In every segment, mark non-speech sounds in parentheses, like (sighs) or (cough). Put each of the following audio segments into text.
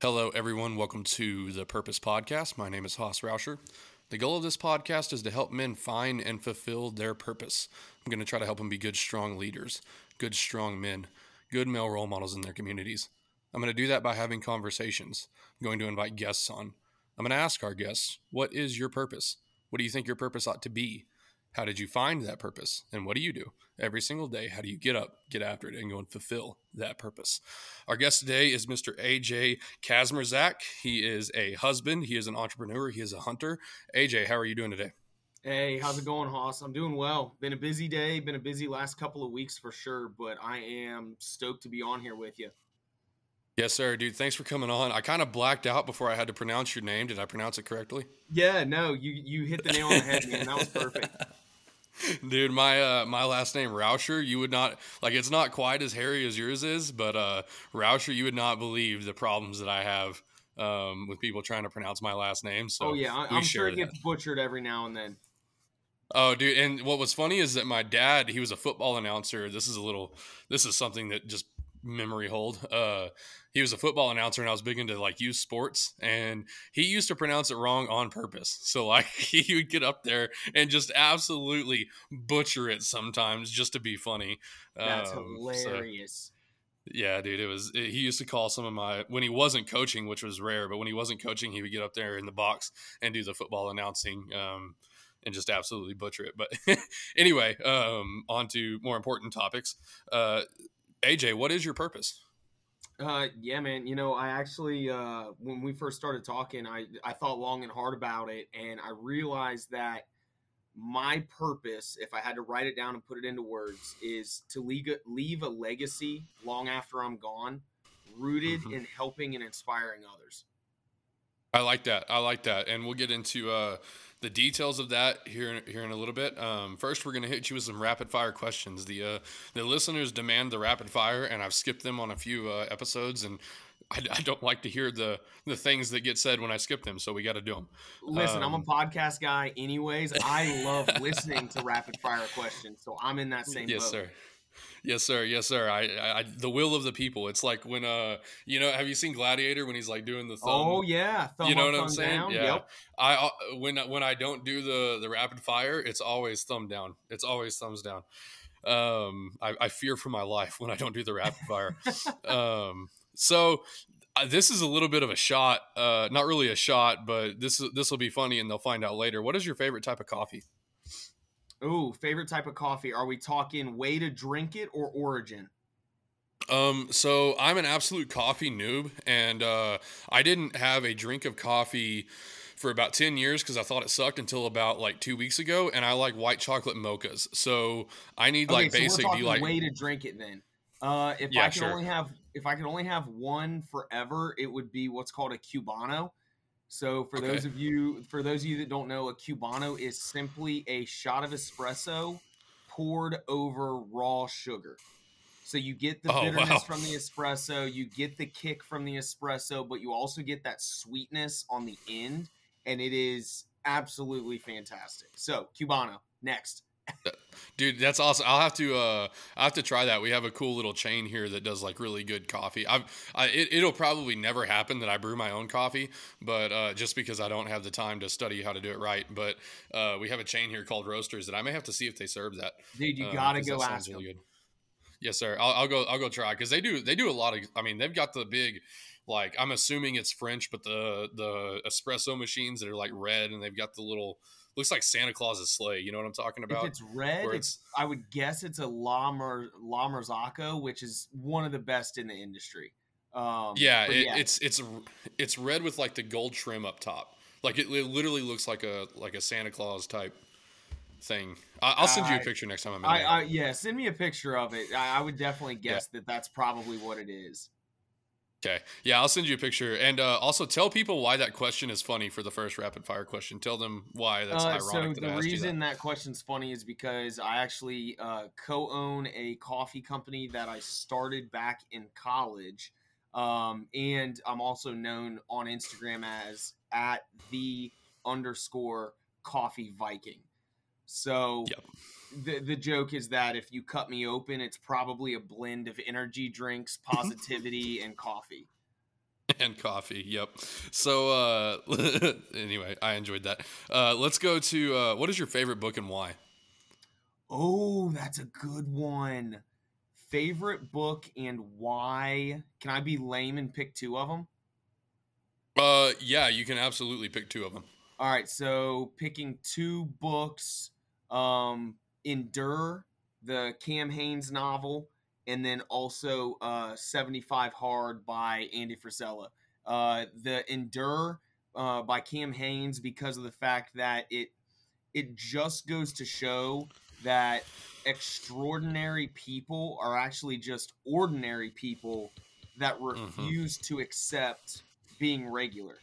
Hello, everyone. Welcome to the Purpose Podcast. My name is Haas Rauscher. The goal of this podcast is to help men find and fulfill their purpose. I'm going to try to help them be good, strong leaders, good, strong men, good male role models in their communities. I'm going to do that by having conversations. I'm going to invite guests on. I'm going to ask our guests, What is your purpose? What do you think your purpose ought to be? How did you find that purpose? And what do you do every single day? How do you get up, get after it, and go and fulfill that purpose? Our guest today is Mr. AJ Kazmierczak. He is a husband, he is an entrepreneur, he is a hunter. AJ, how are you doing today? Hey, how's it going, Haas? I'm doing well. Been a busy day, been a busy last couple of weeks for sure, but I am stoked to be on here with you. Yes, sir, dude. Thanks for coming on. I kind of blacked out before I had to pronounce your name. Did I pronounce it correctly? Yeah, no, you you hit the nail on the head, man. That was perfect. (laughs) (laughs) Dude, my uh, my last name Rauscher, you would not like. It's not quite as hairy as yours is, but uh, Rauscher, you would not believe the problems that I have um, with people trying to pronounce my last name. So oh yeah, I, am sure it that. gets butchered every now and then. Oh, dude, and what was funny is that my dad, he was a football announcer. This is a little, this is something that just memory hold. Uh, he was a football announcer, and I was big into like youth sports, and he used to pronounce it wrong on purpose. (laughs) So like he would get up there and just absolutely butcher it sometimes just to be funny. That's um, hilarious. So, yeah, dude, it was. It, he used to call some of my when he wasn't coaching, which was rare, but when he wasn't coaching, he would get up there in the box and do the football announcing. Um, and just absolutely butcher it. But (laughs) anyway, um, on to more important topics. Uh, AJ, what is your purpose? Uh, yeah, man. You know, I actually, uh, when we first started talking, I, I thought long and hard about it, and I realized that my purpose, if I had to write it down and put it into words, is to leave a, leave a legacy long after I'm gone, rooted mm-hmm. in helping and inspiring others. I like that. I like that, and we'll get into uh, the details of that here here in a little bit. Um, first, we're going to hit you with some rapid fire questions. The uh, the listeners demand the rapid fire, and I've skipped them on a few uh, episodes, and (laughs) I, I, don't like to hear the the things that get said when I skip them, so we got to do them. Listen, um, I'm a um, podcast guy, anyways. I love (laughs) listening to rapid fire questions, so I'm in that same yes, boat. sir. Yes, sir. Yes, sir. I, I, the will of the people. It's like when, uh, you know, have you seen Gladiator when he's like doing the thumb? Oh yeah, thumb you know up, what I'm saying? Down. Yeah. Yep. I uh, when when I don't do the the rapid fire, it's always thumb down. It's always thumbs down. Um, I, I fear for my life (laughs) when I don't do the rapid fire. um, so uh, this is a little bit of a shot. Uh, not really a shot, but this this will be funny, and they'll find out later. What is your favorite type of coffee? Ooh, favorite type of coffee. Are we talking way to drink it or origin? Um, so I'm an absolute coffee noob, and uh, I didn't have a drink of coffee for about 10 years because I thought it sucked until about like two weeks ago, and I like white chocolate mochas. So I need okay, like so basic. Like way to drink it then. Uh, if yeah, I can sure. only have if I can only have one forever, it would be what's called a cubano. So for okay. those of you for those of you that don't know, a cubano is simply a shot of espresso poured over raw sugar. So you get the oh, bitterness wow. from the espresso, you get the kick from the espresso, but you also get that sweetness on the end, and it is absolutely fantastic. So Cubano next. Dude, that's awesome. I'll have to uh I have to try that. We have a cool little chain here that does like really good coffee. I've I, it, will probably never happen that I brew my own coffee, but uh, just because I don't have the time to study how to do it right. But uh, we have a chain here called Roasters that I may have to see if they serve that. Dude, you uh, gotta go ask really them. Good. Yes, sir. I'll, I'll go. I'll go try because they do. They do a lot of. I mean, they've got the big, like I'm assuming it's French, but the the espresso machines that are like red, and they've got the little looks like Santa Claus's sleigh. You know what I'm talking about? If it's red, it's, it's, I would guess it's a La, Mer, La Marzocco, which is one of the best in the industry. Um, yeah, it, yeah, it's it's it's red with like the gold trim up top. Like it, it literally looks like a like a Santa Claus type thing. I, will send you a picture next time I'm in. I, I, yeah, send me a picture of it. I, I would definitely guess yeah. that that's probably what it is. Okay. Yeah, I'll send you a picture. And uh, also tell people why that question is funny for the first rapid fire question. Tell them why that's uh, ironic. So, the reason that. that. question's funny is because I actually uh, co own a coffee company that I started back in college. Um, and I'm also known on Instagram as at the underscore coffee Viking. So yep. the the joke is that if you cut me open, it's probably a blend of energy drinks, positivity, and coffee. (laughs) and coffee. Yep. So uh, (laughs) anyway, I enjoyed that. Uh, let's go to uh, what is your favorite book and why? Oh, that's a good one. Favorite book and why? Can I be lame and pick two of them? Uh, yeah, you can absolutely pick two of them. All right, so picking two books, um, Endure, the Cam Hanes novel, and then also uh, 75 Hard by Andy Frisella. Uh, the Endure uh, by Cam Hanes because of the fact that it it just goes to show that extraordinary people are actually just ordinary people that mm-hmm. refuse mm-hmm. to accept being regular.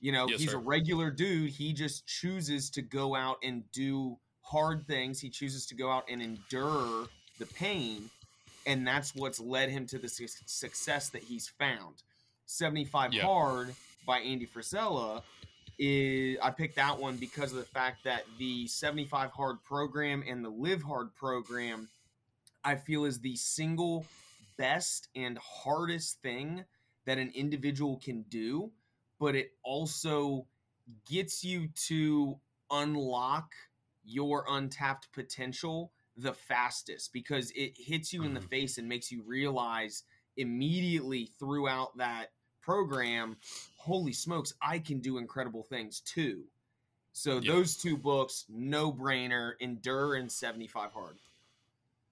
You know, yes, he's sir. a regular dude. He just chooses to go out and do hard things. He chooses to go out and endure the pain and that's what's led him to the su- success that he's found. 75 yeah. Hard by Andy Frisella is I picked that one because of the fact that the 75 Hard program and the Live Hard program I feel is the single best and hardest thing that an individual can do, but it also gets you to unlock your untapped potential the fastest because it hits you in the mm-hmm. face and makes you realize immediately throughout that program holy smokes i can do incredible things too so yep. those two books no brainer endure and 75 hard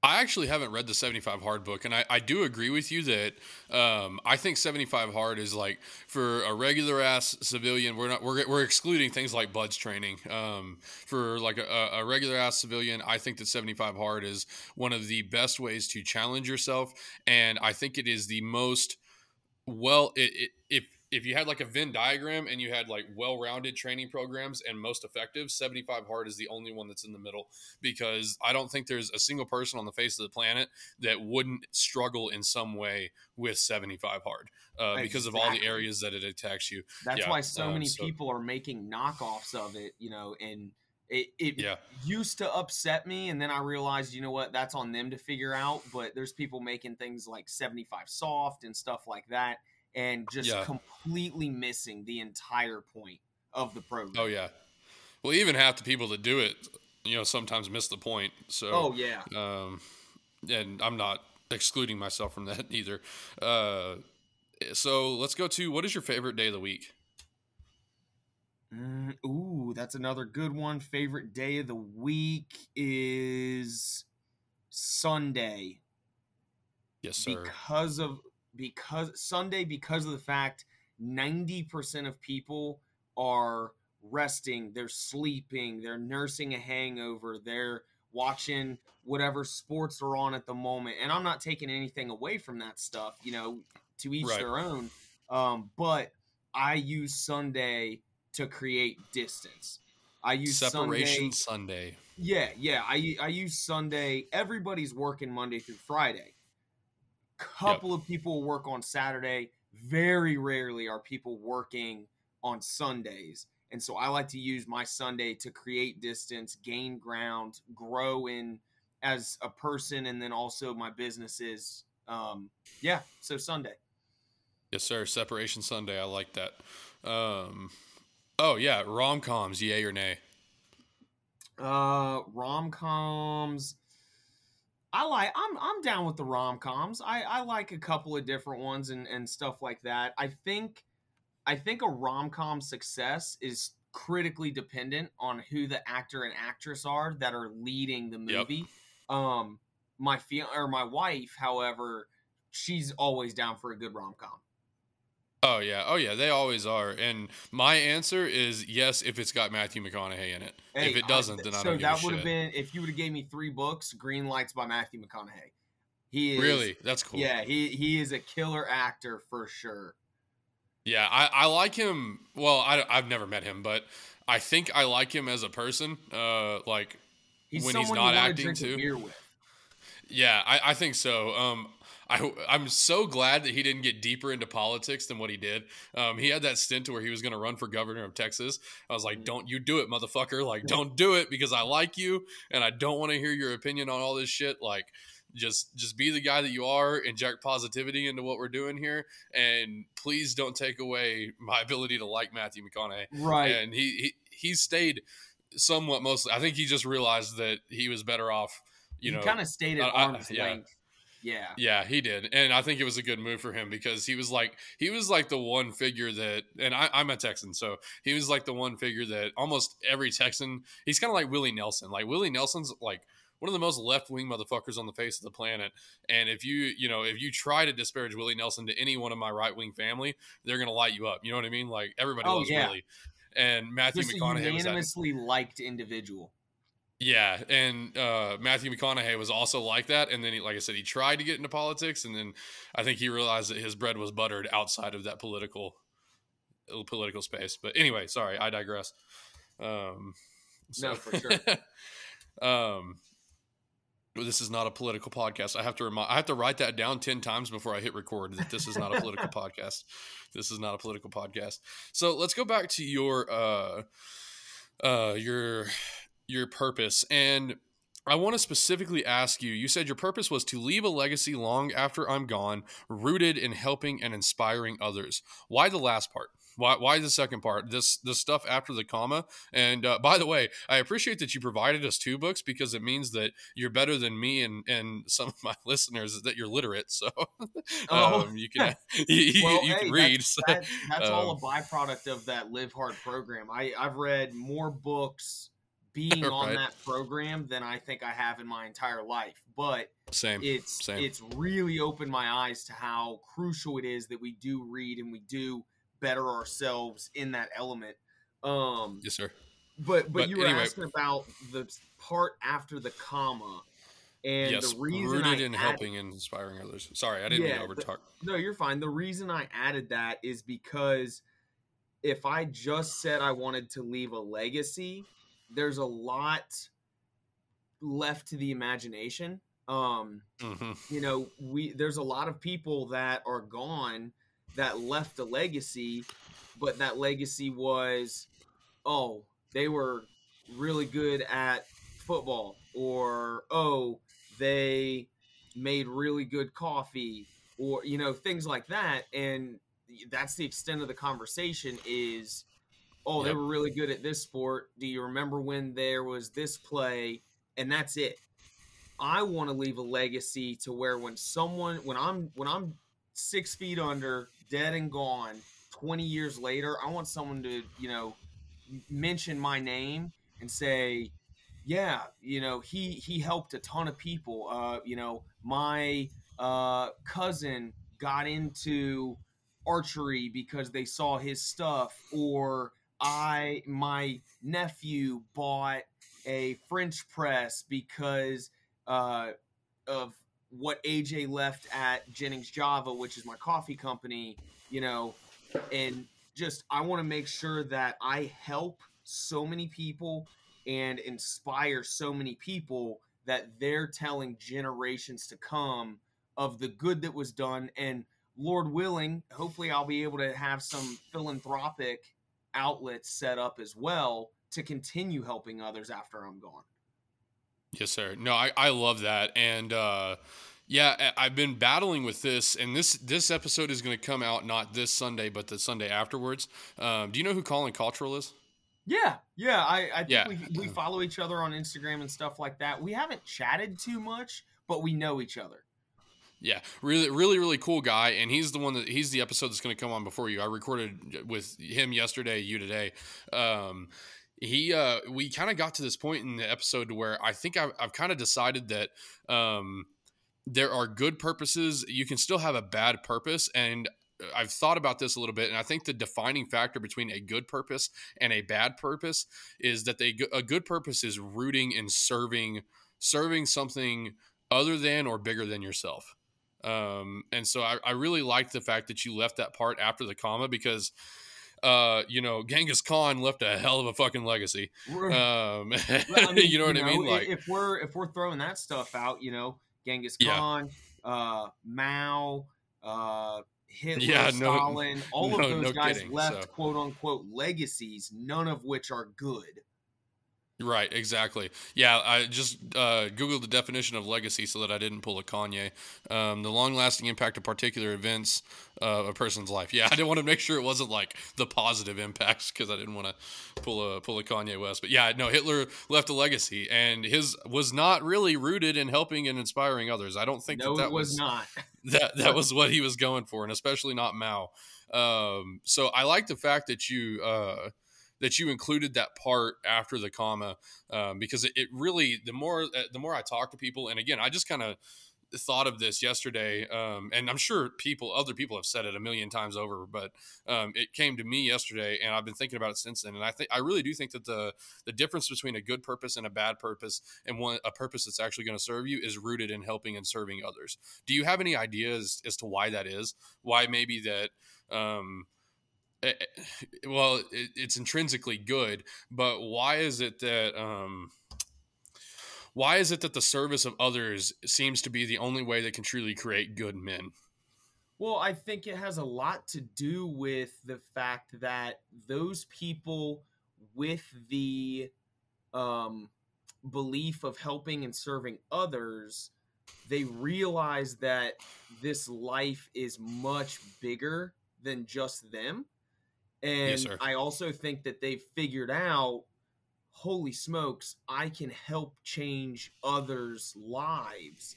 I actually haven't read the 75 Hard book, and I, I do agree with you that um, I think 75 Hard is like for a regular ass civilian. We're not we're, we're excluding things like BUD/S training. Um, for like a, a regular ass civilian, I think that 75 Hard is one of the best ways to challenge yourself, and I think it is the most well. It, it, if if you had like a Venn diagram and you had like well-rounded training programs and most effective, 75 hard is the only one that's in the middle because I don't think there's a single person on the face of the planet that wouldn't struggle in some way with 75 hard uh, exactly. because of all the areas that it attacks you. That's yeah, why so um, many so. people are making knockoffs of it, you know, and it, it yeah. used to upset me and then i realized you know what that's on them to figure out but there's people making things like 75 soft and stuff like that and just yeah. completely missing the entire point of the program. Oh yeah. Well, even half the people that do it, you know, sometimes miss the point. So Oh yeah. Um and I'm not excluding myself from that (laughs) either. Uh so let's go to what is your favorite day of the week? Mm, ooh, that's another good one. Favorite day of the week is Sunday. Yes, sir. Because of because Sunday because of the fact 90% of people are resting, they're sleeping, they're nursing a hangover, they're watching whatever sports are on at the moment. And I'm not taking anything away from that stuff, you know, to each right. their own. Um, but I use Sunday to create distance. I use separation Sunday. Sunday. Yeah, yeah. I I use Sunday. Everybody's working Monday through Friday couple yep. of people work on Saturday. Very rarely are people working on Sundays. And so I like to use my Sunday to create distance, gain ground, grow in as a person, and then also my businesses. Um, yeah, so Sunday. Yes, sir. Separation Sunday. I like that. Um, oh yeah, rom coms. Yay or nay? Uh, rom coms. I like I'm I'm down with the rom coms. I, I like a couple of different ones and, and stuff like that. I think I think a rom com success is critically dependent on who the actor and actress are that are leading the movie. Yep. Um my feel or my wife, however, she's always down for a good rom com. Oh yeah, oh yeah, they always are. And my answer is yes if it's got Matthew McConaughey in it. Hey, if it doesn't, I, then I so don't. So that would have been if you would have gave me three books, Green Lights by Matthew McConaughey. He is really that's cool. Yeah, he he is a killer actor for sure. Yeah, I, I like him. Well, I, I've never met him, but I think I like him as a person. Uh, like he's when he's not acting too. Yeah, I, I think so. Um, I, I'm so glad that he didn't get deeper into politics than what he did. Um, he had that stint where he was going to run for governor of Texas. I was like, mm-hmm. don't you do it, motherfucker. Like, don't do it because I like you and I don't want to hear your opinion on all this shit. Like, just just be the guy that you are inject positivity into what we're doing here and please don't take away my ability to like matthew mcconaughey right and he he, he stayed somewhat mostly i think he just realized that he was better off you he know kind of stayed at arm's yeah. length yeah. Yeah, he did. And I think it was a good move for him because he was like he was like the one figure that and I, am a Texan, so he was like the one figure that almost every Texan he's kinda like Willie Nelson. Like Willie Nelson's like one of the most left wing motherfuckers on the face of the planet. And if you, you know, if you try to disparage Willie Nelson to any one of my right wing family, they're gonna light you up. You know what I mean? Like everybody oh, loves yeah. Willie. And Matthew Just McConaughey was unanimously liked individual. Yeah, and uh, Matthew McConaughey was also like that. And then, he, like I said, he tried to get into politics, and then I think he realized that his bread was buttered outside of that political uh, political space. But anyway, sorry, I digress. Um, so, no, for sure. (laughs) um, this is not a political podcast. I have to remind, I have to write that down 10 times before I hit record that this is not a political (laughs) podcast. This is not a political podcast. So let's go back to your, uh, uh, your your purpose. And I want to specifically ask you you said your purpose was to leave a legacy long after I'm gone, rooted in helping and inspiring others. Why the last part? Why, why the second part? This the stuff after the comma. And uh, by the way, I appreciate that you provided us two books because it means that you're better than me and and some of (laughs) my listeners that you're literate. So (laughs) oh. um, you can (laughs) you, well, you hey, can read. That's, that, that's um, all a um, byproduct of that Live Hard program. I I've read more books being (laughs) on that program than I think I have in my entire life. But same, it's same. it's really opened my eyes to how crucial it is that we do read and we do better ourselves in that element. Um, yes, sir. But but, but you were anyway. asking about the part after the comma. And yes, the reason rooted I in added, helping and inspiring others. Sorry, I didn't yeah, mean to overtalk. no, you're fine. The reason I added that is because if I just said I wanted to leave a legacy, there's a lot left to the imagination. Um, mm-hmm. you know, we there's a lot of people that are gone that left a legacy, but that legacy was, oh, they were really good at football, or oh, they made really good coffee, or you know, things like that, and that's the extent of the conversation is oh, yep. they were really good at this sport. Do you remember when there was this play? And that's it. I want to leave a legacy to where when someone when I'm when I'm six feet under, dead and gone, twenty years later, I want someone to, you know, mention my name and say, Yeah, you know, he he helped a ton of people. Uh, you know, my uh cousin got into archery because they saw his stuff or I my nephew bought a French press because uh, of what AJ left at Jennings Java, which is my coffee company, you know, and just I want to make sure that I help so many people and inspire so many people that they're telling generations to come of the good that was done. And Lord willing, hopefully I'll be able to have some philanthropic outlets set up as well to continue helping others after I'm gone. Yes, sir. No, I, I love that. And uh, yeah, I've been battling with this, and this this episode is going to come out not this Sunday, but the Sunday afterwards. Um, do you know who Colin Cottrell is? Yeah, yeah. I, I think yeah. We, we follow each other on Instagram and stuff like that. We haven't chatted too much, but we know each other. Yeah, really, really, really cool guy, and he's the one that he's the episode that's going to come on before you. I recorded with him yesterday, you today. Um, he, uh, we kind of got to this point in the episode where I think I've, I've kind of decided that um, there are good purposes. You can still have a bad purpose, and I've thought about this a little bit, and I think the defining factor between a good purpose and a bad purpose is that they a good purpose is rooting and serving serving something other than or bigger than yourself. Um, and so I, I really liked the fact that you left that part after the comma because uh, you know, Genghis Khan left a hell of a fucking legacy. Um, (laughs) I (laughs) mean, you know what you know, I mean? Like if we're if we're throwing that stuff out, you know, Genghis Khan, yeah. uh, Mao, uh, Hitler, yeah, no, Stalin, all (laughs) no, of those no guys kidding, left so. quote unquote legacies, none of which are good. Right, exactly. Yeah, I just uh, googled the definition of legacy so that I didn't pull a Kanye. Um, the long-lasting impact of particular events uh, of a person's life. Yeah, (laughs) I didn't want to make sure it wasn't like the positive impacts because I didn't want to pull a pull a Kanye West. But yeah, no, Hitler left a legacy, and his was not really rooted in helping and inspiring others. I don't think no, that, that was, was not (laughs) that that was what he was going for, and especially not Mao. Um, so I like the fact that you. Uh, that you included that part after the comma um, because it, it, really the more uh, the more I talk to people and again I just kind of thought of this yesterday um, and I'm sure people other people have said it a million times over but um, it came to me yesterday and I've been thinking about it since then and I think I really do think that the the difference between a good purpose and a bad purpose and one a purpose that's actually going to serve you is rooted in helping and serving others. Do you have any ideas as to why that is? Why maybe that um, well, it, it's intrinsically good, but why is it that um, why is it that the service of others seems to be the only way that can truly create good men? Well, I think it has a lot to do with the fact that those people with the um, belief of helping and serving others, they realize that this life is much bigger than just them and yes, I also think that they've figured out holy smokes, I can help change others' lives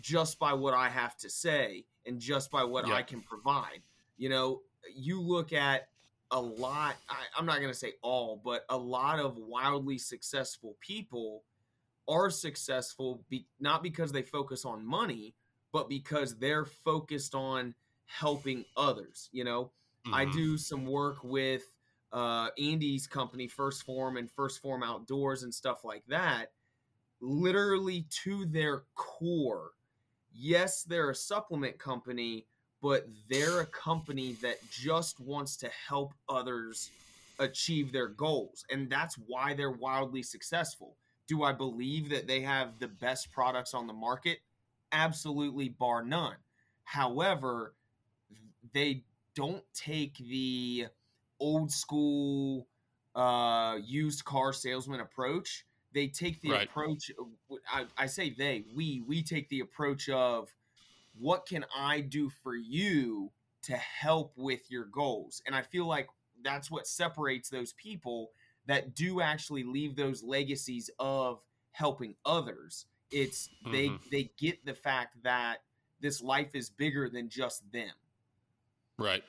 just by what I have to say and just by what I can provide. You know, you look at a lot, I, I'm not going to say all, but a lot of wildly successful people are successful be, not because they focus on money, but because they're focused on helping others. You know, Mm-hmm. I do some work with uh, Andy's company, 1st Form and 1st Form Outdoors and stuff like that. Literally to their core. Yes, they're a supplement company, but they're a company that just wants to help others achieve their goals. And that's why they're wildly successful. Do I believe that they have the best products on the market? Absolutely, bar none. However, they don't take the old school uh, used car salesman approach. They take the right. approach. I, I say they, we, we take the approach of what can I do for you to help with your goals? And I feel like that's what separates those people that do actually leave those legacies of helping others. It's mm-hmm. they they get the fact that this life is bigger than just them. Right.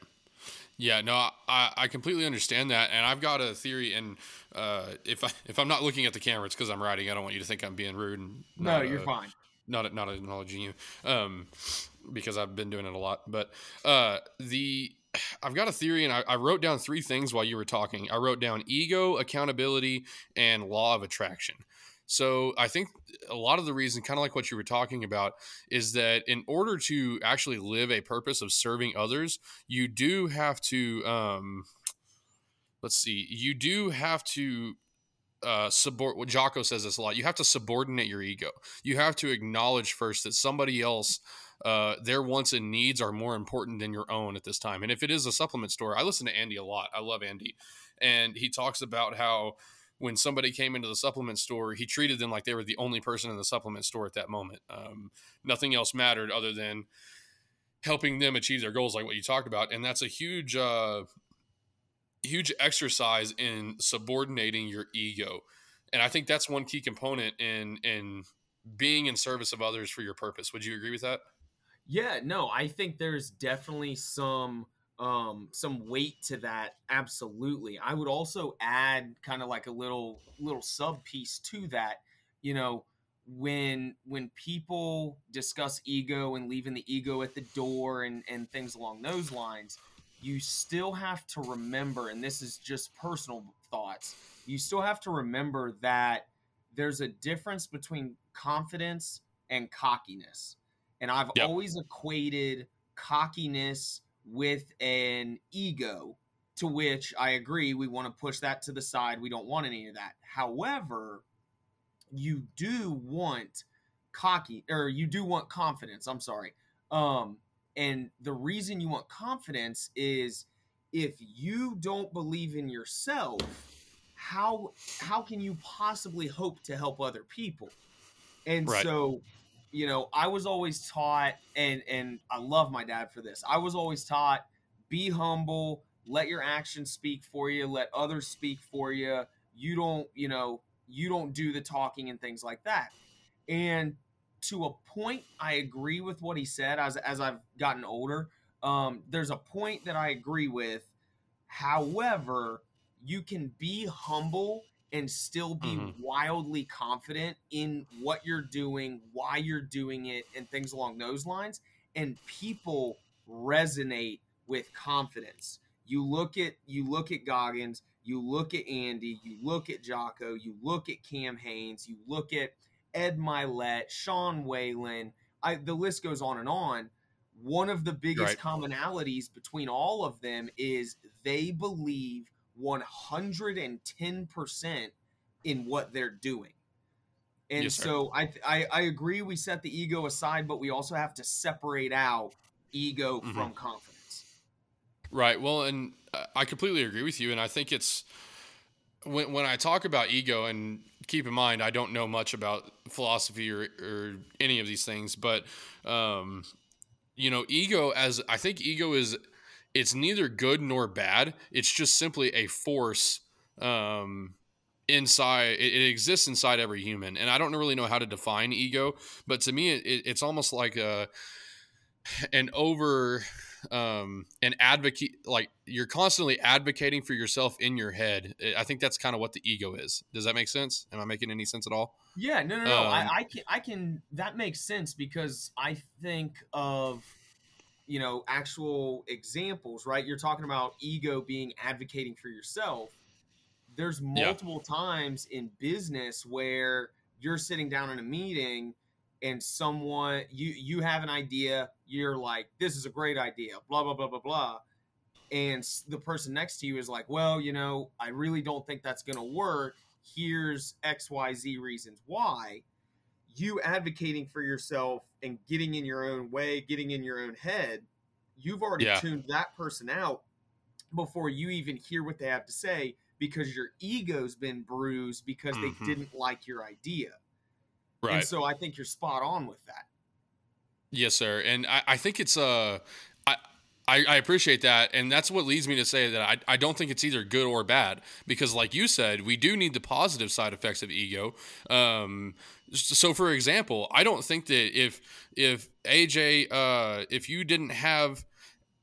Yeah, no, I, I completely understand that, and I've got a theory. And uh, if I if I'm not looking at the camera, it's because I'm writing. I don't want you to think I'm being rude. And no, you're uh, fine. Not not acknowledging you, um, because I've been doing it a lot. But uh, the I've got a theory, and I, I wrote down three things while you were talking. I wrote down ego, accountability, and law of attraction. So I think a lot of the reason, kind of like what you were talking about, is that in order to actually live a purpose of serving others, you do have to, um, let's see, you do have to uh, subord. What Jocko says this a lot. You have to subordinate your ego. You have to acknowledge first that somebody else. Uh, their wants and needs are more important than your own at this time. And if it is a supplement store, I listen to Andy a lot. I love Andy, and he talks about how when somebody came into the supplement store, he treated them like they were the only person in the supplement store at that moment. Um, nothing else mattered other than helping them achieve their goals, like what you talked about. And that's a huge, uh, huge exercise in subordinating your ego. And I think that's one key component in in being in service of others for your purpose. Would you agree with that? Yeah, no, I think there's definitely some um, some weight to that. Absolutely. I would also add kind of like a little little sub piece to that. You know, when when people discuss ego and leaving the ego at the door and and things along those lines, you still have to remember, and this is just personal thoughts. You still have to remember that there's a difference between confidence and cockiness. And I've yep. always equated cockiness with an ego to which I agree we want to push that to the side. We don't want any of that. However, you do want cocky or you do want confidence. I'm sorry. Um and the reason you want confidence is if you don't believe in yourself, how how can you possibly hope to help other people? And right. so, you know, I was always taught, and and I love my dad for this. I was always taught, be humble, let your actions speak for you, let others speak for you. You don't, you know, you don't do the talking and things like that. And to a point, I agree with what he said as as I've gotten older. Um, there's a point that I agree with. However, you can be humble and still be mm-hmm. wildly confident in what you're doing, why you're doing it, and things along those lines. And people resonate with confidence. You look at you look at Goggins, you look at Andy, you look at Jocko, you look at Cam Hanes, you look at Ed Mylett, Sean Whalen. I, the list goes on and on. One of the biggest right. commonalities between all of them is they believe 110% in what they're doing. And yes, so I, I, I agree we set the ego aside, but we also have to separate out ego mm-hmm. from confidence. Right. Well, and I completely agree with you. And I think it's when, when I talk about ego, and keep in mind, I don't know much about philosophy or, or any of these things, but, um, you know, ego as I think ego is it's neither good nor bad. It's just simply a force um, inside. It, it, exists inside every human, and I don't really know how to define ego, but to me, it, it's almost like a an over um, an advocate. Like you're constantly advocating for yourself in your head. I think that's kind of what the ego is. Does that make sense? Am I making any sense at all? Yeah, no, no, no. Um, I, I can, I can. That makes sense because I think of you know actual examples right? You're talking about ego being advocating for yourself. There's multiple yeah. times in business where you're sitting down in a meeting and someone you you have an idea you're like this is a great idea blah blah blah blah blah. And the person next to you is like well you know i really don't think that's going to work. Here's xyz reasons why you advocating for yourself and getting in your own way, getting in your own head, you've already yeah. tuned that person out before you even hear what they have to say because your ego's been bruised because mm-hmm. they didn't like your idea. Right. And so I think you're spot on with that. Yes, sir. And I, I think it's uh I, I, appreciate that. And that's what leads me to say that I, I don't think it's either good or bad. Because like you said, we do need the positive side effects of ego. Um, so for example, I don't think that if if AJ uh, if you didn't have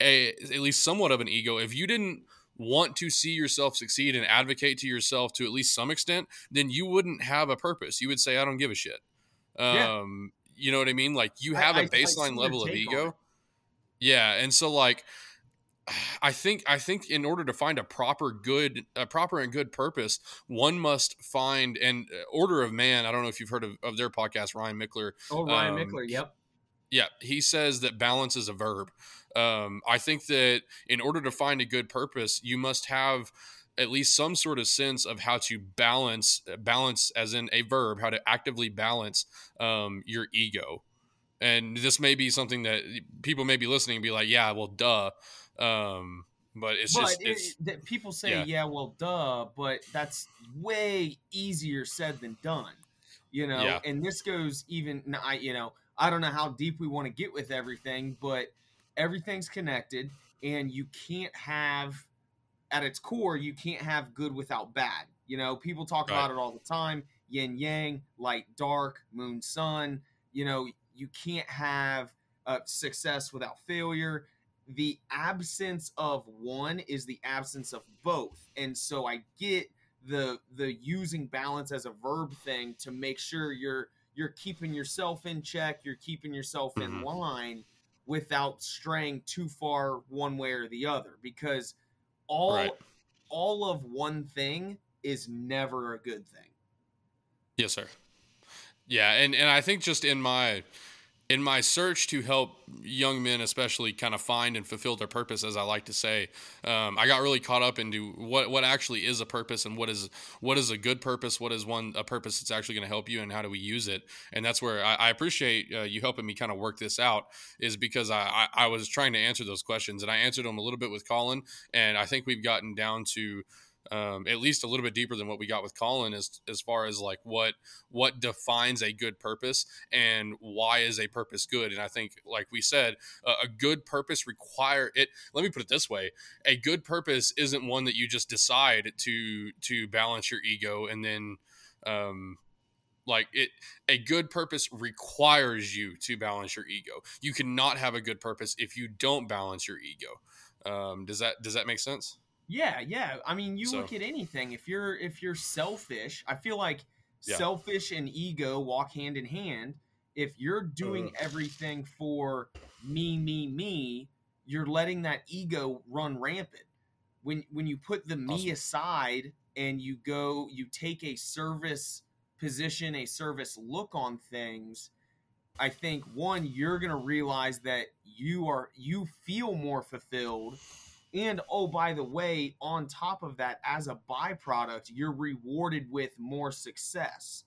a at least somewhat of an ego, if you didn't want to see yourself succeed and advocate to yourself to at least some extent, then you wouldn't have a purpose. You would say, I don't give a shit. Um, yeah. you know what I mean? Like you have I, a baseline level of ego. Yeah. And so like (sighs) I think I think in order to find a proper good a proper and good purpose, one must find an uh, order of man. I don't know if you've heard of, of their podcast, Ryan Michler. Oh, Ryan um, Michler, yep. Yeah, he says that balance is a verb. Um, I think that in order to find a good purpose, you must have at least some sort of sense of how to balance balance as in a verb, how to actively balance um, your ego. And this may be something that people may be listening and be like, "Yeah, well, duh." Um, but it's but just it's, it, people say, yeah. yeah. well, duh, but that's way easier said than done. You know, yeah. and this goes even. I you know I don't know how deep we want to get with everything, but everything's connected, and you can't have at its core you can't have good without bad. You know, people talk right. about it all the time. Yin yang, light dark, moon sun. You know, you can't have uh, success without failure. The absence of one is the absence of both. And so i get the the using balance as a verb thing to make sure you're you're keeping yourself in check you're keeping yourself mm-hmm. in line without straying too far one way or the other. Because all right. all of one thing is never a good thing. Yes sir yeah and and i think just in my in my search to help young men, especially, kind of find and fulfill their purpose, as I like to say, um, I got really caught up into what what actually is a purpose and what is what is a good purpose, what is one a purpose that's actually going to help you, and how do we use it. And that's where I, I appreciate uh, you helping me kind of work this out, is because I, I, I was trying to answer those questions, and I answered them a little bit with Colin, and I think we've gotten down to um, at least a little bit deeper than what we got with Colin as as far as like what what defines a good purpose and why is a purpose good. And I think, like we said, a, a good purpose require it. Let me put it this way: a good purpose isn't one that you just decide to to balance your ego and then. Um, like it a good purpose requires you to balance your ego you cannot have a good purpose if you don't balance your ego um, does that does that make sense yeah, yeah. I mean, you so. look at anything. If you're if you're selfish, I feel like yeah. selfish and ego walk hand in hand. If you're doing uh. everything for me, me, me, you're letting that ego run rampant. When when you put the me awesome. aside and you go, you take a service position, a service look on things. I think one, you're gonna realize that you are you feel more fulfilled and oh, by the way, on top of that, as a byproduct, you're rewarded with more success.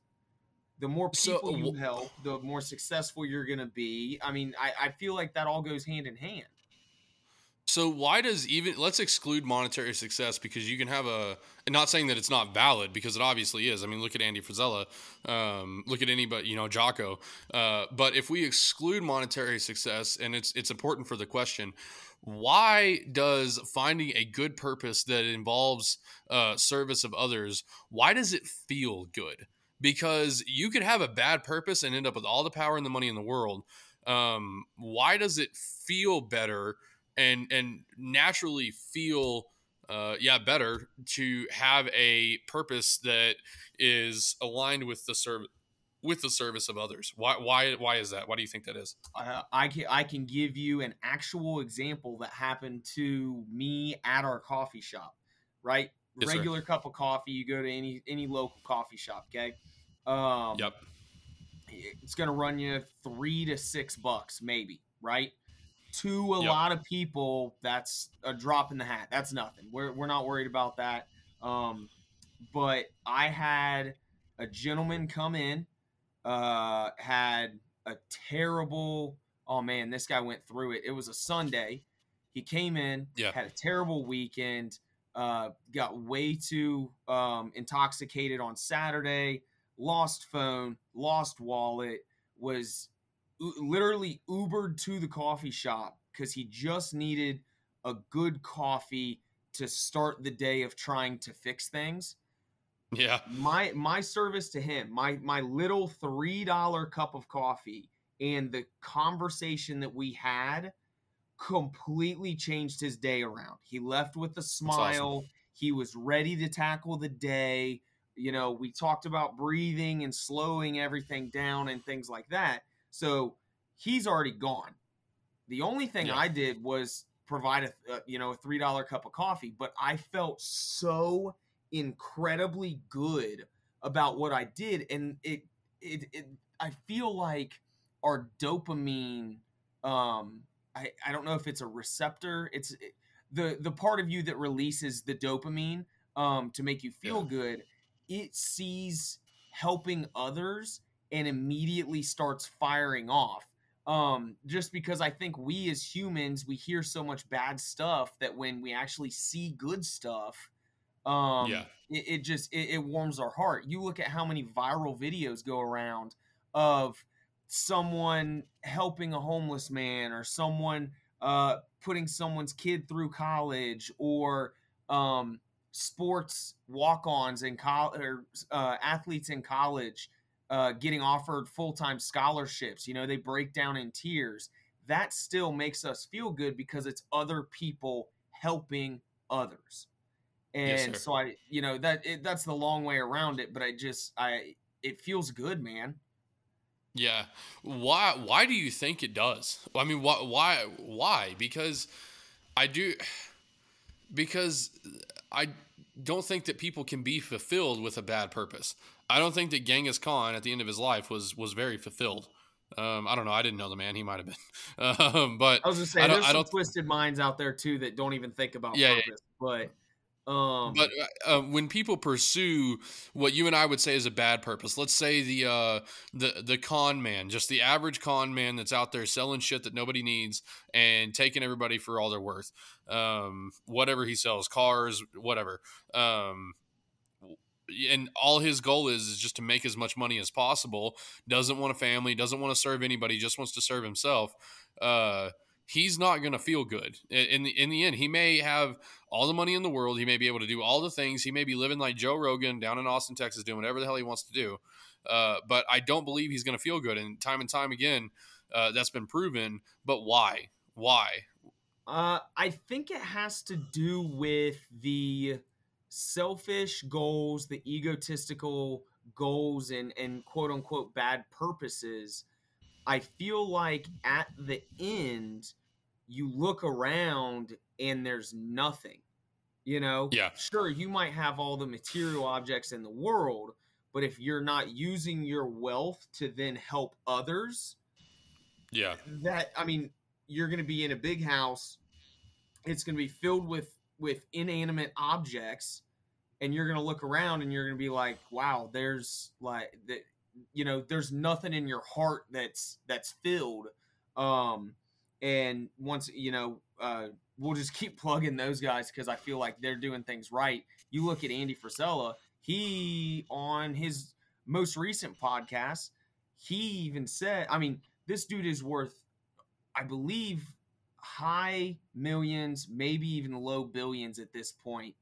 The more uh, people so, you help, the more successful you're going to be. I mean, I, I feel like that all goes hand in hand. So why does even let's exclude monetary success because you can have a not saying that it's not valid because it obviously is. I mean, look at Andy Frisella, um, look at anybody, you know, Jocko. Uh, but if we exclude monetary success, and it's it's important for the question, why does finding a good purpose that involves uh, service of others why does it feel good because you could have a bad purpose and end up with all the power and the money in the world um, why does it feel better and and naturally feel uh, yeah better to have a purpose that is aligned with the service with the service of others. Why why why is that? Why do you think that is? Uh, I can I can give you an actual example that happened to me at our coffee shop. Right, yes, regular sir. cup of coffee. You go to any any local coffee shop. Okay. Um, yep. It's gonna run you three to six bucks, maybe. Right. To a yep. lot of people, that's a drop in the hat. That's nothing. We're we're not worried about that. Um, but I had a gentleman come in uh, had a terrible. Oh man, this guy went through it. It was a Sunday. He came in, yeah. had a terrible weekend. Uh, got way too um, intoxicated on Saturday. Lost phone, lost wallet. Was literally Ubered to the coffee shop because he just needed a good coffee to start the day of trying to fix things. Yeah. My my service to him, my my little three dollar cup of coffee, and the conversation that we had completely changed his day around. He left with a smile. Awesome. He was ready to tackle the day. You know, we talked about breathing and slowing everything down and things like that. So he's already gone. The only thing yeah. I did was provide a, a you know a three dollar cup of coffee, but I felt so incredibly good about what I did, and it it, it I feel like our dopamine. Um, I I don't know if it's a receptor. It's it, the the part of you that releases the dopamine um to make you feel yeah. good. It sees helping others and immediately starts firing off um just because i think we as humans we hear so much bad stuff that when we actually see good stuff um, yeah, it, it just it, it warms our heart. You look at how many viral videos go around of someone helping a homeless man or someone uh, putting someone's kid through college or um, sports walk-ons in college or uh, athletes in college uh, getting offered full-time scholarships you know they break down in tears that still makes us feel good because it's other people helping others and yes, so I, you know, that it, that's the long way around it. But I just, I, it feels good, man. Yeah. Why? Why do you think it does? I mean, why? Why? Why? Because I do. Because I don't think that people can be fulfilled with a bad purpose. I don't think that Genghis Khan at the end of his life was was very fulfilled. Um, I don't know. I didn't know the man. He might have been. (laughs) Um, but I was just saying, there's some twisted minds out there too that don't even think about yeah, purpose. Yeah. But Um, but uh, uh, when people pursue what you and I would say is a bad purpose, let's say the uh, the the con man, just the average con man that's out there selling shit that nobody needs and taking everybody for all they're worth, um, whatever he sells, cars, whatever. Um, and all his goal is is just to make as much money as possible. Doesn't want a family, doesn't want to serve anybody, just wants to serve himself. Uh, he's not going to feel good in the in the end. He may have all the money in the world. He may be able to do all the things. He may be living like Joe Rogan down in Austin, Texas, doing whatever the hell he wants to do. Uh, but I don't believe he's going to feel good. And time and time again, uh, that's been proven. But why? Why? Uh, I think it has to do with the selfish goals, the egotistical goals, and and quote unquote bad purposes. I feel like at the end, you look around and there's nothing. You know, yeah, sure, you might have all the material objects in the world, but if you're not using your wealth to then help others, yeah, that I mean, you're going to be in a big house. It's going to be filled with with inanimate objects, and you're going to look around and you're going to be like, "Wow, there's like that." You know, there's nothing in your heart that's that's filled. Um, and once you know, uh, we'll just keep (laughs) plugging those guys because I feel like they're doing things right. You look at Andy Frisella; he on his most recent podcast, he even said, I mean, this dude is worth, I believe, high millions, maybe even low billions at this point,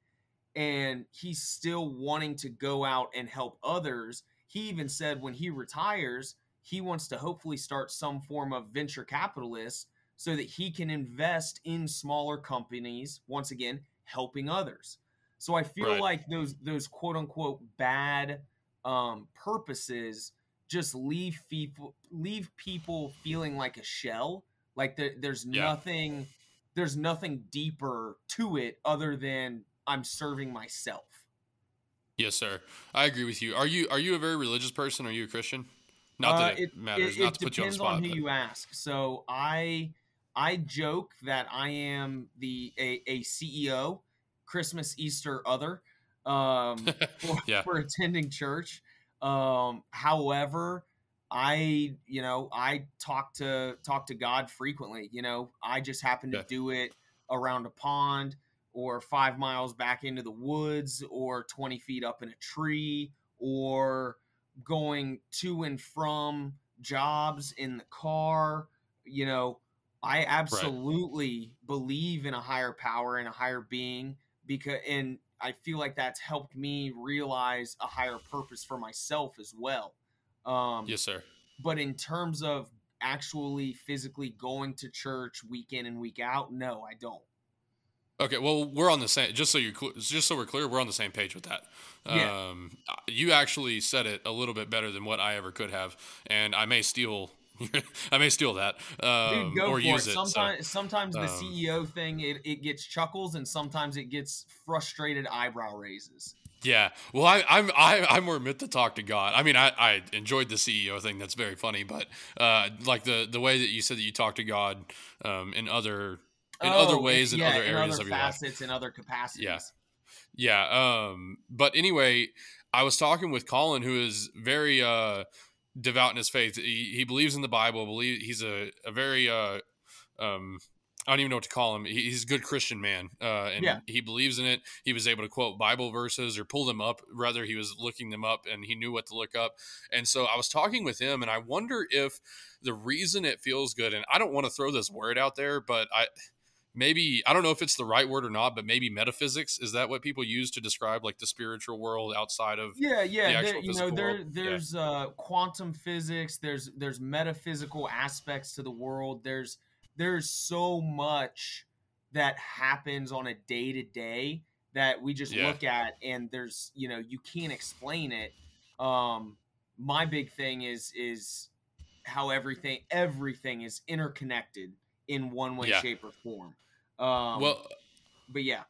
and he's still wanting to go out and help others. He even said when he retires, he wants to hopefully start some form of venture capitalist so that he can invest in smaller companies once again helping others so i feel right. like those those quote unquote bad um, purposes just leave people leave people feeling like a shell like the, there's yeah. nothing there's nothing deeper to it other than i'm serving myself yes sir i agree with you are you are you a very religious person are you a christian not that uh, it, it, matters it, not to put you on the spot on who but. you ask so i I joke that I am the a, a CEO, Christmas, Easter, other, um, (laughs) for, yeah. for attending church. Um, however, I you know I talk to talk to God frequently. You know, I just happen to yeah. do it around a pond or five miles back into the woods or 20 feet up in a tree or going to and from jobs in the car you know I absolutely right. believe in a higher power and a higher being because and I feel like that's helped me realize a higher purpose for myself as well. Um, yes, sir. But in terms of actually physically going to church week in and week out, no, I don't. Okay, well, we're on the same. Just so you, just so we're clear, we're on the same page with that. Yeah. Um, you actually said it a little bit better than what I ever could have, and I may steal (laughs) I may steal that um, Dude, or use it. Sometimes, so, sometimes the um, CEO thing it, it gets chuckles, and sometimes it gets frustrated eyebrow raises. Yeah, well, I, I'm I, I'm more meant to talk to God. I mean, I, I enjoyed the CEO thing. That's very funny, but uh, like the the way that you said that you talk to God um, in other in oh, other ways in other areas other of your life, facets in other capacities. Yeah, yeah. Um, but anyway, I was talking with Colin, who is very uh devout in his faith. He, he believes in the Bible. Believe he's a, a very uh, um, I don't even know what to call him. He, he's a good Christian man, uh, and yeah. he believes in it. He was able to quote Bible verses or pull them up. Rather, he was looking them up, and he knew what to look up. And so I was talking with him, and I wonder if the reason it feels good, and I don't want to throw this word out there, but I maybe I don't know if it's the right word or not, but maybe metaphysics is that what people use to describe like the spiritual world outside of yeah yeah the you know there there's yeah. uh, quantum physics there's there's metaphysical aspects to the world there's there's so much that happens on a day to day that we just yeah. look at and there's you know you can't explain it um my big thing is is how everything everything is interconnected in one way, yeah. shape, or form. Um, well, but yeah.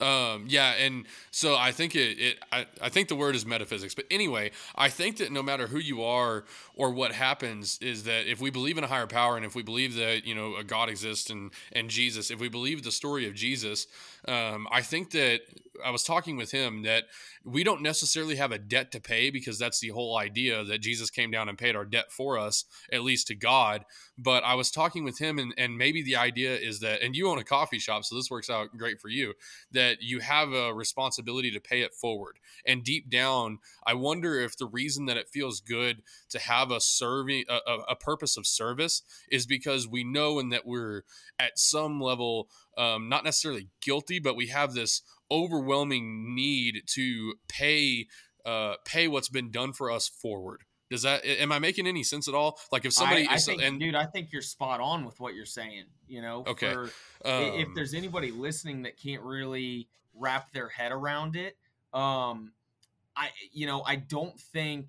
Um, yeah, and so I think it, it I, I think the word is metaphysics. But anyway, I think that no matter who you are or what happens, is that if we believe in a higher power and if we believe that you know a God exists and and Jesus, if we believe the story of Jesus, um, I think that I was talking with him that we don't necessarily have a debt to pay because that's the whole idea that Jesus came down and paid our debt for us, at least to God. But I was talking with him, and, and maybe the idea is that, and you own a coffee shop, so this works out great for you, that you have a responsibility to pay it forward. And deep down, I wonder if the reason that it feels good to have a serving, a, a purpose of service is because we know and that we're at some level um, not necessarily guilty, but we have this overwhelming need to pay uh, pay what's been done for us forward. Does that am I making any sense at all? Like if somebody I, I think, and dude, I think you're spot on with what you're saying. You know, okay. For, um, if there's anybody listening that can't really wrap their head around it, um, I you know I don't think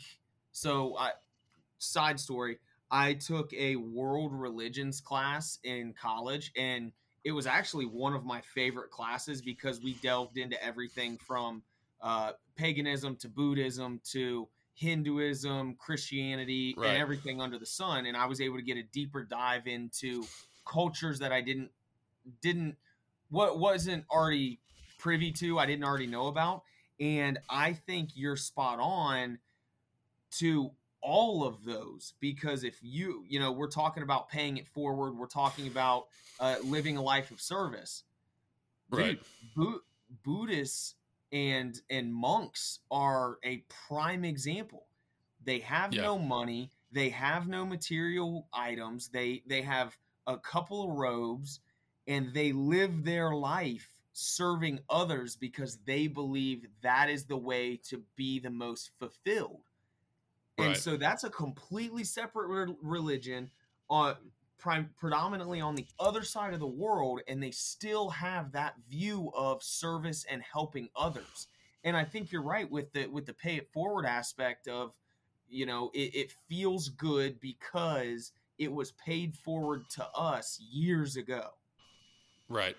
so. I, side story: I took a world religions class in college, and it was actually one of my favorite classes because we delved into everything from uh, paganism to Buddhism to Hinduism, Christianity, right. and everything under the sun. And I was able to get a deeper dive into cultures that I didn't didn't what wasn't already privy to, I didn't already know about. And I think you're spot on to all of those because if you you know we're talking about paying it forward we're talking about uh, living a life of service. Right. Bu- buddhists and and monks are a prime example. They have yeah. no money they have no material items they they have a couple of robes and they live their life serving others because they believe that is the way to be the most fulfilled and right. so that's a completely separate re- religion on uh, predominantly on the other side of the world and they still have that view of service and helping others. And i think you're right with the with the pay it forward aspect of you know it, it feels good because it was paid forward to us years ago. Right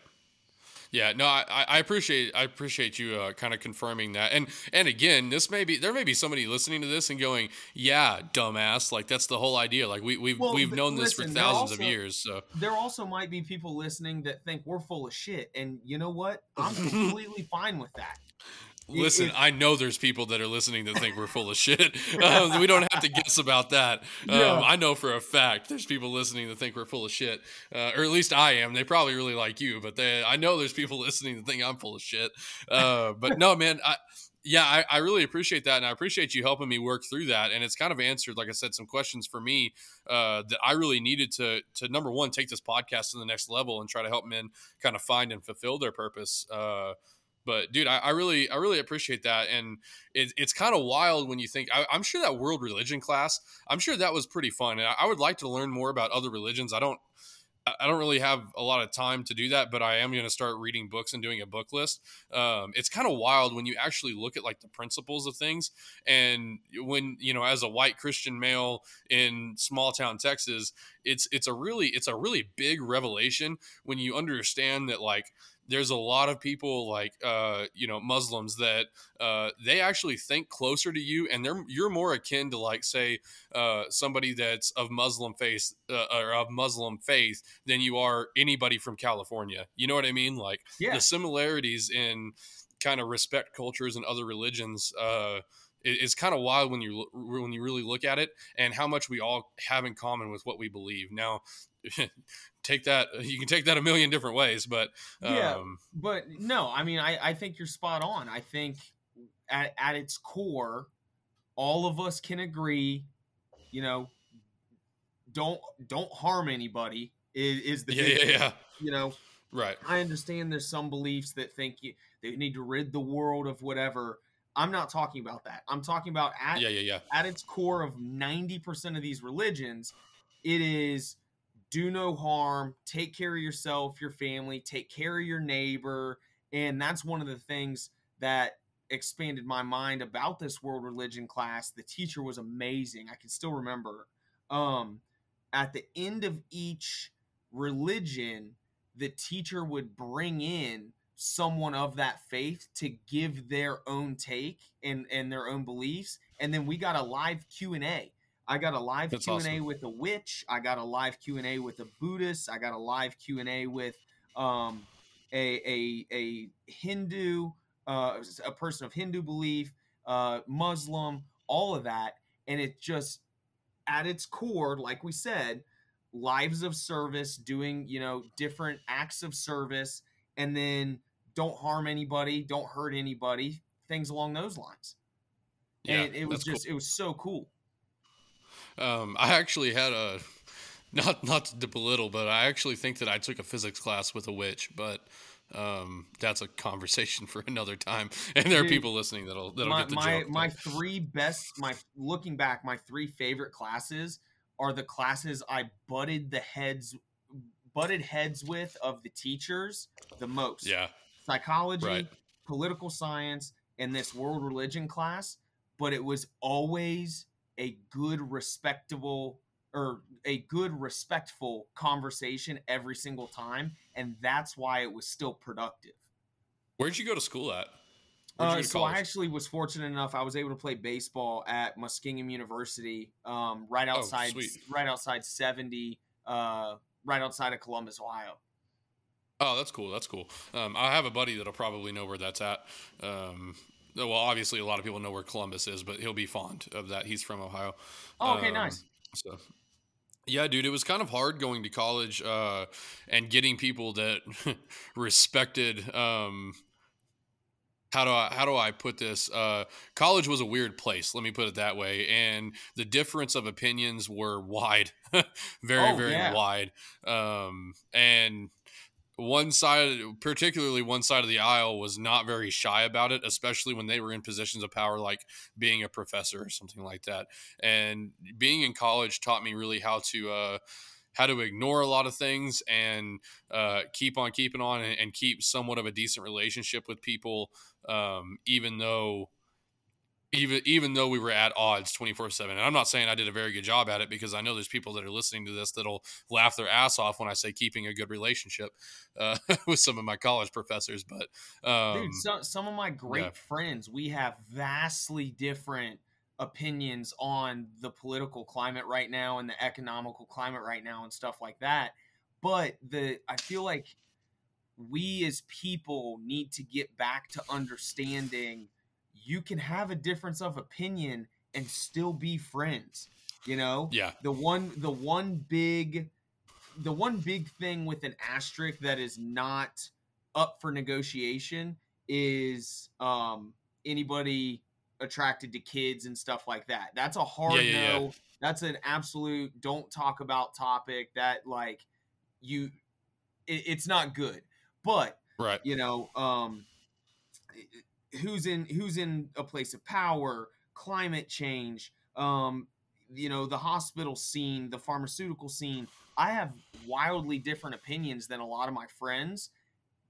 yeah, no, I, I appreciate I appreciate you uh, kind of confirming that. And and again, this may be there may be somebody listening to this and going, "Yeah, dumbass." Like that's the whole idea. Like we we've well, we've known listen, this for thousands also, of years. So there also might be people listening that think we're full of shit, and you know what? I'm (laughs) completely fine with that. Listen, I know there's people that are listening that think we're full of shit. (laughs) Um, we don't have to guess about that. Um, yeah. I know for a fact there's people listening that think we're full of shit, uh, or at least I am. They probably really like you, but they, I know there's people (laughs) listening that think I'm full of shit. Uh, but no, man, I, yeah, I, I, really appreciate that, and I appreciate you helping me work through that. And it's kind of answered, like I said, some questions for me uh, that I really needed to to number one take this podcast to the next level and try to help men kind of find and fulfill their purpose. Uh, but dude, I, I, really, I really appreciate that, and it, it's kind of wild when you think. I, am sure that world religion class, I'm sure that was pretty fun, and I, I would like to learn more about other religions. I don't, I don't really have a lot of time to do that, but I am going to start reading books and doing a book list. Um, it's kind of wild when you actually look at like the principles of things, and when you know, as a white Christian male in small town Texas, it's it's a really it's a really big revelation when you understand that like there's a lot of people like uh, you know Muslims that uh, they actually think closer to you, and they're you're more akin to like say uh, somebody that's of Muslim faith uh, or of Muslim faith than you are anybody from California. You know what I mean? Like yeah. the similarities in kind of respect cultures and other religions uh, it's kind of wild when you when you really look at it and how much we all have in common with what we believe. Now, (laughs) take that you can take that a million different ways, but um, yeah, but no, I mean, I I think you're spot on. I think at at its core, all of us can agree, you know, don't don't harm anybody is, is the yeah, yeah, yeah, you know. Right. I understand there's some beliefs that think you they need to rid the world of whatever I'm not talking about that. I'm talking about at yeah, yeah, yeah. at its core of 90% of these religions, it is do no harm, take care of yourself, your family, take care of your neighbor, and that's one of the things that expanded my mind about this world religion class. The teacher was amazing. I can still remember. Um at the end of each religion, the teacher would bring in someone of that faith to give their own take and and their own beliefs and then we got a live q&a i got a live q&a awesome. with a witch i got a live q&a with a buddhist i got a live q&a with um, a, a, a hindu uh, a person of hindu belief uh, muslim all of that and it just at its core like we said lives of service doing you know different acts of service and then don't harm anybody, don't hurt anybody, things along those lines. Yeah, and it was just cool. it was so cool. Um, I actually had a (laughs) not not to belittle, but I actually think that I took a physics class with a witch, but um, that's a conversation (laughs) for another time. And there are people listening that'll that'll my, get the my, joke. My three best, my looking back, my three favorite classes are the classes I butted the heads butted heads with of the teachers the most. Yeah. Psychology, right. political science, and this world religion class, but it was always a good, respectable or a good, respectful conversation every single time, and that's why it was still productive. Where'd you go to school at? Uh, so I actually was fortunate enough. I was able to play baseball at Muskingum University, um, right oh, outside, oh, right outside seventy, uh, right outside of Columbus, Ohio. Oh, that's cool. That's cool. Um, I have a buddy that'll probably know where that's at. Um, well, obviously, a lot of people know where Columbus is, but he'll be fond of that. He's from Ohio. Oh, okay, um, nice. So, yeah, dude, it was kind of hard going to college uh, and getting people that (laughs) respected. Um, how do I how do I put this? Uh, college was a weird place. Let me put it that way. And the difference of opinions were (laughs) wide, very oh, very yeah. wide. Um, and one side, particularly one side of the aisle, was not very shy about it, especially when they were in positions of power, like being a professor or something like that. And being in college taught me really how to. Uh, how to ignore a lot of things and uh, keep on keeping on and, and, keep somewhat of a decent relationship with people, um, even though even even though we were at odds 24-7 and i'm not saying i did a very good job at it because i know there's people that are listening to this that'll laugh their ass off when i say keeping a good relationship uh, (laughs) with some of my college professors but um, Dude, so, some of my great yeah. friends we have vastly different opinions on the political climate right now and the economical climate right now and stuff like that. But the I feel like we as people need to get back to understanding you can have a difference of opinion and still be friends. You know? Yeah. The one the one big the one big thing with an asterisk that is not up for negotiation is um anybody attracted to kids and stuff like that. That's a hard yeah, yeah, no. Yeah. That's an absolute don't talk about topic that like you it, it's not good. But right. you know, um who's in who's in a place of power, climate change, um you know, the hospital scene, the pharmaceutical scene. I have wildly different opinions than a lot of my friends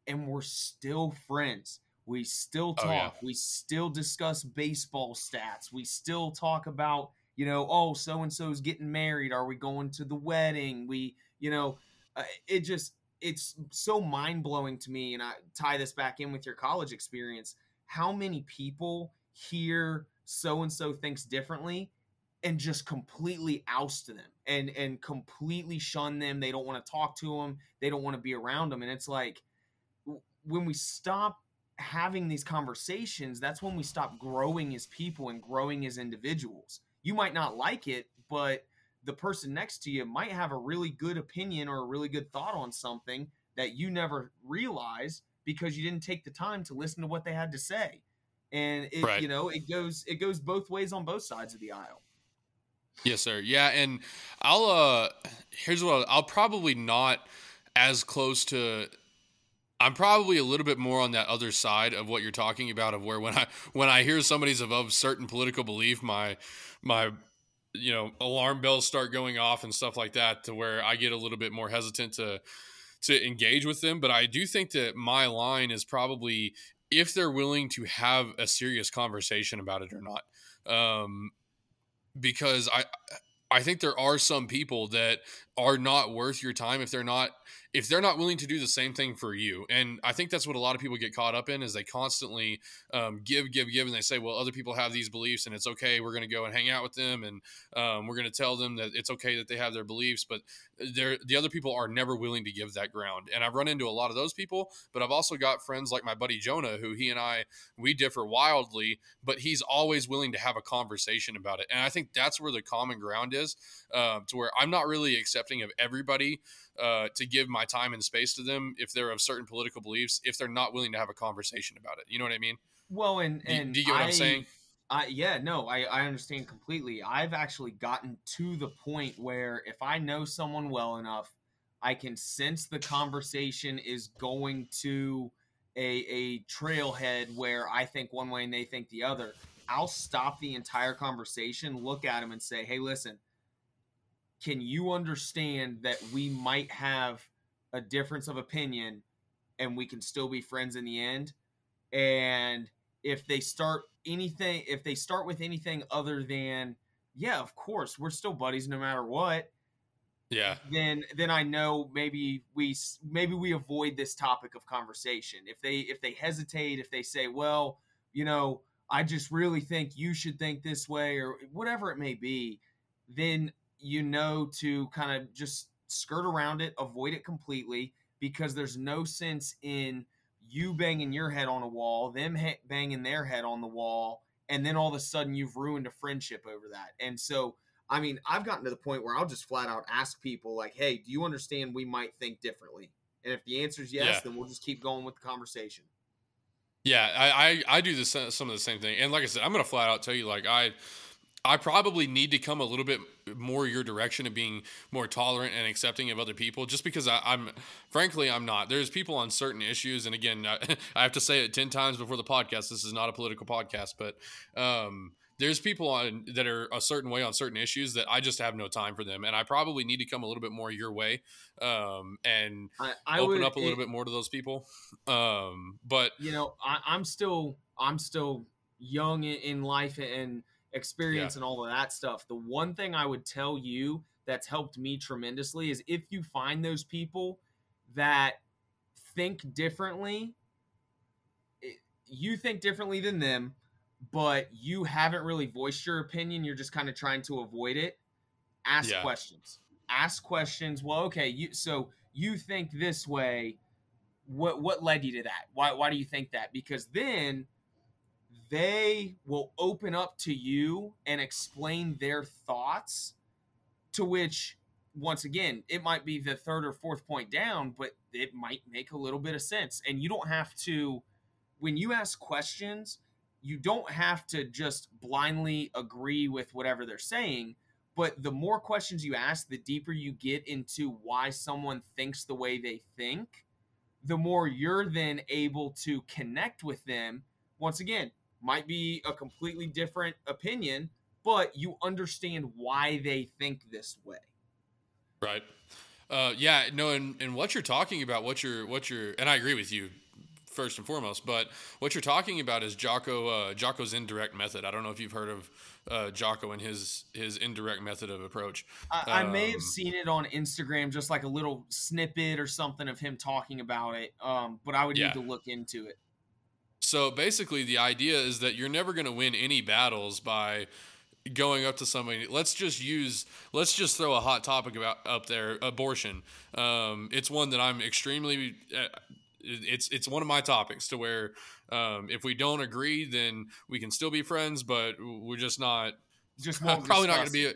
and we're still friends we still talk. Oh, yeah. We still discuss baseball stats. We still talk about, you know, oh, so and so's getting married. Are we going to the wedding? We, you know, uh, it just, it's so mind blowing to me. And I tie this back in with your college experience. How many people hear so and so thinks differently and just completely oust them and and completely shun them. They don't want to talk to them. They don't want to be around them. And it's like when we stop having these conversations, that's when we stop growing as people and growing as individuals. You might not like it, but the person next to you might have a really good opinion or a really good thought on something that you never realized because you didn't take the time to listen to what they had to say. And it, right. you know, it goes it goes both ways on both sides of the aisle. Yes, sir. Yeah, and I'll uh here's what I'll, I'll probably not as close to I'm probably a little bit more on that other side of what you're talking about of where when I when I hear somebody's of, of certain political belief, my my you know alarm bells start going off and stuff like that to where I get a little bit more hesitant to to engage with them. But I do think that my line is probably if they're willing to have a serious conversation about it or not. Um, because I I think there are some people that are not worth your time if they're not if they're not willing to do the same thing for you and i think that's what a lot of people get caught up in is they constantly um, give give give and they say well other people have these beliefs and it's okay we're going to go and hang out with them and um, we're going to tell them that it's okay that they have their beliefs but the other people are never willing to give that ground and i've run into a lot of those people but i've also got friends like my buddy jonah who he and i we differ wildly but he's always willing to have a conversation about it and i think that's where the common ground is uh, to where i'm not really accepting of everybody uh, to give my time and space to them if they're of certain political beliefs if they're not willing to have a conversation about it. You know what I mean? Well, and and do, do you get what I, am saying? I, yeah, no, I, I understand completely. I've actually gotten to the point where if I know someone well enough, I can sense the conversation is going to a, a trailhead where I think one way and they think the other. I'll stop the entire conversation, look at them, and say, hey, listen, can you understand that we might have a difference of opinion and we can still be friends in the end? And if they start anything if they start with anything other than yeah of course we're still buddies no matter what yeah. then then i know maybe we maybe we avoid this topic of conversation. If they if they hesitate if they say well you know i just really think you should think this way or whatever it may be then you know to kind of just skirt around it, avoid it completely because there's no sense in you banging your head on a wall, them banging their head on the wall, and then all of a sudden you've ruined a friendship over that. And so, I mean, I've gotten to the point where I'll just flat out ask people, like, hey, do you understand we might think differently? And if the answer is yes, yeah. then we'll just keep going with the conversation. Yeah, I, I, I do this some of the same thing, and like I said, I'm gonna flat out tell you, like I I probably need to come a little bit more your direction of being more tolerant and accepting of other people just because I, am frankly i'm not there's people on certain issues and again I, (laughs) I, have to say it 10 times before the podcast this is not a political podcast but um, there's people on that are a certain way on certain issues that I just have no time for them, and I probably need to come a little bit more your way, um, and I, I open would, up a little it, bit more to those people. Um, but you know, I, am still I'm still young in life, and experience yeah. and all of that stuff. The one thing I would tell you that's helped me tremendously is if you find those people that think differently, you think differently than them, but you haven't really voiced your opinion, you're just kind of trying to avoid it. Ask yeah. questions. Ask questions. Well, okay, you so you think this way. What what led you to that? Why why do you think that? Because then they will open up to you and explain their thoughts to which once again it might be the third or fourth point down but it might make a little bit of sense. And you don't have to when you ask questions you don't have to just blindly agree with whatever they're saying but the more questions you ask the deeper you get into why someone thinks the way they think the more you're then able to connect with them. Once again might be a completely different opinion, but you understand why they think this way. Right. Uh, yeah. No. And, and what you're talking about, what you're, what you're, and I agree with you first and foremost. But what you're talking about is Jocko uh, Jocko's indirect method. I don't know if you've heard of uh, Jocko and his his indirect method of approach. I, I may have um, seen it on Instagram, just like a little snippet or something of him talking about it. Um, but I would yeah. need to look into it. So basically, the idea is that you're never going to win any battles by going up to somebody. Let's just use. Let's just throw a hot topic about up there. Abortion. Um, it's one that I'm extremely. Uh, it's it's one of my topics to where um, if we don't agree, then we can still be friends, but we're just not. Just (laughs) probably not going to be.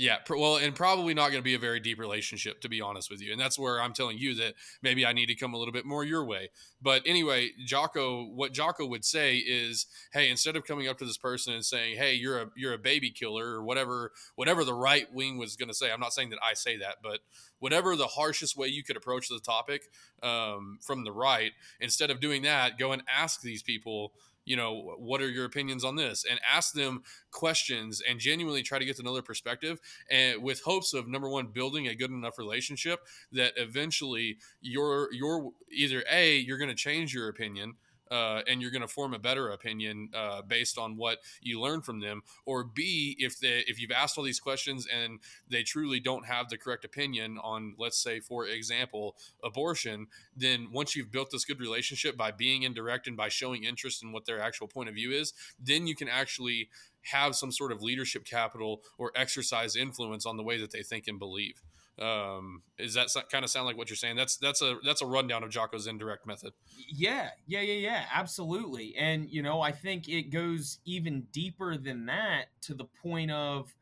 Yeah, well, and probably not going to be a very deep relationship, to be honest with you. And that's where I'm telling you that maybe I need to come a little bit more your way. But anyway, Jocko, what Jocko would say is, hey, instead of coming up to this person and saying, hey, you're a you're a baby killer or whatever, whatever the right wing was going to say. I'm not saying that I say that, but whatever the harshest way you could approach the topic um, from the right, instead of doing that, go and ask these people you know, what are your opinions on this? And ask them questions and genuinely try to get another perspective and with hopes of number one, building a good enough relationship that eventually you're you're either A, you're gonna change your opinion uh, and you're going to form a better opinion uh, based on what you learn from them. Or B, if they if you've asked all these questions and they truly don't have the correct opinion on, let's say, for example, abortion, then once you've built this good relationship by being indirect and by showing interest in what their actual point of view is, then you can actually have some sort of leadership capital or exercise influence on the way that they think and believe. Um, is that kind of sound like what you're saying? That's that's a that's a rundown of Jocko's indirect method. Yeah, yeah, yeah, yeah, absolutely. And you know, I think it goes even deeper than that to the point of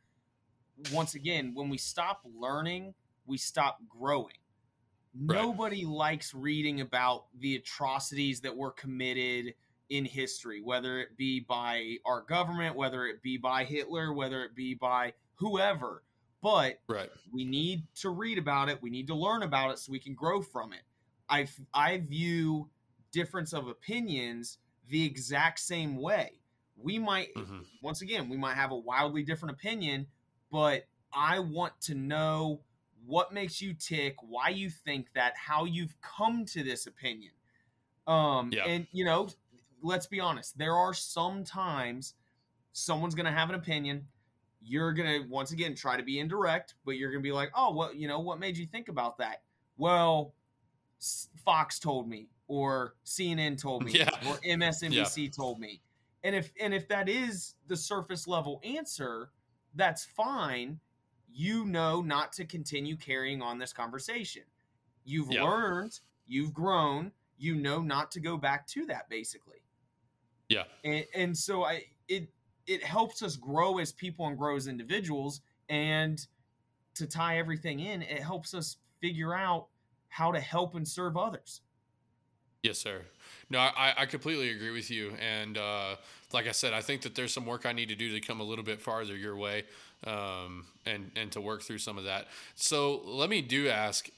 once again, when we stop learning, we stop growing. Right. Nobody likes reading about the atrocities that were committed in history, whether it be by our government, whether it be by Hitler, whether it be by whoever but right. we need to read about it. We need to learn about it so we can grow from it. I I view difference of opinions the exact same way. We might mm-hmm. once again we might have a wildly different opinion, but I want to know what makes you tick, why you think that, how you've come to this opinion. Um yeah. and you know, let's be honest, there are some times someone's going to have an opinion you're going to once again try to be indirect, but you're going to be like, "Oh, well, you know, what made you think about that?" Well, Fox told me or CNN told me yeah. or MSNBC yeah. told me. And if and if that is the surface level answer, that's fine. You know not to continue carrying on this conversation. You've yeah. learned, you've grown, you know not to go back to that basically. Yeah. And and so I it it helps us grow as people and grow as individuals. And to tie everything in, it helps us figure out how to help and serve others. Yes, sir. No, I, I completely agree with you. And uh, like I said, I think that there's some work I need to do to come a little bit farther your way um, and, and to work through some of that. So let me do ask,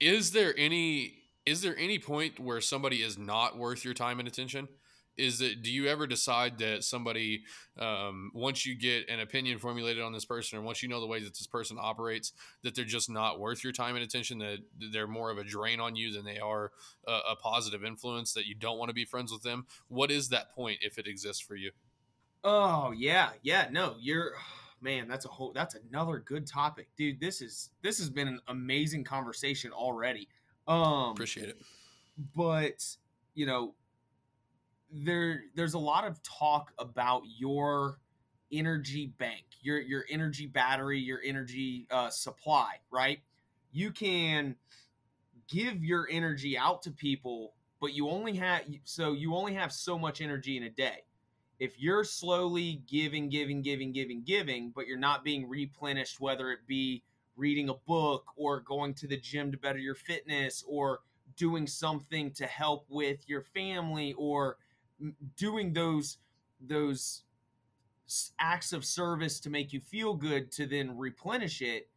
is there any, is there any point where somebody is not worth your time and attention? Is that do you ever decide that somebody um, once you get an opinion formulated on this person or once you know the way that this person operates that they're just not worth your time and attention that they're more of a drain on you than they are a, a positive influence that you don't want to be friends with them? What is that point if it exists for you? Oh yeah yeah no you're (sighs) man that's a whole that's another good topic. Dude this is this has been an amazing conversation already. Um appreciate it. but you know there there's a lot of talk about your energy bank, your your energy battery, your energy uh, supply, right? You can give your energy out to people, but you only have so you only have so much energy in a day. If you're slowly giving, giving, giving, giving, giving, but you're not being replenished, whether it be reading a book or going to the gym to better your fitness or doing something to help with your family or doing those those acts of service to make you feel good to then replenish it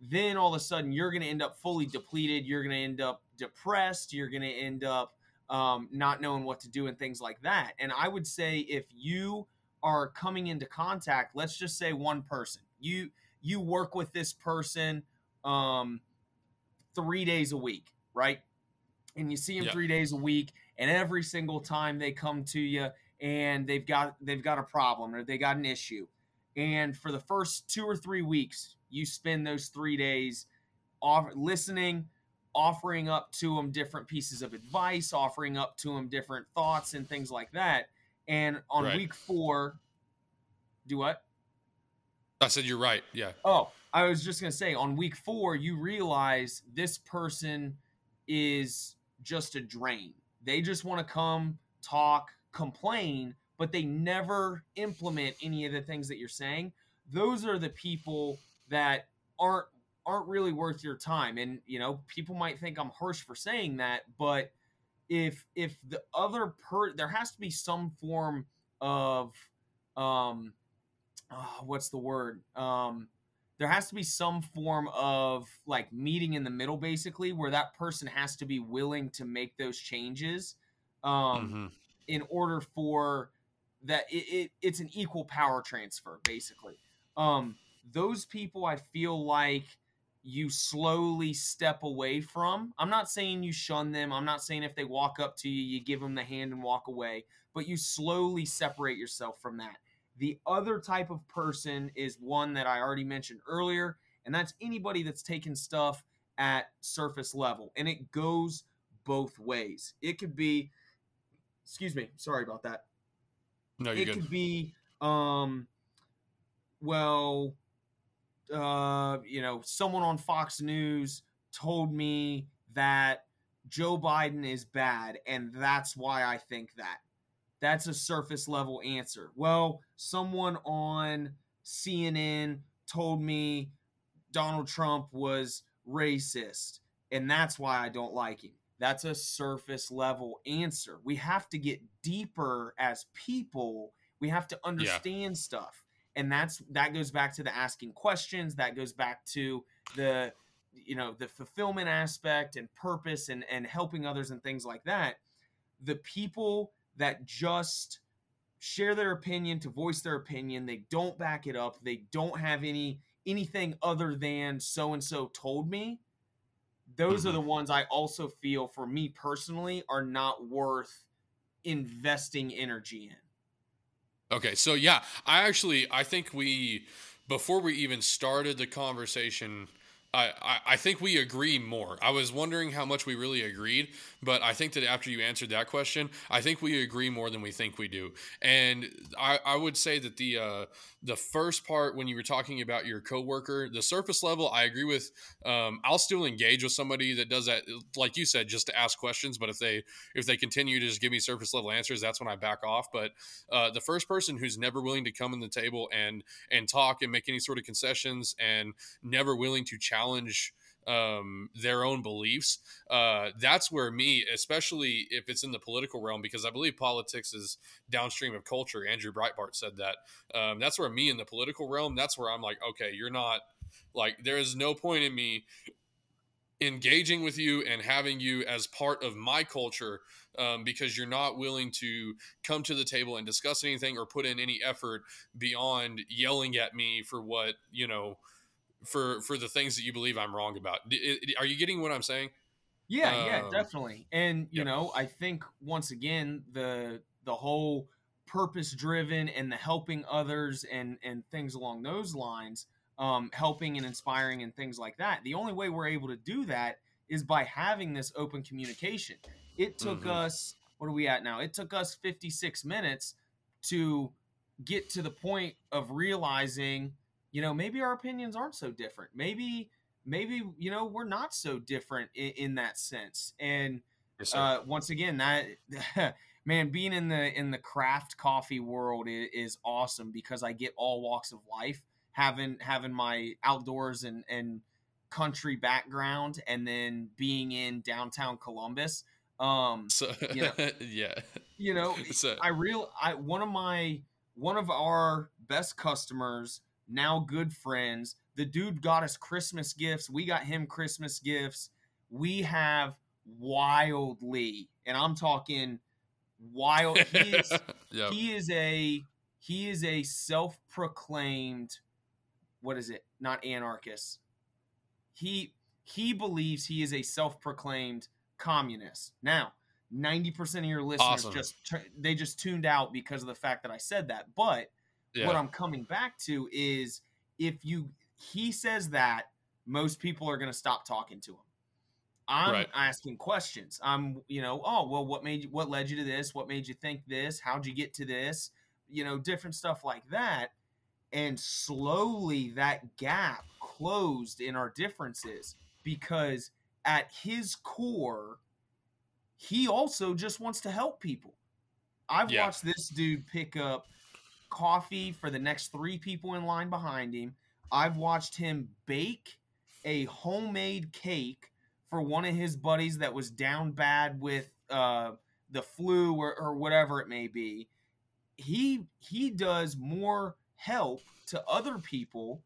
then all of a sudden you're going to end up fully depleted you're going to end up depressed you're going to end up um, not knowing what to do and things like that and i would say if you are coming into contact let's just say one person you you work with this person um, three days a week right and you see him yep. three days a week and every single time they come to you and they've got they've got a problem or they got an issue. And for the first two or three weeks you spend those three days off listening offering up to them different pieces of advice offering up to them different thoughts and things like that. And on right. week four do what? I said you're right. Yeah. Oh i was just going to say on week four you realize this person is just a drain they just want to come, talk, complain, but they never implement any of the things that you're saying. Those are the people that aren't aren't really worth your time. And you know, people might think I'm harsh for saying that, but if if the other per there has to be some form of um uh, what's the word um there has to be some form of like meeting in the middle basically where that person has to be willing to make those changes um, mm-hmm. in order for that it, it, it's an equal power transfer basically um, those people i feel like you slowly step away from. I'm not saying you shun them. I'm not saying if they walk up to you, you give them the hand and walk away, but you slowly separate yourself from that. The other type of person is one that I already mentioned earlier, and that's anybody that's taking stuff at surface level. And it goes both ways. It could be, excuse me, sorry about that. No, you're it good. could be, um, well, uh, you know, someone on Fox News told me that Joe Biden is bad, and that's why I think that. That's a surface level answer. Well, someone on CNN told me Donald Trump was racist, and that's why I don't like him. That's a surface level answer. We have to get deeper as people. We have to understand yeah. stuff. And that's that goes back to the asking questions, that goes back to the you know, the fulfillment aspect and purpose and and helping others and things like that. The people that just share their opinion to voice their opinion, they don't back it up, they don't have any anything other than so and so told me those mm-hmm. are the ones I also feel for me personally are not worth investing energy in. Okay, so yeah, I actually I think we before we even started the conversation I, I, think we agree more. I was wondering how much we really agreed, but I think that after you answered that question, I think we agree more than we think we do. And I, I would say that the uh, the first part when you were talking about your coworker, the surface level, I agree with. Um, I'll still engage with somebody that does that, like you said, just to ask questions. But if they if they continue to just give me surface level answers, that's when I back off. But uh, the first person who's never willing to come in the table and and talk and make any sort of concessions and never willing to challenge um, their own beliefs. Uh, that's where me, especially if it's in the political realm, because I believe politics is downstream of culture. Andrew Breitbart said that. Um, that's where me in the political realm. That's where I'm like, okay, you're not like there is no point in me engaging with you and having you as part of my culture um, because you're not willing to come to the table and discuss anything or put in any effort beyond yelling at me for what you know for for the things that you believe I'm wrong about. Are you getting what I'm saying? Yeah, um, yeah, definitely. And you know, I think once again the the whole purpose driven and the helping others and and things along those lines, um, helping and inspiring and things like that. The only way we're able to do that is by having this open communication. It took mm-hmm. us what are we at now? It took us 56 minutes to get to the point of realizing you know, maybe our opinions aren't so different. Maybe, maybe you know, we're not so different in, in that sense. And yes, uh, once again, that (laughs) man, being in the in the craft coffee world is, is awesome because I get all walks of life. Having having my outdoors and and country background, and then being in downtown Columbus. Um, so, you know, (laughs) yeah, you know, so. I real I one of my one of our best customers now good friends. The dude got us Christmas gifts. We got him Christmas gifts. We have wildly, and I'm talking wild. He is, (laughs) yep. he is a he is a self-proclaimed what is it? Not anarchist. He he believes he is a self-proclaimed communist. Now, 90% of your listeners awesome. just they just tuned out because of the fact that I said that. But yeah. What I'm coming back to is if you he says that, most people are going to stop talking to him. I'm right. asking questions. I'm, you know, oh well, what made you, what led you to this? What made you think this? How'd you get to this? You know, different stuff like that. And slowly that gap closed in our differences because at his core, he also just wants to help people. I've yeah. watched this dude pick up coffee for the next three people in line behind him. I've watched him bake a homemade cake for one of his buddies that was down bad with uh, the flu or, or whatever it may be. He he does more help to other people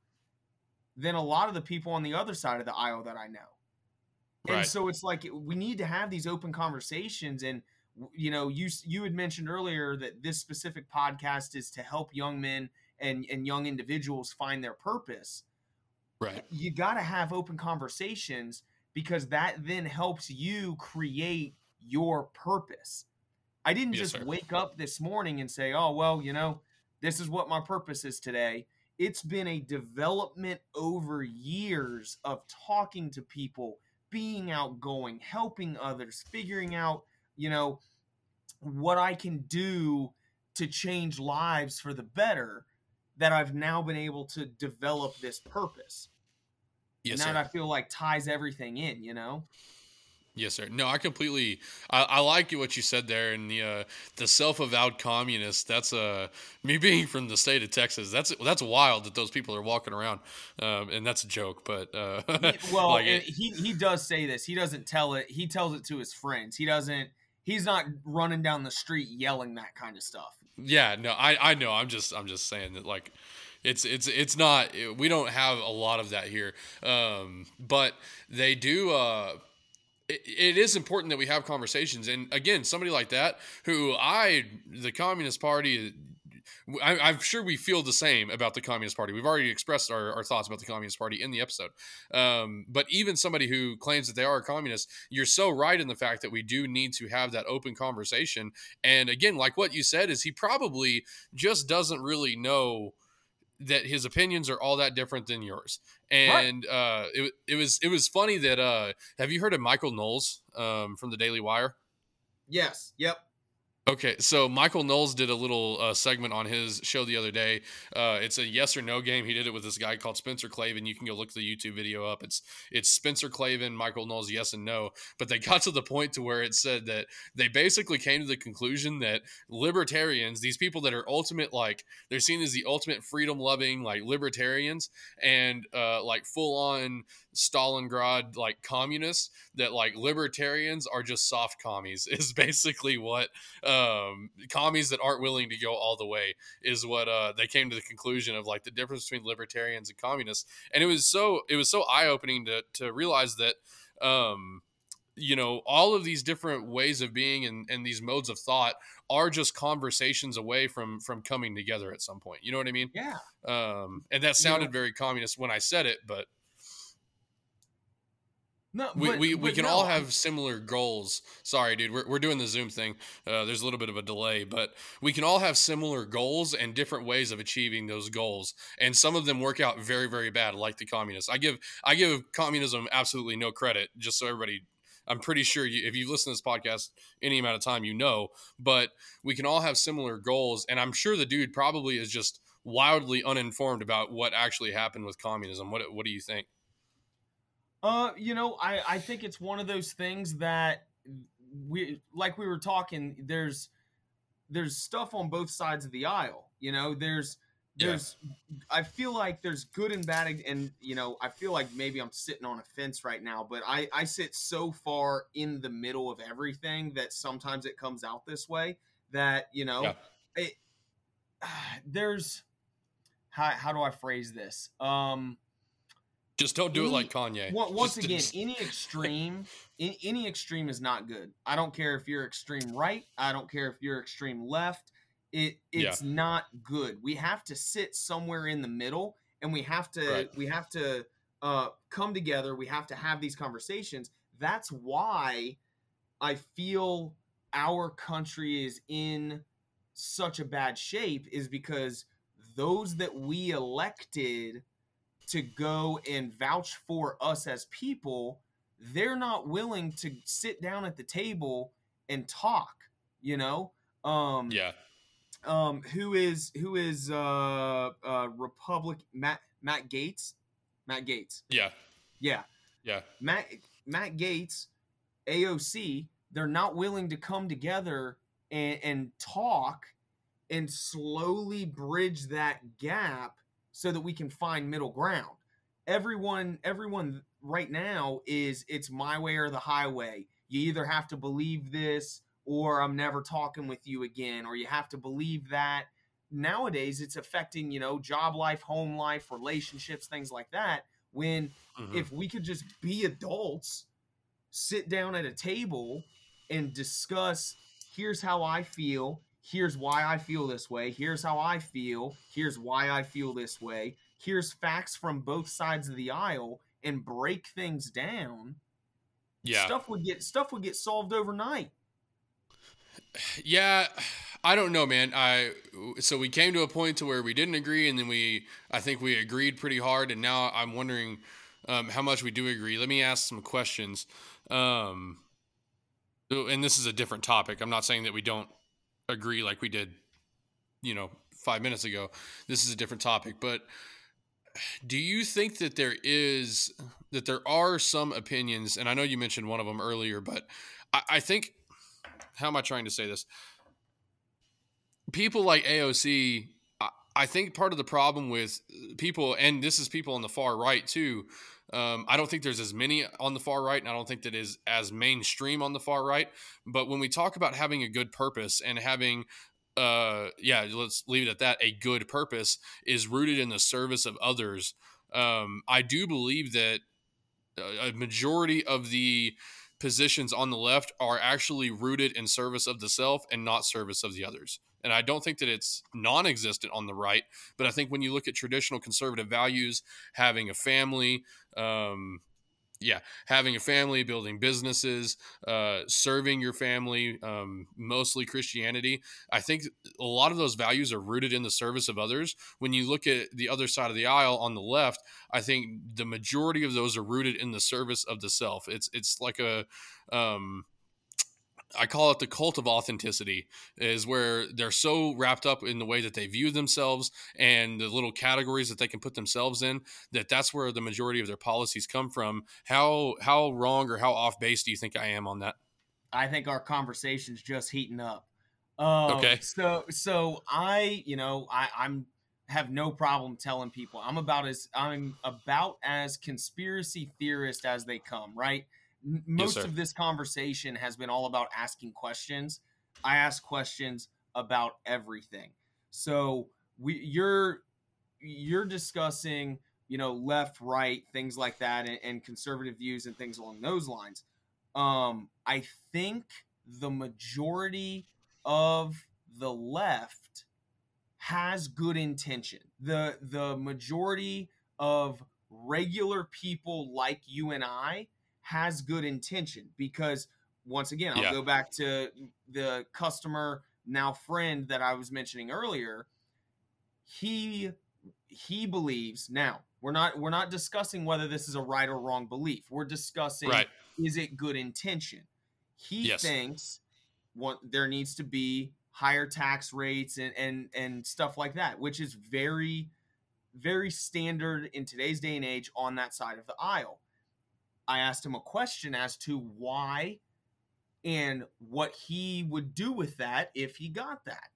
than a lot of the people on the other side of the aisle that I know. Right. And so it's like we need to have these open conversations and you know you you had mentioned earlier that this specific podcast is to help young men and and young individuals find their purpose Right. You got to have open conversations because that then helps you create your purpose. I didn't yes, just sir. wake up this morning and say, "Oh, well, you know, this is what my purpose is today." It's been a development over years of talking to people, being outgoing, helping others, figuring out, you know, what I can do to change lives for the better that I've now been able to develop this purpose. Yes, and that I feel like ties everything in, you know? Yes, sir. No, I completely. I, I like what you said there, and the uh, the self avowed communist. That's uh, me being from the state of Texas. That's that's wild that those people are walking around, um, and that's a joke. But uh, (laughs) well, like it, he he does say this. He doesn't tell it. He tells it to his friends. He doesn't. He's not running down the street yelling that kind of stuff. Yeah, no, I I know. I'm just I'm just saying that like it's it's it's not. We don't have a lot of that here, um, but they do. Uh, it, it is important that we have conversations. And again, somebody like that, who I, the Communist Party, I, am sure we feel the same about the Communist Party. We've already expressed our, our thoughts about the Communist Party in the episode. Um, but even somebody who claims that they are a communist, you're so right in the fact that we do need to have that open conversation. And again, like what you said, is he probably just doesn't really know that his opinions are all that different than yours. And uh, it, it was it was funny that uh, have you heard of Michael Knowles um, from the Daily Wire? Yes. Yep. Okay, so Michael Knowles did a little uh, segment on his show the other day. Uh, it's a yes or no game. He did it with this guy called Spencer Klavan. You can go look the YouTube video up. It's it's Spencer Klavan, Michael Knowles, yes and no. But they (laughs) got to the point to where it said that they basically came to the conclusion that libertarians, these people that are ultimate, like they're seen as the ultimate freedom loving, like libertarians, and uh, like full on Stalingrad like communists that like libertarians are just soft commies (laughs) is basically what um commies that aren't willing to go all the way is what uh they came to the conclusion of like the difference between libertarians and communists. And it was so it was so eye-opening to to realize that um you know all of these different ways of being and, and these modes of thought are just conversations away from from coming together at some point. You know what i mean? Yeah. Um and that sounded very communist when i said it but no, we, but, we, we can no. all have similar goals. Sorry, dude, we're, we're doing the Zoom thing. Uh, there's a little bit of a delay, but we can all have similar goals and different ways of achieving those goals. And some of them work out very, very bad, like the communists. I give I give communism absolutely no credit, just so everybody. I'm pretty sure you, if you've listened to this podcast any amount of time, you know. But we can all have similar goals, and I'm sure the dude probably is just wildly uninformed about what actually happened with communism. What what do you think? Uh, you know, I I think it's one of those things that we like we were talking. There's there's stuff on both sides of the aisle. You know, there's there's yeah. I feel like there's good and bad, and you know, I feel like maybe I'm sitting on a fence right now, but I I sit so far in the middle of everything that sometimes it comes out this way that you know, yeah. it, (sighs) there's how how do I phrase this? Um just don't do any, it like Kanye. once just, again, just... any extreme, any extreme is not good. I don't care if you're extreme right. I don't care if you're extreme left. It it's yeah. not good. We have to sit somewhere in the middle, and we have to right. we have to uh, come together. We have to have these conversations. That's why I feel our country is in such a bad shape. Is because those that we elected to go and vouch for us as people, they're not willing to sit down at the table and talk, you know? Um Yeah. Um who is who is uh uh Republic Matt Matt Gaetz? Matt Gaetz. Yeah. Yeah. Yeah. Matt Matt Gaetz, AOC, they're not willing to come together and, and talk and slowly bridge that gap so that we can find middle ground. Everyone, everyone right now is it's my way or the highway. You either have to believe this or I'm never talking with you again, or you have to believe that. Nowadays, it's affecting, you know, job life, home life, relationships, things like that. When mm-hmm. if we could just be adults, sit down at a table and discuss here's how I feel, here's why I feel this way. Here's how I feel. Here's why I feel this way. here's facts from both sides of the aisle and break things down, yeah, stuff would get stuff would get solved overnight. Yeah, I don't know, man. I so we came to a point to where we didn't agree, and then we I think we agreed pretty hard, and now I'm wondering um, how much we do agree. Let me ask some questions. Um, and this is a different topic. I'm not saying that we don't agree like we did, you know, five minutes ago. This is a different topic, but do you think that there is that there are some opinions, and I know you mentioned one of them earlier, but I, I think how am I trying to say this? People like AOC, I, I think part of the problem with people, and this is people on the far right too. Um, I don't think there's as many on the far right, and I don't think that is as mainstream on the far right. But when we talk about having a good purpose and having uh yeah let's leave it at that a good purpose is rooted in the service of others um i do believe that a majority of the positions on the left are actually rooted in service of the self and not service of the others. And I don't think that it's non existent on the right, but I think when you look at traditional conservative values, having a family, um, yeah, having a family, building businesses, uh, serving your family, um, mostly Christianity. I think a lot of those values are rooted in the service of others. When you look at the other side of the aisle on the left, I think the majority of those are rooted in the service of the self. It's it's like a um, I call it the cult of authenticity is where they're so wrapped up in the way that they view themselves and the little categories that they can put themselves in that that's where the majority of their policies come from. How how wrong or how off base do you think I am on that? I think our conversation's just heating up. Um, okay. So so I you know I I'm have no problem telling people I'm about as I'm about as conspiracy theorist as they come. Right most yes, of this conversation has been all about asking questions. I ask questions about everything. So we you're you're discussing, you know, left, right, things like that, and, and conservative views and things along those lines. Um, I think the majority of the left has good intention. The the majority of regular people like you and I has good intention because once again, I'll yeah. go back to the customer now friend that I was mentioning earlier. He he believes now we're not we're not discussing whether this is a right or wrong belief. We're discussing right. is it good intention. He yes. thinks what there needs to be higher tax rates and and and stuff like that, which is very very standard in today's day and age on that side of the aisle. I asked him a question as to why and what he would do with that if he got that.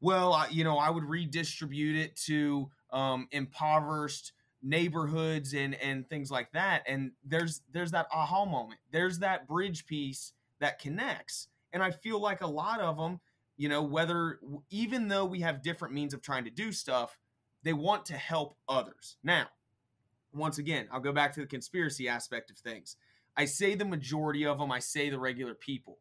Well, you know, I would redistribute it to um, impoverished neighborhoods and and things like that. And there's there's that aha moment. There's that bridge piece that connects. And I feel like a lot of them, you know, whether even though we have different means of trying to do stuff, they want to help others. Now, once again, I'll go back to the conspiracy aspect of things. I say the majority of them, I say the regular people.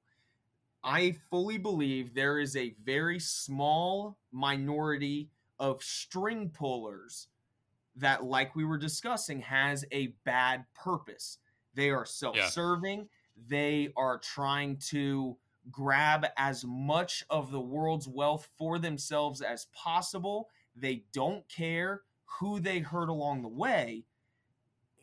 I fully believe there is a very small minority of string pullers that, like we were discussing, has a bad purpose. They are self serving, yeah. they are trying to grab as much of the world's wealth for themselves as possible. They don't care who they hurt along the way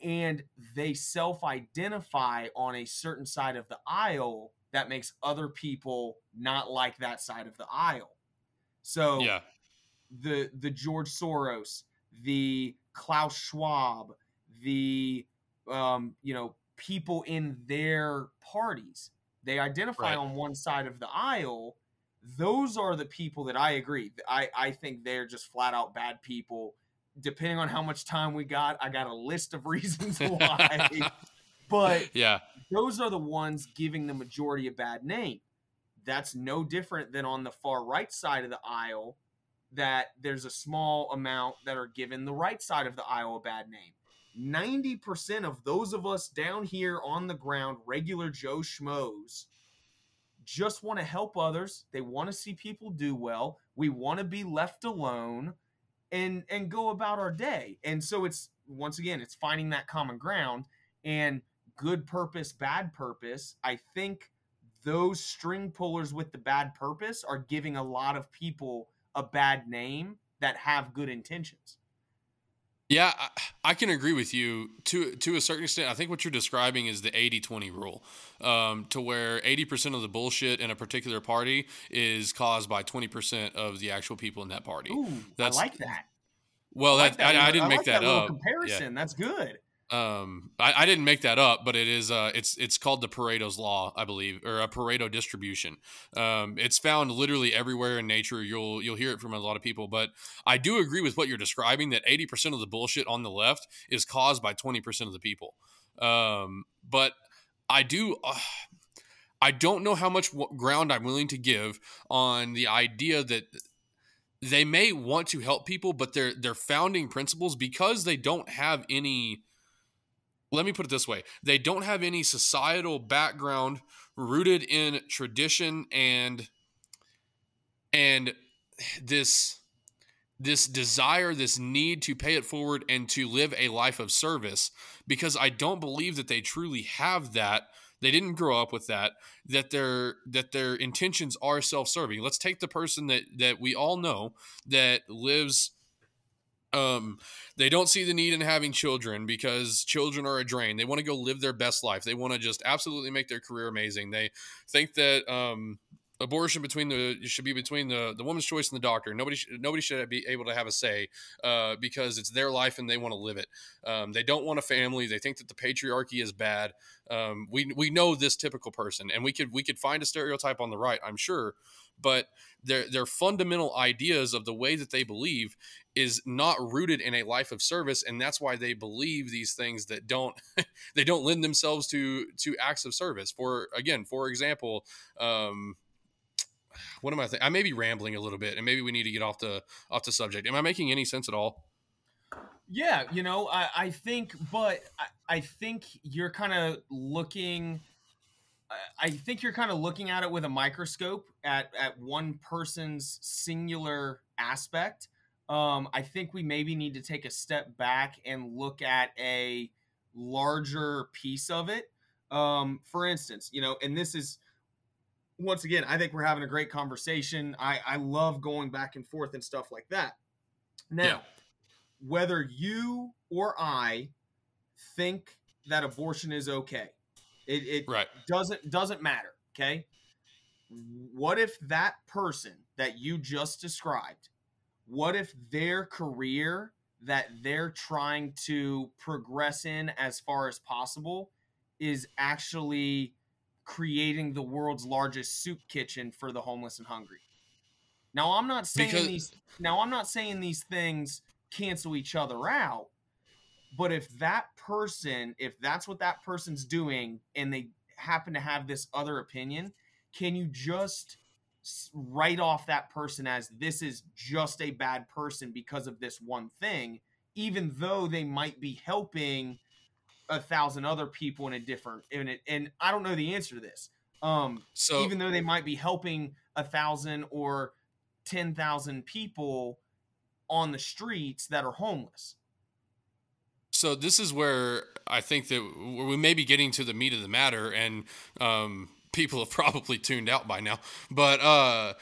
and they self identify on a certain side of the aisle that makes other people not like that side of the aisle. So yeah. the the George Soros, the Klaus Schwab, the um, you know, people in their parties, they identify right. on one side of the aisle. Those are the people that I agree. I, I think they're just flat out bad people depending on how much time we got, I got a list of (laughs) reasons (laughs) why. but yeah, those are the ones giving the majority a bad name. That's no different than on the far right side of the aisle that there's a small amount that are given the right side of the aisle a bad name. 90% of those of us down here on the ground, regular Joe Schmoes, just want to help others. They want to see people do well. We want to be left alone and and go about our day. And so it's once again, it's finding that common ground and good purpose, bad purpose. I think those string pullers with the bad purpose are giving a lot of people a bad name that have good intentions. Yeah, I, I, can agree with you to to a certain extent. I think what you're describing is the 80-20 rule, um, to where 80% of the bullshit in a particular party is caused by 20% of the actual people in that party. Ooh, That's, I like that. Well, I, like that, I, I didn't I make like that, that up. Comparison, yeah. that's good. Um, I, I, didn't make that up, but it is uh, it's it's called the Pareto's law, I believe, or a Pareto distribution. Um, it's found literally everywhere in nature. You'll you'll hear it from a lot of people, but I do agree with what you're describing. That eighty percent of the bullshit on the left is caused by twenty percent of the people. Um, but I do. Uh, I don't know how much ground I'm willing to give on the idea that they may want to help people, but their their founding principles because they don't have any let me put it this way. They don't have any societal background rooted in tradition and and this this desire this need to pay it forward and to live a life of service because i don't believe that they truly have that. They didn't grow up with that that their that their intentions are self-serving. Let's take the person that that we all know that lives um, they don't see the need in having children because children are a drain. They want to go live their best life. They want to just absolutely make their career amazing. They think that um, abortion between the should be between the, the woman's choice and the doctor. Nobody sh- nobody should be able to have a say uh, because it's their life and they want to live it. Um, they don't want a family. They think that the patriarchy is bad. Um, we we know this typical person, and we could we could find a stereotype on the right, I'm sure, but their their fundamental ideas of the way that they believe is not rooted in a life of service and that's why they believe these things that don't (laughs) they don't lend themselves to to acts of service for again for example um (sighs) what am i thinking i may be rambling a little bit and maybe we need to get off the off the subject. Am i making any sense at all? Yeah you know i i think but i, I think you're kind of looking I think you're kind of looking at it with a microscope at at one person's singular aspect. Um, I think we maybe need to take a step back and look at a larger piece of it. Um, for instance, you know, and this is once again, I think we're having a great conversation. I, I love going back and forth and stuff like that. Now, yeah. whether you or I think that abortion is okay, it, it right. doesn't doesn't matter. Okay. What if that person that you just described what if their career that they're trying to progress in as far as possible is actually creating the world's largest soup kitchen for the homeless and hungry. Now I'm not saying because... these now I'm not saying these things cancel each other out, but if that person, if that's what that person's doing and they happen to have this other opinion, can you just write off that person as this is just a bad person because of this one thing, even though they might be helping a thousand other people in a different in it. And I don't know the answer to this. Um, so even though they might be helping a thousand or ten thousand people on the streets that are homeless. So this is where I think that we may be getting to the meat of the matter, and um, people have (laughs) probably tuned out by now. But uh,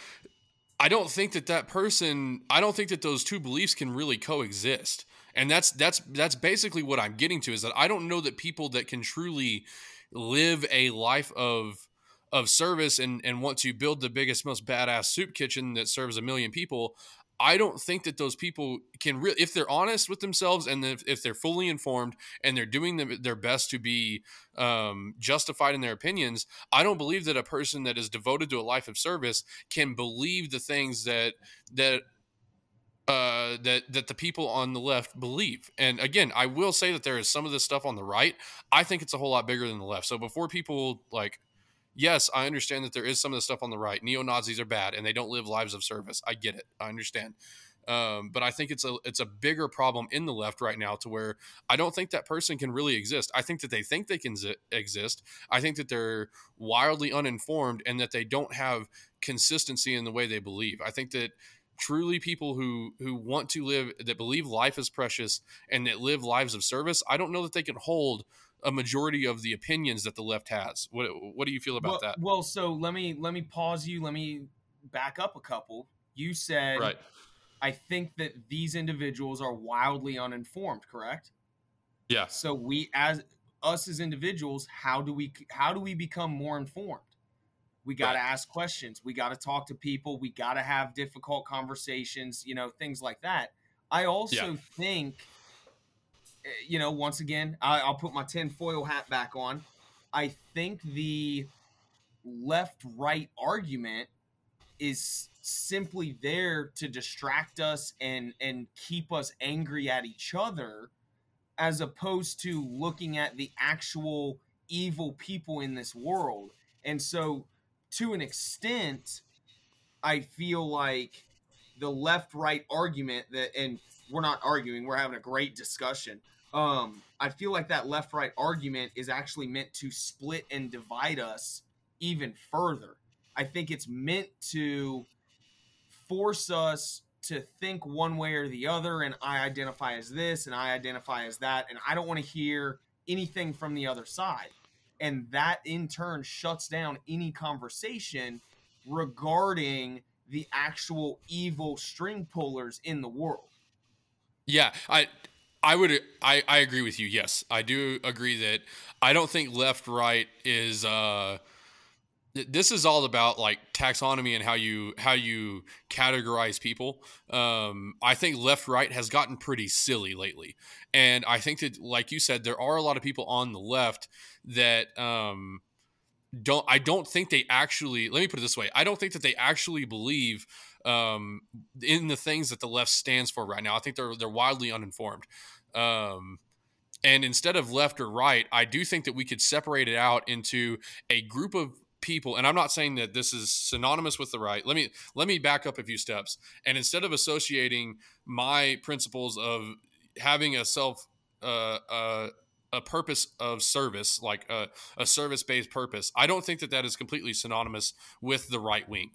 I don't think that that person. I don't think that those two beliefs can really coexist. And that's that's that's basically what I'm getting to is that I don't know that people that can truly live a life of of service and and want to build the biggest most badass soup kitchen that serves a million people I don't think that those people can really, if they're honest with themselves and if, if they're fully informed and they're doing the, their best to be um, justified in their opinions, I don't believe that a person that is devoted to a life of service can believe the things that that uh, that that the people on the left believe. And again, I will say that there is some of this stuff on the right. I think it's a whole lot bigger than the left. So before people like yes, I understand that there is some of the stuff on the right. Neo Nazis are bad and they don't live lives of service. I get it. I understand. Um, but I think it's a it's a bigger problem in the left right now to where I don't think that person can really exist. I think that they think they can z- exist. I think that they're wildly uninformed and that they don't have consistency in the way they believe. I think that truly people who who want to live that believe life is precious and that live lives of service, I don't know that they can hold a majority of the opinions that the left has. What what do you feel about well, that? Well, so let me let me pause you. Let me back up a couple. You said right. I think that these individuals are wildly uninformed, correct? Yeah. So we as us as individuals, how do we how do we become more informed? We got to right. ask questions. We got to talk to people. We got to have difficult conversations, you know, things like that. I also yeah. think eh, you know, once again, I, I'll put my tinfoil hat back on. I think the left right argument is simply there to distract us and and keep us angry at each other as opposed to looking at the actual evil people in this world. And so to an extent I feel like the left right argument that and we're not arguing, we're having a great discussion. Um I feel like that left right argument is actually meant to split and divide us even further. I think it's meant to force us to think one way or the other and I identify as this and I identify as that and I don't want to hear anything from the other side. And that in turn shuts down any conversation regarding the actual evil string pullers in the world. Yeah, I I would I I agree with you. Yes. I do agree that I don't think left right is uh this is all about like taxonomy and how you how you categorize people. Um, i think left right has gotten pretty silly lately. And i think that like you said there are a lot of people on the left that um, don't i don't think they actually let me put it this way i don't think that they actually believe um, in the things that the left stands for right now. I think they're they're wildly uninformed. Um, and instead of left or right i do think that we could separate it out into a group of people and i'm not saying that this is synonymous with the right. Let me let me back up a few steps. And instead of associating my principles of having a self uh, uh, a purpose of service like a, a service based purpose i don't think that that is completely synonymous with the right wing.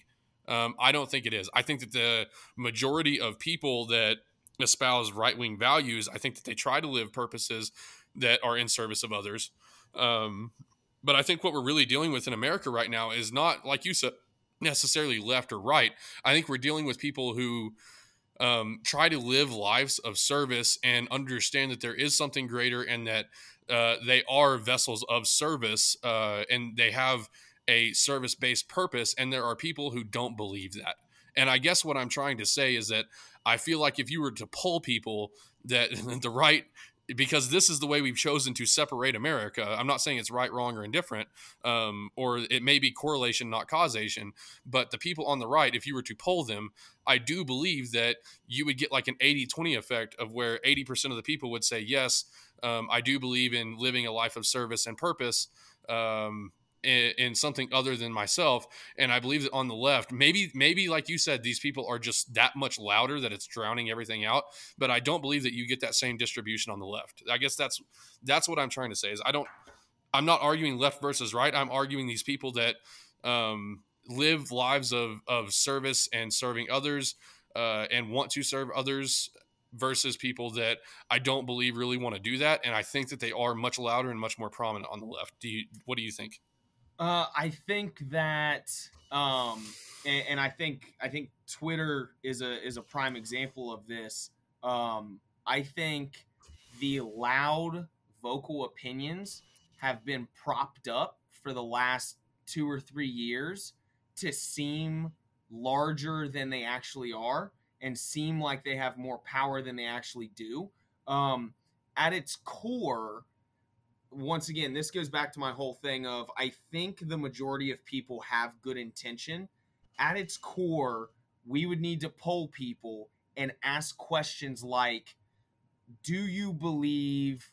Um, i don't think it is. I think that the majority of people that espouse right wing values i think that they try to live purposes that are in service of others. Um, but I think what we're really dealing with in America right now is not, like you said, necessarily left or right. I think we're dealing with people who um, try to live lives of service and understand that there is something greater and that uh, they are vessels of service uh, and they have a service based purpose. And there are people who don't believe that. And I guess what I'm trying to say is that I feel like if you were to pull people that (laughs) the right because this is the way we've chosen to separate America. I'm not saying it's right, wrong, or indifferent, um, or it may be correlation, not causation. But the people on the right, if you were to poll them, I do believe that you would get like an 80 20 effect of where 80% of the people would say, Yes, um, I do believe in living a life of service and purpose. Um, in, in, something other than myself. And I believe that on the left, maybe, maybe like you said, these people are just that much louder that it's drowning everything out. But I don't believe that you get that same distribution on the left. I guess that's that's what I'm trying to say. Is I don't. I'm not arguing left versus right. I'm arguing these people that um, live lives of of service and serving others uh, and want to serve others versus people that I don't believe really want to do that. And I think that they are much louder and much more prominent on the left. Do you? What do you think? Uh, I think that, um, and, and, I think I think Twitter is a is a prime example of this. Um, I think the loud vocal opinions have been propped up for the last two or three years to seem larger than they actually are and seem like they have more power than they actually do. Um, at its core, once again, this goes back to my whole thing of I think the majority of people have good intention. At its core, we would need to poll people and ask questions like do you believe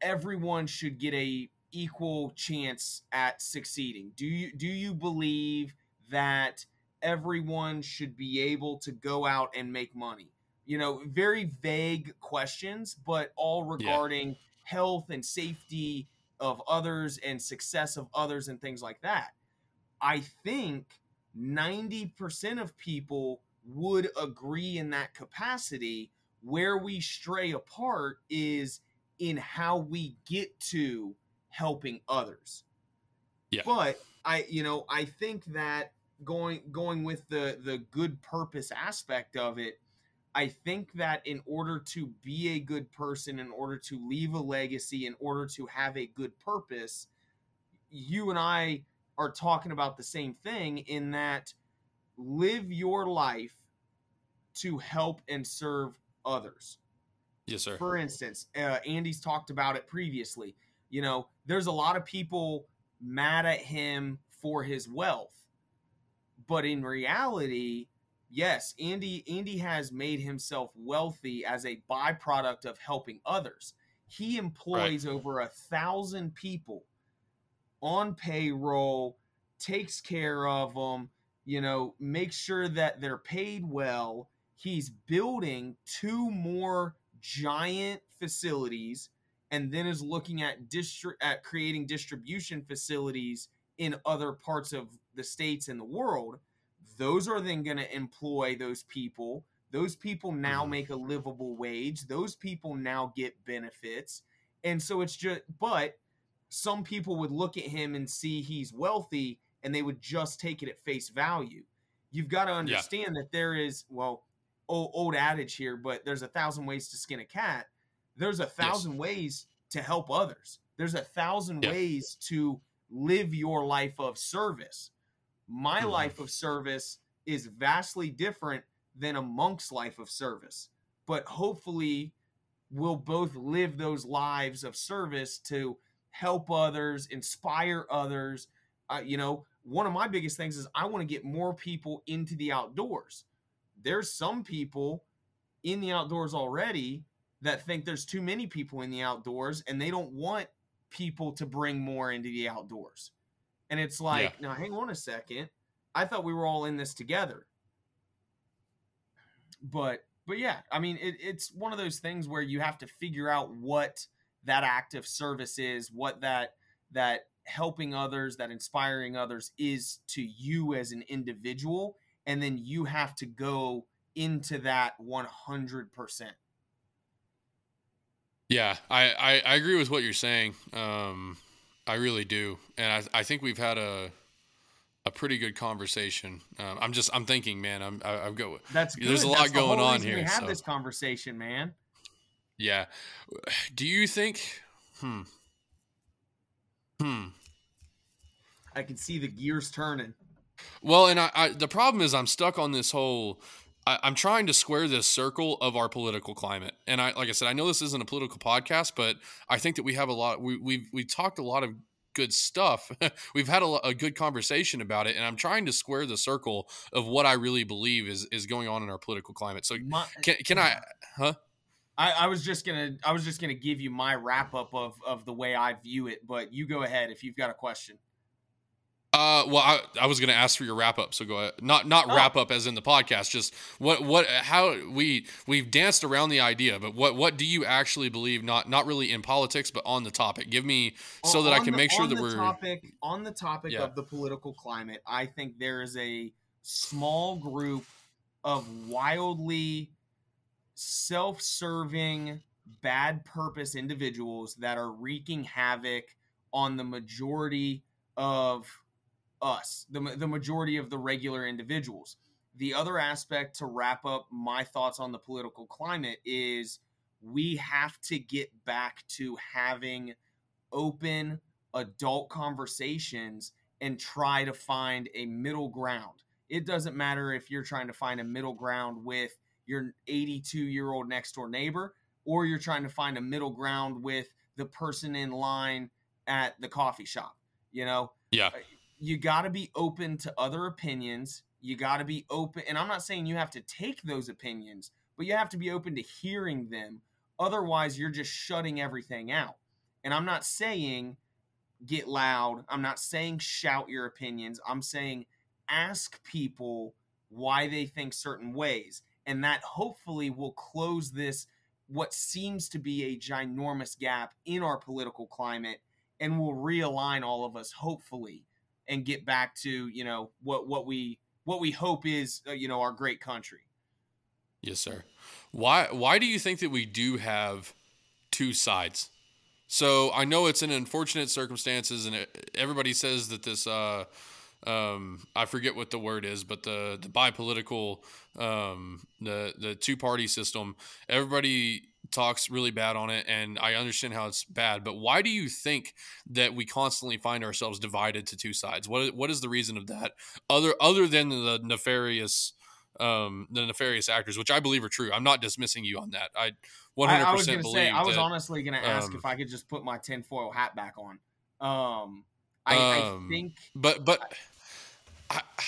everyone should get a equal chance at succeeding? Do you do you believe that everyone should be able to go out and make money? You know, very vague questions, but all regarding yeah health and safety of others and success of others and things like that. I think 90% of people would agree in that capacity. Where we stray apart is in how we get to helping others. Yeah. But I, you know, I think that going going with the the good purpose aspect of it, I think that in order to be a good person, in order to leave a legacy, in order to have a good purpose, you and I are talking about the same thing in that live your life to help and serve others. Yes, sir. For instance, uh, Andy's talked about it previously. You know, there's a lot of people mad at him for his wealth, but in reality, yes, Andy Andy has made himself wealthy as a byproduct of helping others. He employs right. over a thousand people on payroll, takes care of them, you know, makes sure that they're paid well. He's building two more giant facilities and then is looking at distri- at creating distribution facilities in other parts of the states and the world those are then going to employ those people those people now mm-hmm. make a livable wage those people now get benefits and so it's just but some people would look at him and see he's wealthy and they would just take it at face value you've got to understand yeah. that there is well old, old adage here, but there's a thousand ways to skin a cat. There's a thousand yes. ways to help others. There's a thousand ways to live your life of service. My mm-hmm. life of service is vastly different than a monk's life of service, but hopefully we'll both live those lives of service to help others, inspire others. Uh, you know, one of my biggest things is I want to get more people into the outdoors there's some people in the outdoors already that think there's too many people in the outdoors and they don't want people to bring more into the outdoors. And it's like, yeah. now hang on a second. I thought we were all in this together. But but yeah, I mean it, it's one of those things where you have to figure out what that act of service is, what that that helping others, that inspiring others is to you as an individual and then you have to go into that 100%. Yeah, I, I, I agree with what you're saying. Um, I really do. And I, I think we've had a, a pretty good conversation. Um, I'm just, I'm thinking, man, I'm, I, I've got, that's good. there's a lot that's going on here. We have so. this conversation, man. Yeah. Do you think, hmm, hmm. I can see the gears turning. Well, and I, I, the problem is I'm stuck on this whole. I, am trying to square this circle of our political climate, and I, like I said, I know this isn't a political podcast, but I think that we have a lot. We we've we talked a lot of good stuff. (laughs) we've had a, a, good conversation about it, and I'm trying to square the circle of what I really believe is is going on in our political climate. So my, can can I? Huh? I, I, was just gonna I was just gonna give you my wrap up of of the way I view it, but you go ahead if you've got a question. Uh, well, I, I was going to ask for your wrap up, so go ahead. Not not oh. wrap up as in the podcast. Just what what how we we've danced around the idea, but what what do you actually believe? Not not really in politics, but on the topic. Give me so on, that I can the, make sure that we're topic on the topic yeah. of the political climate. I think there is a small group of wildly self-serving, bad purpose individuals that are wreaking havoc on the majority of us, the, the majority of the regular individuals. The other aspect to wrap up my thoughts on the political climate is we have to get back to having open adult conversations and try to find a middle ground. It doesn't matter if you're trying to find a middle ground with your 82 year old next door neighbor or you're trying to find a middle ground with the person in line at the coffee shop. You know, yeah, uh, you got to be open to other opinions. You got to be open. And I'm not saying you have to take those opinions, but you have to be open to hearing them. Otherwise, you're just shutting everything out. And I'm not saying get loud. I'm not saying shout your opinions. I'm saying ask people why they think certain ways. And that hopefully will close this, what seems to be a ginormous gap in our political climate, and will realign all of us, hopefully and get back to you know what what we what we hope is uh, you know our great country. Yes, sir. Why why do you think that we do have two sides? So I know it's in unfortunate circumstances, and it, everybody says that this. Uh, um, I forget what the word is, but the the bipolitical, um, the the two party system. Everybody talks really bad on it, and I understand how it's bad. But why do you think that we constantly find ourselves divided to two sides? What what is the reason of that? Other other than the nefarious, um, the nefarious actors, which I believe are true. I'm not dismissing you on that. I 100 percent believe. Say, I was that, honestly going to ask um, if I could just put my tinfoil hat back on. Um, I, I um, think, but but. I, I,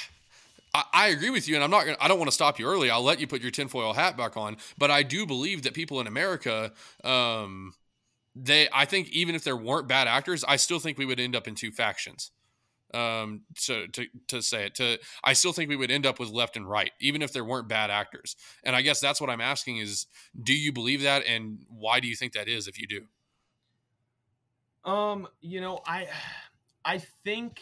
agree with you, and I'm not. Gonna, I don't want to stop you early. I'll let you put your tinfoil hat back on. But I do believe that people in America, um, they. I think even if there weren't bad actors, I still think we would end up in two factions. Um, so to to say it, to I still think we would end up with left and right, even if there weren't bad actors. And I guess that's what I'm asking is, do you believe that, and why do you think that is? If you do, um, you know, I, I think,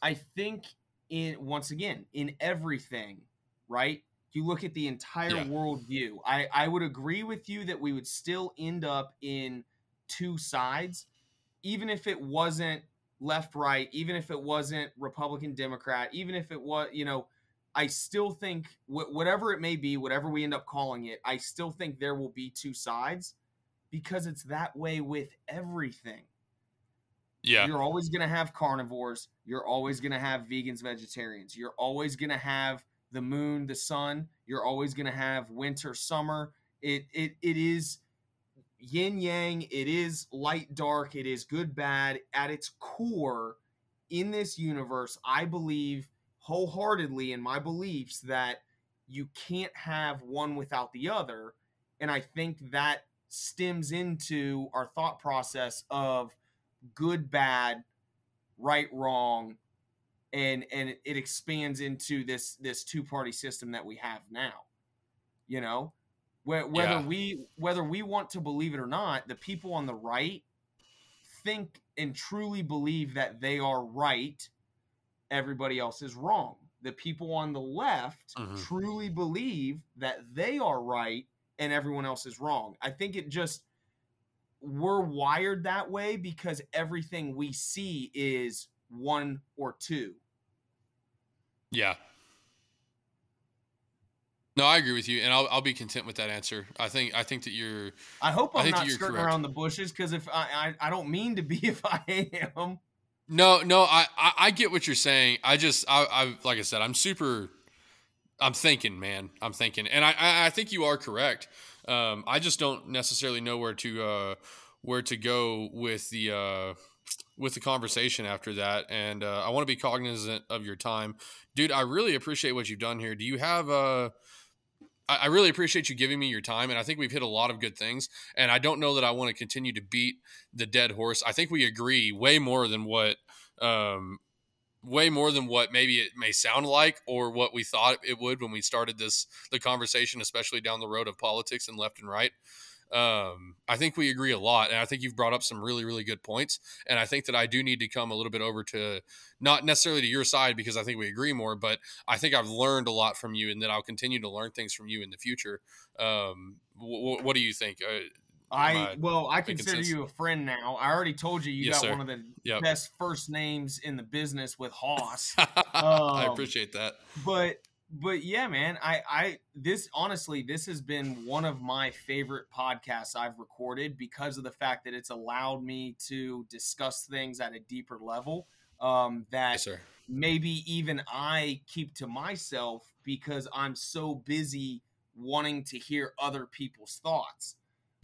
I think in once again in everything, right? You look at the entire yeah. worldview. I I would agree with you that we would still end up in two sides, even if it wasn't left right, even if it wasn't Republican Democrat, even if it was you know. I still think wh- whatever it may be, whatever we end up calling it, I still think there will be two sides because it's that way with everything. Yeah. You're always going to have carnivores. You're always going to have vegans, vegetarians. You're always going to have the moon, the sun. You're always going to have winter, summer. It it it is yin yang. It is light dark. It is good bad at its core in this universe. I believe wholeheartedly in my beliefs that you can't have one without the other, and I think that stems into our thought process of good, bad, right, wrong, and and it expands into this this two party system that we have now. You know, whether yeah. we whether we want to believe it or not, the people on the right think and truly believe that they are right. Everybody else is wrong. The people on the left mm-hmm. truly believe that they are right and everyone else is wrong. I think it just we're wired that way because everything we see is one or two. Yeah. No, I agree with you, and I'll, I'll be content with that answer. I think I think that you're. I hope I'm I not skirting correct. around the bushes because if I, I I don't mean to be (laughs) if I am. No, no, I, I, I get what you're saying. I just I, I like I said, I'm super. I'm thinking, man. I'm thinking, and I I, I think you are correct. Um, I just don't necessarily know where to uh, where to go with the uh, with the conversation after that. And uh, I want to be cognizant of your time, dude. I really appreciate what you've done here. Do you have a uh, I really appreciate you giving me your time, and I think we've hit a lot of good things. And I don't know that I want to continue to beat the dead horse. I think we agree way more than what, um, way more than what maybe it may sound like, or what we thought it would when we started this the conversation, especially down the road of politics and left and right. Um, I think we agree a lot, and I think you've brought up some really, really good points. And I think that I do need to come a little bit over to not necessarily to your side because I think we agree more, but I think I've learned a lot from you, and that I'll continue to learn things from you in the future. Um, w- what do you think? Uh, I, well, I consider sense? you a friend now. I already told you you yes, got sir. one of the yep. best first names in the business with Hoss. (laughs) um, I appreciate that. But but yeah, man, I I this honestly this has been one of my favorite podcasts I've recorded because of the fact that it's allowed me to discuss things at a deeper level um, that yes, maybe even I keep to myself because I'm so busy wanting to hear other people's thoughts.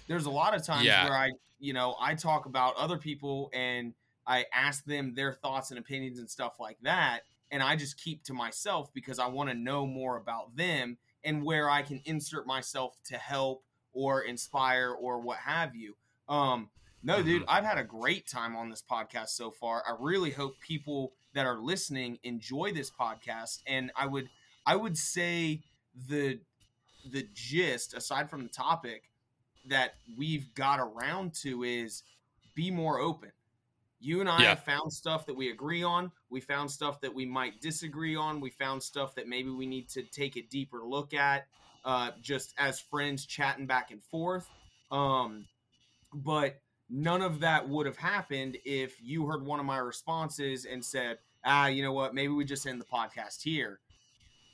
There's a lot of times yeah. where I, you know, I talk about other people and I ask them their thoughts and opinions and stuff like that and I just keep to myself because I want to know more about them and where I can insert myself to help or inspire or what have you. Um, no, dude, mm-hmm. I've had a great time on this podcast so far. I really hope people that are listening enjoy this podcast, and I would, I would say the the gist, aside from the topic, that we've got around to is be more open You and I yeah. have found stuff that we agree on. We found stuff that we might disagree on. We found stuff that maybe we need to take a deeper look at, uh, just as friends chatting back and forth. Um, but none of that would have happened if you heard one of my responses and said, ah, you know what, maybe we just end the podcast here.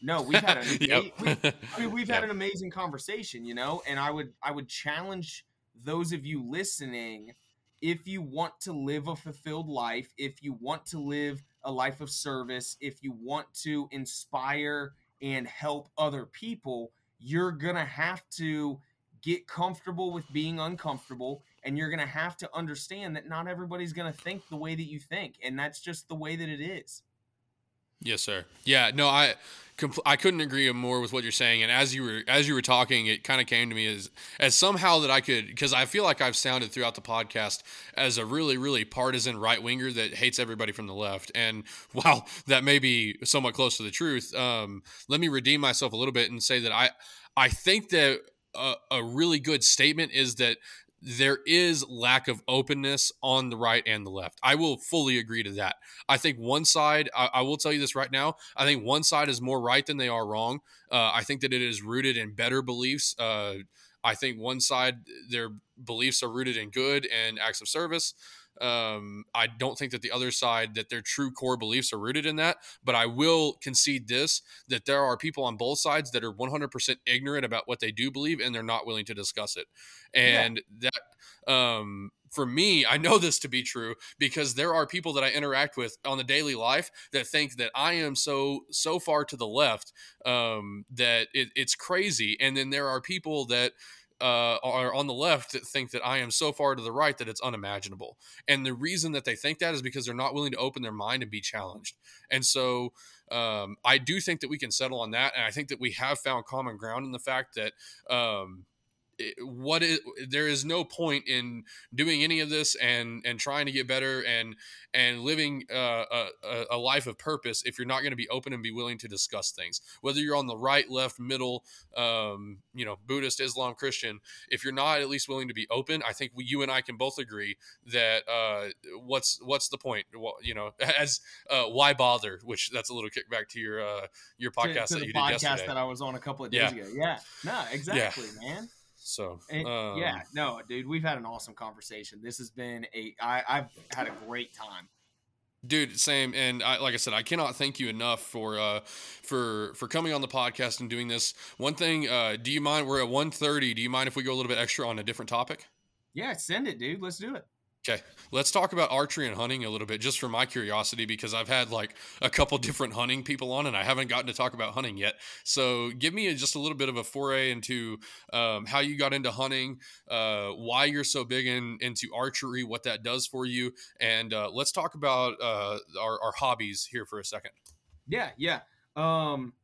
No, we've had an (laughs) yep. we, I mean, we've yep. an amazing conversation, you know, and I would I would challenge those of you listening if you want to live a fulfilled life, if you want to live a life of service, if you want to inspire and help other people, you're going to have to get comfortable with being uncomfortable and you're going to have to understand that not everybody's going to think the way that you think and that's just the way that it is. Yes, sir. Yeah, no, I compl- I couldn't agree more with what you're saying. And as you were as you were talking, it kind of came to me as as somehow that I could because I feel like I've sounded throughout the podcast as a really really partisan right winger that hates everybody from the left. And (laughs) while that may be somewhat close to the truth, um, let me redeem myself a little bit and say that I I think that a, a really good statement is that there is lack of openness on the right and the left. I will fully agree to that. I think one side, I, I will tell you this right now, I think one side is more right than they are wrong. Uh, I think that it is rooted in better beliefs. Uh, I think one side, their beliefs are rooted in good and acts of service. Um, I don't think that the other side that their true core beliefs are rooted in that, but I will concede this that there are people on both sides that are 100% ignorant about what they do believe and they're not willing to discuss it. And yeah. that um for me, I know this to be true because there are people that I interact with on the daily life that think that I am so so far to the left um, that it, it's crazy, and then there are people that uh, are on the left that think that I am so far to the right that it's unimaginable. And the reason that they think that is because they're not willing to open their mind and be challenged. And so um, I do think that we can settle on that. And I think that we have found common ground in the fact that um, what is there is no point in doing any of this and and trying to get better and and living uh, a, a life of purpose if you're not going to be open and be willing to discuss things. Whether you're on the right left middle um, you know buddhist islam christian if you're not at least willing to be open i think we, you and i can both agree that uh, what's what's the point? Well, you know (laughs) as uh, why bother? Which that's a little kickback to your uh, your podcast to, to that you did podcast yesterday. that i was on a couple of days yeah. ago. Yeah. No exactly yeah. man so and, um, yeah, no, dude, we've had an awesome conversation. This has been a I, I've had a great time. Dude, same, and I, like I said, I cannot thank you enough for uh, for for coming on the podcast and doing this. One thing, uh, do you mind? We're at one thirty. Do you mind if we go a little bit extra on a different topic? Yeah, send it, dude. Let's do it. Okay, let's talk about archery and hunting a little bit, just for my curiosity, because I've had like a couple (laughs) different hunting people on, and I haven't gotten to talk about hunting yet. So, give me a, just a little bit of a foray into um, how you got into hunting, uh, why you're so big in, into archery, what that does for you, and uh, let's talk about uh, our, our, hobbies here for a second. Yeah, yeah. Um,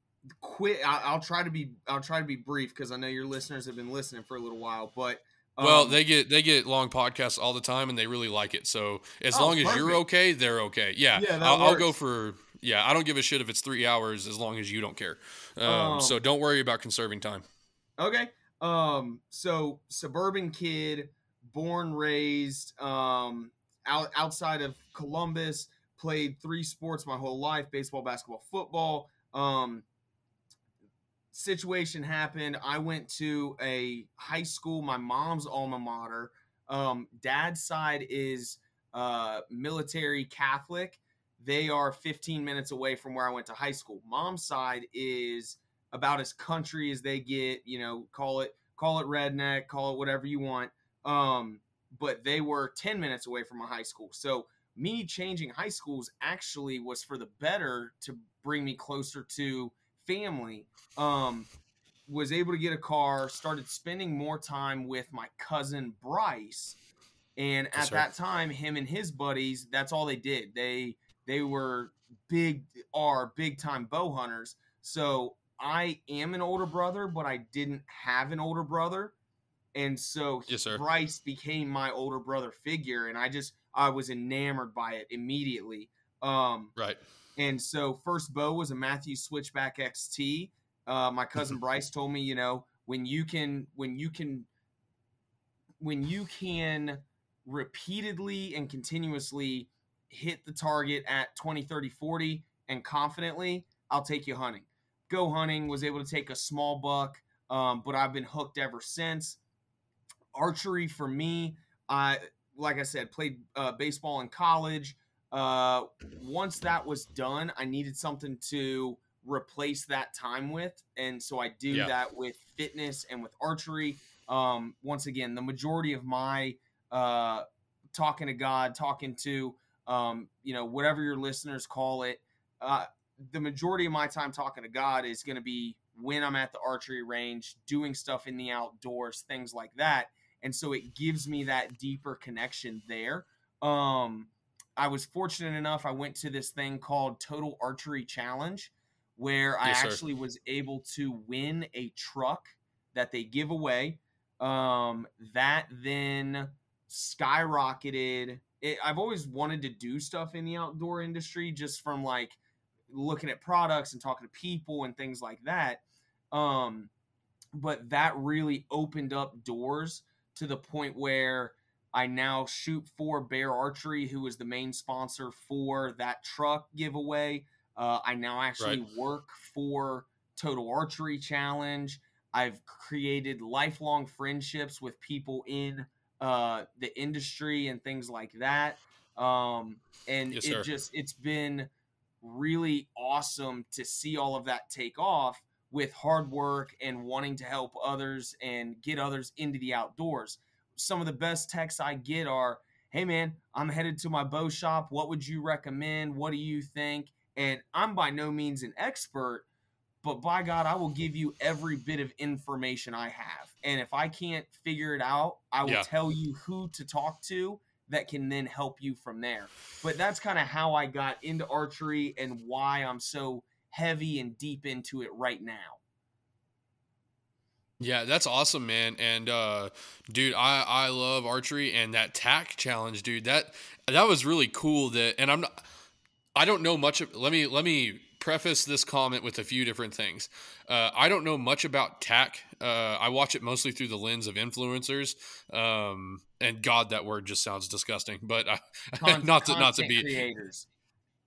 quit. I, will try to be. I'll try to be brief because I know your listeners have been listening for a little while, but. Well, um, they get they get long podcasts all the time, and they really like it. So as oh, long as perfect. you're okay, they're okay. Yeah, yeah I'll, I'll, go for yeah. I don't give a shit if it's three hours as long as you don't care. Um, um, so don't worry about conserving time. Okay. Um. So suburban kid, born raised um out outside of Columbus, played three sports my whole life: baseball, basketball, football. Um situation happened. I went to a high school, my mom's alma mater. Um, dad's side is uh, military Catholic. They are 15 minutes away from where I went to high school. Mom's side is about as country as they get. You know, call it call it redneck, call it whatever you want. Um, but they were 10 minutes away from a high school. So me changing high schools actually was for the better to bring me closer to family um, was able to get a car, started spending more time with my cousin Bryce. And at that time, him and his buddies, that's all they did. They they were big are big time bow hunters. So I am an older brother, but I didn't have an older brother. And so yes. Bryce became my older brother figure, and I just I was enamored by it immediately. Um, right. And so first bow was a Mathews Switchback XT. Uh, my (laughs) cousin Bryce told me, you know, when you can, when you can, when you can repeatedly and continuously hit the target at 20, 30, 40 and confidently, I'll take you hunting. Go hunting, was able to take a small buck, um, but I've been hooked ever since. Archery for me, I like I said, played uh, baseball in college. Uh, once that was done, I needed something to replace that time with, and so I do yeah. that with fitness and with archery. Um, once again, the majority of my uh, talking to God, talking to um, you know whatever your listeners call it, uh, the majority of my time talking to God is going to be when I'm at the archery range, doing stuff in the outdoors, things like that. And so it gives me that deeper connection there. Um, I was fortunate enough, I went to this thing called Total Archery Challenge, where I actually was able to win a truck that they give away. Um, that then skyrocketed. It, I've always wanted to do stuff in the outdoor industry just from like looking at products and talking to people and things like that. Um, but that really opened up doors to the point where I now shoot for Bear Archery, who is the main sponsor for that truck giveaway. Uh, I now actually right. work for Total Archery Challenge. I've created lifelong friendships with people in uh, the industry and things like that. Um, and yes, it sir. just it's been really awesome to see all of that take off with hard work and wanting to help others and get others into the outdoors. Some of the best texts I get are, "Hey man, I'm headed to my bow shop. What would you recommend? What do you think?" And I'm by no means an expert, but by God, I will give you every bit of information I have. And if I can't figure it out, I will yeah. tell you who to talk to that can then help you from there. But that's kind of how I got into archery and why I'm so heavy and deep into it right now. Yeah, that's awesome, man. And uh dude, I I love archery and that TAC challenge, dude. That that was really cool that and I'm not I don't know much of let me let me preface this comment with a few different things. Uh, I don't know much about TAC. Uh, I watch it mostly through the lens of influencers. Um, and God, that word just sounds disgusting. But I, (laughs) not to not to be creators.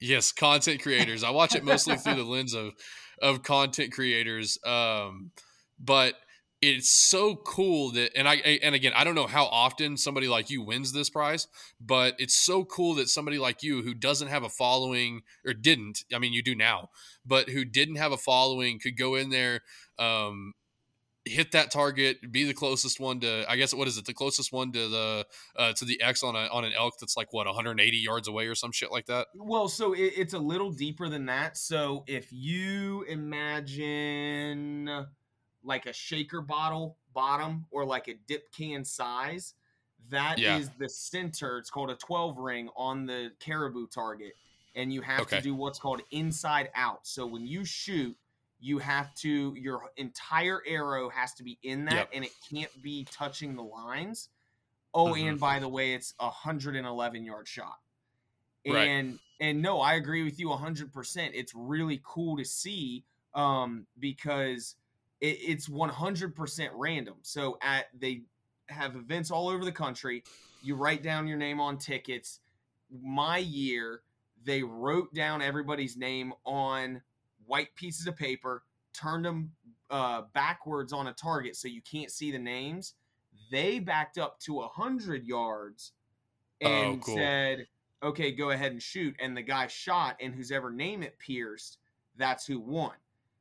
Yes, content creators. I watch it mostly through the lens of of content creators. Um, but it's so cool that and I and again I don't know how often somebody like you wins this prize, but it's so cool that somebody like you who doesn't have a following or didn't, I mean you do now, but who didn't have a following could go in there um, hit that target, be the closest one to I guess what is it? The closest one to the uh, to the X on a on an elk that's like what 180 yards away or some shit like that. Well, so it, it's a little deeper than that. So if you imagine like a shaker bottle bottom or like a dip can size. That yeah. is the center. It's called a 12 ring on the caribou target. And you have okay. to do what's called inside out. So when you shoot, you have to, your entire arrow has to be in that yep. and it can't be touching the lines. Oh, mm-hmm. and by the way, it's a 111 yard shot. And, right. and no, I agree with you 100%. It's really cool to see um, because it, it's 100% random. So at they have events all over the country. You write down your name on tickets. My year, they wrote down everybody's name on white pieces of paper, turned them uh, backwards on a target so you can't see the names. They backed up to a hundred yards oh, and oh, cool. said, "Okay, go ahead and shoot." And the guy shot, and whose ever name it pierced, that's who won.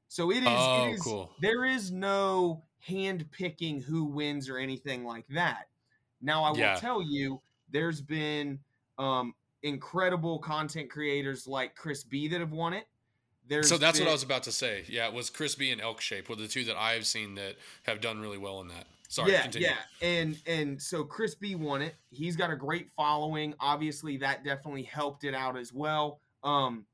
So it is. Oh, it is cool. There is no hand picking who wins or anything like that. Now I will yeah. tell you, there's been um, incredible content creators like Chris B that have won it. There's so that's been, what I was about to say. Yeah, it was Chris B and ElkShape were the two that I've seen that have done really well in that. Sorry, yeah, continue. yeah, and and so Chris B won it. He's got a great following. Obviously, that definitely helped it out as well. Um,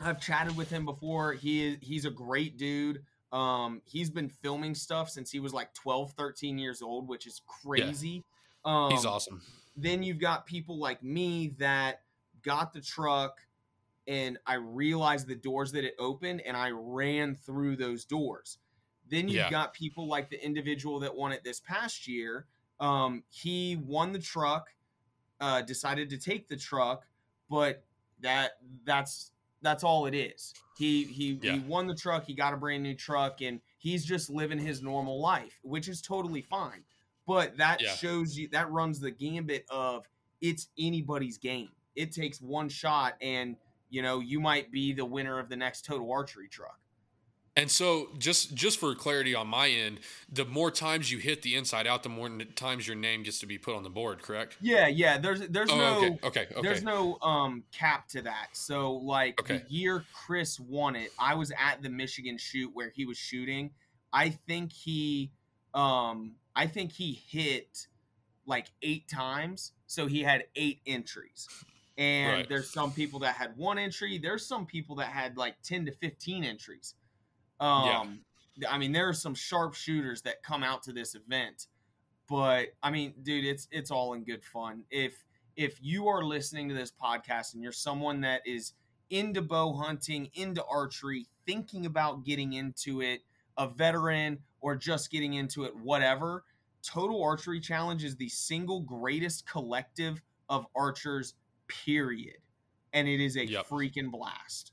I've chatted with him before. He he's a great dude. Um, he's been filming stuff since he was like 12, 13 years old, which is crazy. Yeah. Um, he's awesome. Then you've got people like me that got the truck and I realized the doors that it opened and I ran through those doors. Then you've yeah. got people like the individual that won it this past year. Um, he won the truck, uh, decided to take the truck, but that that's that's all it is. He he yeah. he won the truck. He got a brand new truck, and he's just living his normal life, which is totally fine. But that yeah. shows you that runs the gambit of it's anybody's game. It takes one shot, and you know you might be the winner of the next total archery truck. And so, just just for clarity on my end, the more times you hit the inside out, the more times your name gets to be put on the board. Correct? Yeah, yeah. There's there's oh, no okay, okay, okay, there's no um cap to that. So like okay. the year Chris won it, I was at the Michigan shoot where he was shooting. I think he um I think he hit like eight times, so he had eight entries. And right. there's some people that had one entry. There's some people that had like ten to fifteen entries. Um, yeah. I mean, there are some sharpshooters that come out to this event, but I mean, dude, it's it's all in good fun. If if you are listening to this podcast and you're someone that is into bow hunting, into archery, thinking about getting into it, a veteran or just getting into it, whatever, Total Archery Challenge is the single greatest collective of archers, period. And it is a yep. freaking blast.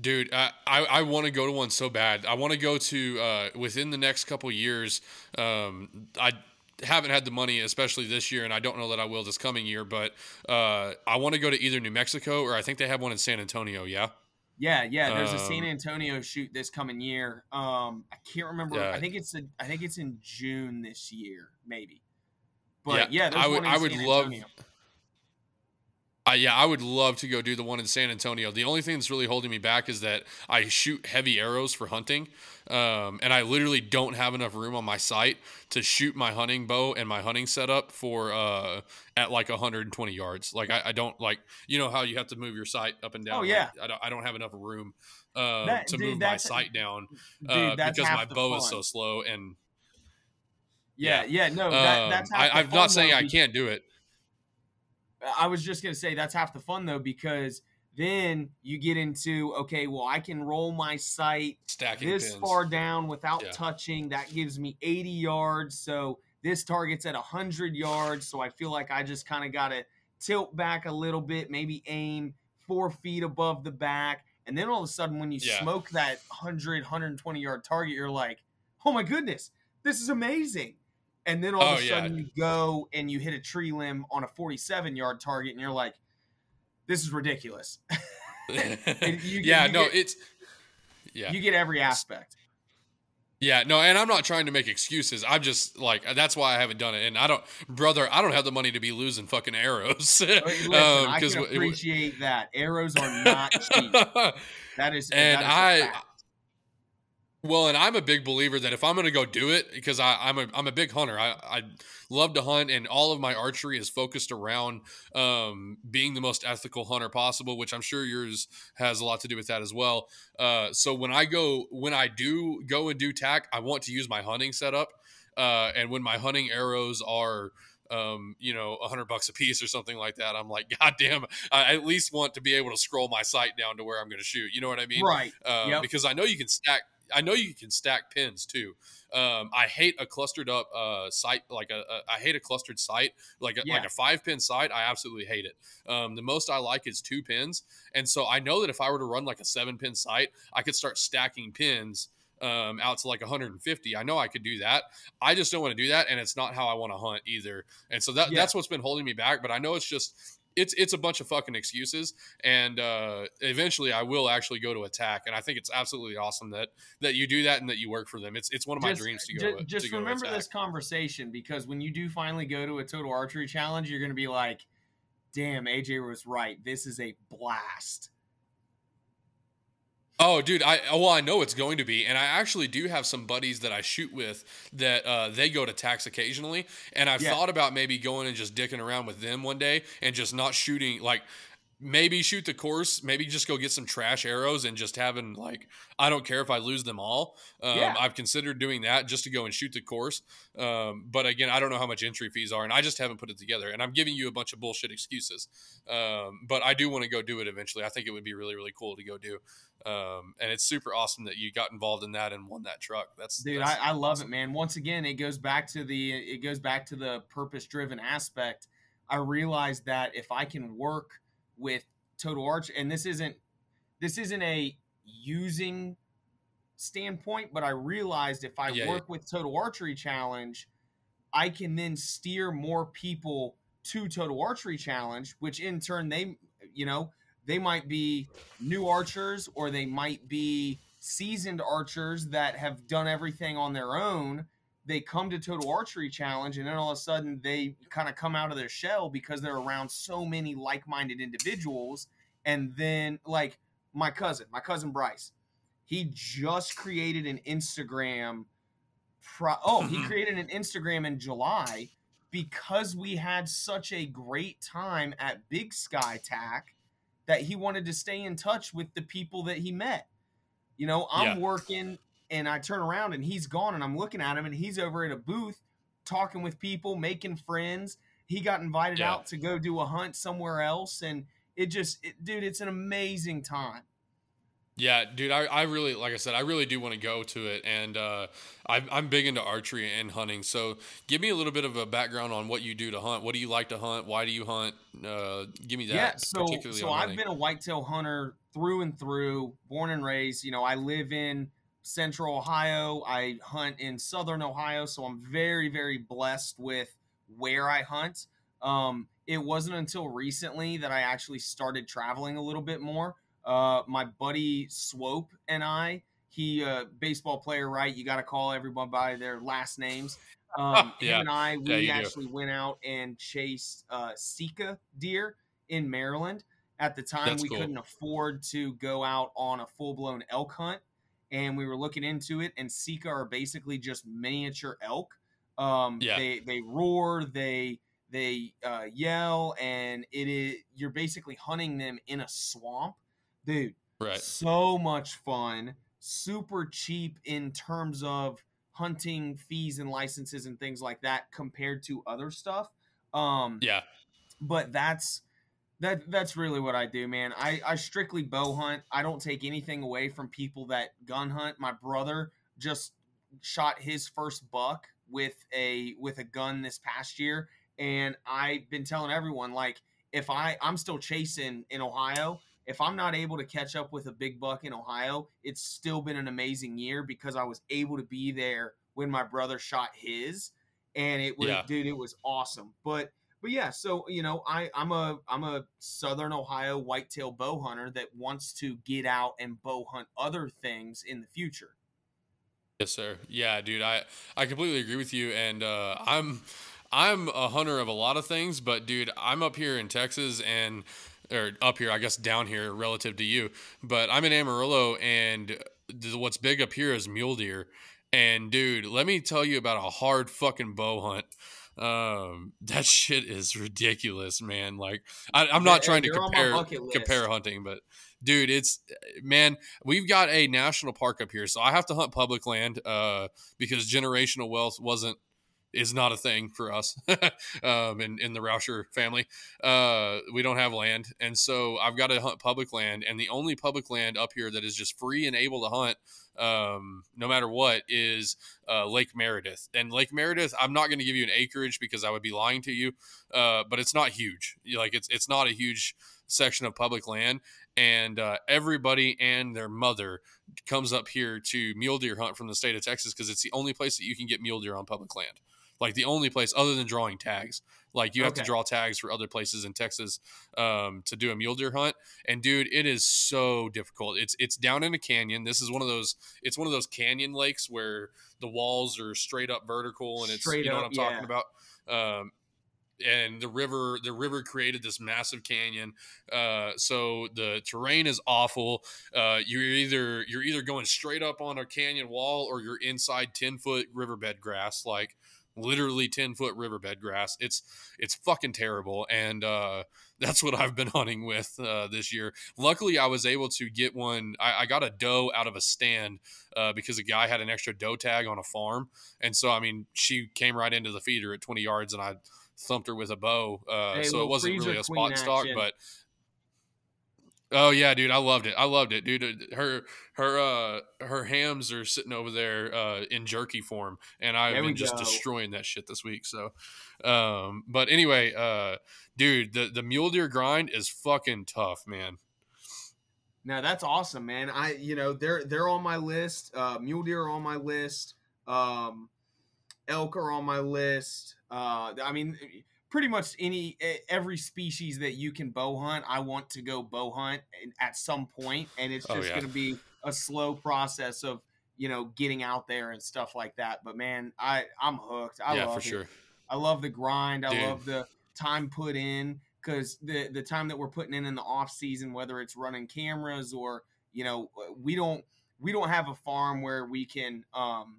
Dude, I, I, I want to go to one so bad. I want to go to uh, within the next couple years. Um, I haven't had the money, especially this year, and I don't know that I will this coming year. But uh, I want to go to either New Mexico or I think they have one in San Antonio. Yeah. Yeah, yeah. There's um, a San um, Antonio shoot this coming year. Um, I can't remember. Yeah. I think it's a, I think it's in June this year, maybe. But yeah, yeah I would I would love. Uh, yeah, I would love to go do the one in San Antonio. The only thing that's really holding me back is that I shoot heavy arrows for hunting, um, and I literally don't have enough room on my site to shoot my hunting bow and my hunting setup for uh, at like 120 yards. Like I, I, don't like you know how you have to move your sight up and down. Oh yeah, I, don't, I don't have enough room uh, that, to dude, move my sight down uh, dude, because my bow fun. is so slow and. Yeah, yeah, yeah no, that, um, that's. I, am not saying I can't do it I was just gonna say that's half the fun though because then you get into okay, well I can roll my sight Stacking this pins. far down without yeah. touching. That gives me 80 yards. So this target's at 100 yards. So I feel like I just kind of got to tilt back a little bit, maybe aim four feet above the back. And then all of a sudden, when you yeah. smoke that 100, 120 yard target, you're like, oh my goodness, this is amazing and then all oh, of a sudden yeah. you go and you hit a tree limb on a 47 yard target and you're like this is ridiculous (laughs) (laughs) yeah no get, it's yeah you get every aspect yeah, no, and I'm not trying to make excuses. I'm just like that's why I haven't done it. And I don't, brother, I don't have the money to be losing fucking arrows. (laughs) Listen, um, I can appreciate that arrows are not cheap. that is, and that is I, well, and I'm a big believer that if I'm going to go do it, because I, am a I'm a big hunter. I, I love to hunt, and all of my archery is focused around um, being the most ethical hunter possible, which I'm sure yours has a lot to do with that as well. Uh, so when I go, when I do go and do TAC, I want to use my hunting setup, uh, and when my hunting arrows are um, you know, a hundred bucks a piece or something like that. I'm like, (laughs) God damn, I at least want to be able to scroll my sight down to where I'm going to shoot. You know what I mean? Right. Um, yep. Because I know you can stack I know you can stack pins too. Um, I hate a clustered up uh, sight like a, a I hate a clustered sight like a, yeah. like a five pin sight. I absolutely hate it. Um, the most I like is two pins, and so I know that if I were to run like a seven pin sight, I could start stacking pins um, out to like 150. I know I could do that. I just don't want to do that, and it's not how I want to hunt either. And so that, yeah. that's what's been holding me back. But I know it's just it's it's a bunch of fucking excuses. And uh, eventually i will actually go to attack. And i think it's absolutely awesome that that you do that and that you work for them. It's it's one of my just, dreams to go just, just to remember this conversation because when you do finally go to a total archery challenge you're going to be like damn aj was right. This is a blast Oh, dude, I well, I know it's going to be, and I actually do have some buddies that I shoot with that uh, they go to TACs occasionally, and I've yeah. thought about maybe going and just dicking around with them one day and just not shooting like maybe shoot the course, maybe just go get some trash arrows and just having like I don't care if I lose them all. Um, yeah. I've considered doing that just to go and shoot the course, um, but again, I don't know how much entry fees are, and I just haven't put it together. And I'm giving you a bunch of bullshit excuses, um, but I do want to go do it eventually. I think it would be really really cool to go do. Um, and it's super awesome that you got involved in that and won that truck. That's dude, that's I, I love awesome. it, man. Once again, it goes back to the it goes back to the purpose driven aspect. I realized that if I can work with total arch and this isn't this isn't a using standpoint but i realized if i yeah, work yeah. with total archery challenge i can then steer more people to total archery challenge which in turn they you know they might be new archers or they might be seasoned archers that have done everything on their own they come to total archery challenge and then all of a sudden they kind of come out of their shell because they're around so many like-minded individuals. And then like my cousin my cousin bryce he just created an instagram pro- oh he mm-hmm. created an instagram in july because we had such a great time at big sky TAC that he wanted to stay in touch with the people that he met. You know, I'm yeah. working and I turn around and he's gone and I'm looking at him and he's over at a booth talking with people, making friends. He got invited yeah. out to go do a hunt somewhere else and it just it, dude, it's an amazing time. Yeah, dude, I, I really, like I said, I really do want to go to it. And uh, I, I'm big into archery and hunting. So give me a little bit of a background on what you do to hunt. What do you like to hunt? Why do you hunt? Uh, give me that. Yeah, so, so I've been a whitetail hunter through and through, born and raised. You know, I live in central Ohio. I hunt in southern Ohio. So I'm very, very blessed with where I hunt. Um, it wasn't until recently that I actually started traveling a little bit more. Uh, my buddy Swope and I, he uh, baseball player, right? You got to call everyone by their last names. Um, (laughs) yeah. Him and I, we yeah, actually do. went out and chased uh, Sika deer in Maryland. At the time, That's we cool. couldn't afford to go out on a full blown elk hunt, and we were looking into it. And Sika are basically just miniature elk. Um, yeah. They they roar, they they uh, yell, and it is you're basically hunting them in a swamp dude. Right. So much fun, super cheap in terms of hunting fees and licenses and things like that compared to other stuff. Um, yeah. But that's that that's really what I do, man. I, I strictly bow hunt. I don't take anything away from people that gun hunt. My brother just shot his first buck with a with a gun this past year and I've been telling everyone like if I I'm still chasing in Ohio if I'm not able to catch up with a big buck in Ohio, it's still been an amazing year because I was able to be there when my brother shot his, and it was yeah. dude, it was awesome. But but yeah, so you know, I I'm a I'm a Southern Ohio whitetail bow hunter that wants to get out and bow hunt other things in the future. Yes, sir. Yeah, dude, I I completely agree with you, and uh, I'm. I'm a hunter of a lot of things, but dude, I'm up here in Texas and or up here, I guess down here relative to you. But I'm in Amarillo, and what's big up here is mule deer. And dude, let me tell you about a hard fucking bow hunt. Um, (laughs) that shit is ridiculous, man. Like, I, am not trying to compare compare hunting, but dude, it's man. We've got a national park up here, so I have to hunt public land uh, because generational wealth wasn't is not a thing for us (laughs) um, in, in the Rauscher family. Uh, we don't have land. And so I've got to hunt public land. And the only public land up here that is just free and able to hunt, um, no matter what, is uh, Lake Meredith. And Lake Meredith, I'm not going to give you an acreage because I would be lying to you, uh, but it's not huge. Like it's, it's not a huge section of public land. And uh, everybody and their mother comes up here to mule deer hunt from the state of Texas because it's the only place that you can get mule deer on public land like the only place other than drawing tags. Like you have okay. to draw tags for other places in Texas um, to do a mule deer hunt. And dude, it is so difficult. It's it's down in a canyon. This is one of those. It's one of those canyon lakes where the walls are straight up vertical, and it's straight you know up, what I'm yeah. talking about. Um, and the river the river created this massive canyon uh, so the terrain is awful uh, you're either you're either going straight up on a canyon wall or you're inside 10 foot riverbed grass like literally 10 foot riverbed grass. It's it's fucking terrible. And uh, (laughs) that's what I've been hunting with uh, this year. Luckily, I was able to get one. I, I got a doe out of a stand uh, because a guy had an extra doe tag on a farm. And so, I mean, she came right into the feeder at 20 yards and I thumped her with a bow. Uh, hey, so it wasn't really a spot stock, but Oh yeah, dude, I loved it. I loved it, dude. Her her uh her hams are sitting over there uh in jerky form, and I've been just go. destroying that shit this week. So, um, but anyway, uh, dude, the the mule deer grind is fucking tough, man. Now that's awesome, man. I you know they're they're on my list. Uh, mule deer are on my list. Um, elk are on my list. Uh, I mean, pretty much any every species that you can bow hunt, I want to go bow hunt at some point, and it's oh, just oh, yeah. going to be a slow process of you know getting out there and stuff like that. But man, I I'm hooked. I yeah, love for it. sure. I love the grind. I love the time put in because the the time that we're putting in in the off season, whether it's running cameras or you know we don't we don't have a farm where we can um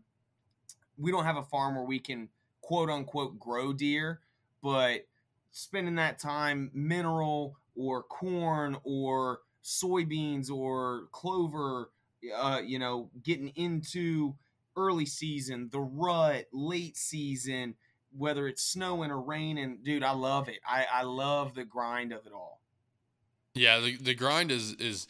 we don't have a farm where we can quote unquote grow deer but spending that time mineral or corn or soybeans or clover uh, you know getting into early season the rut late season whether it's snowing or raining dude i love it. I i love the grind of it all. Yeah the, the grind is is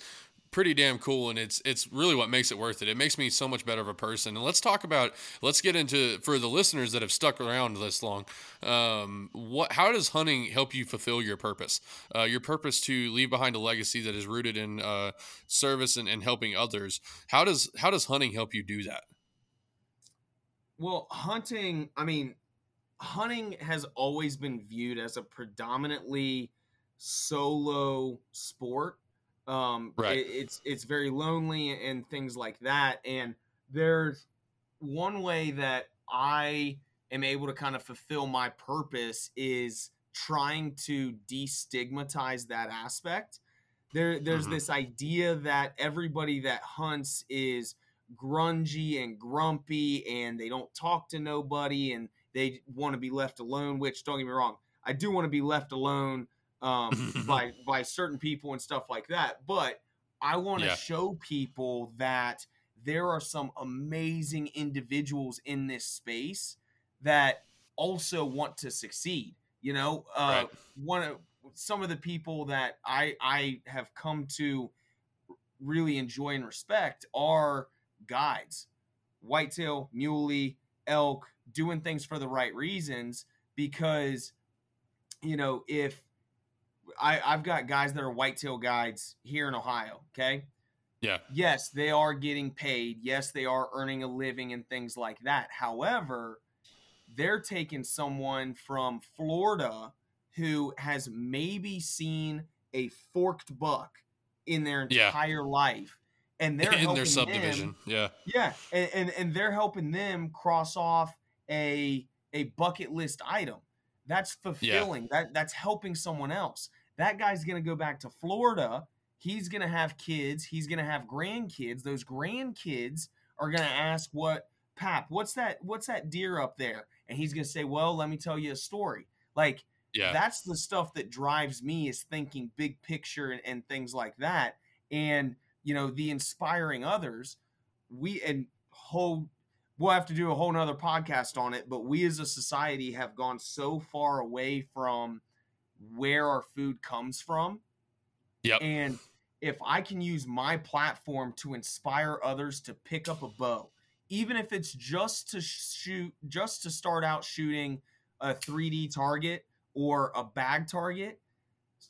pretty damn cool and it's it's really what makes it worth it. It makes me so much better of a person. And let's talk about let's get into for the listeners that have stuck around this long um, what how does hunting help you fulfill your purpose? Uh, your purpose to leave behind a legacy that is rooted in uh, service and, and helping others. How does how does hunting help you do that? Well hunting i mean hunting has always been viewed as a predominantly solo sport um, right. It, it's it's very lonely and things like that. And there's one way that I am able to kind of fulfill my purpose is trying to destigmatize that aspect. There, there's mm-hmm. this idea that everybody that hunts is grungy and grumpy and they don't talk to nobody and they want to be left alone. Which don't get me wrong, I do want to be left alone um, (laughs) by by certain people and stuff like that. But I want to yeah. show people that there are some amazing individuals in this space that also want to succeed. You know, uh, right. one of some of the people that I I have come to really enjoy and respect are guides, whitetail, muley, elk, doing things for the right reasons. Because you know, if I, I've got guys that are whitetail guides here in Ohio. Okay. Yeah. Yes, they are getting paid. Yes, they are earning a living and things like that. However, they're taking someone from Florida who has maybe seen a forked buck in their entire yeah. life. And they're (laughs) in their subdivision. Them, yeah. Yeah. And, and and they're helping them cross off a a bucket list item. That's fulfilling. Yeah. That that's helping someone else. That guy's going to go back to Florida. He's going to have kids. He's going to have grandkids. Those grandkids are going to ask what Pap, what's that what's that deer up there? And he's going to say, "Well, let me tell you a story." Like yeah. that's the stuff that drives me is thinking big picture and, and things like that. And you know, the inspiring others, we and whole we'll have to do a whole nother podcast on it, but we as a society have gone so far away from where our food comes from. Yep. And if I can use my platform to inspire others to pick up a bow, even if it's just to shoot, just to start out shooting a 3D target or a bag target,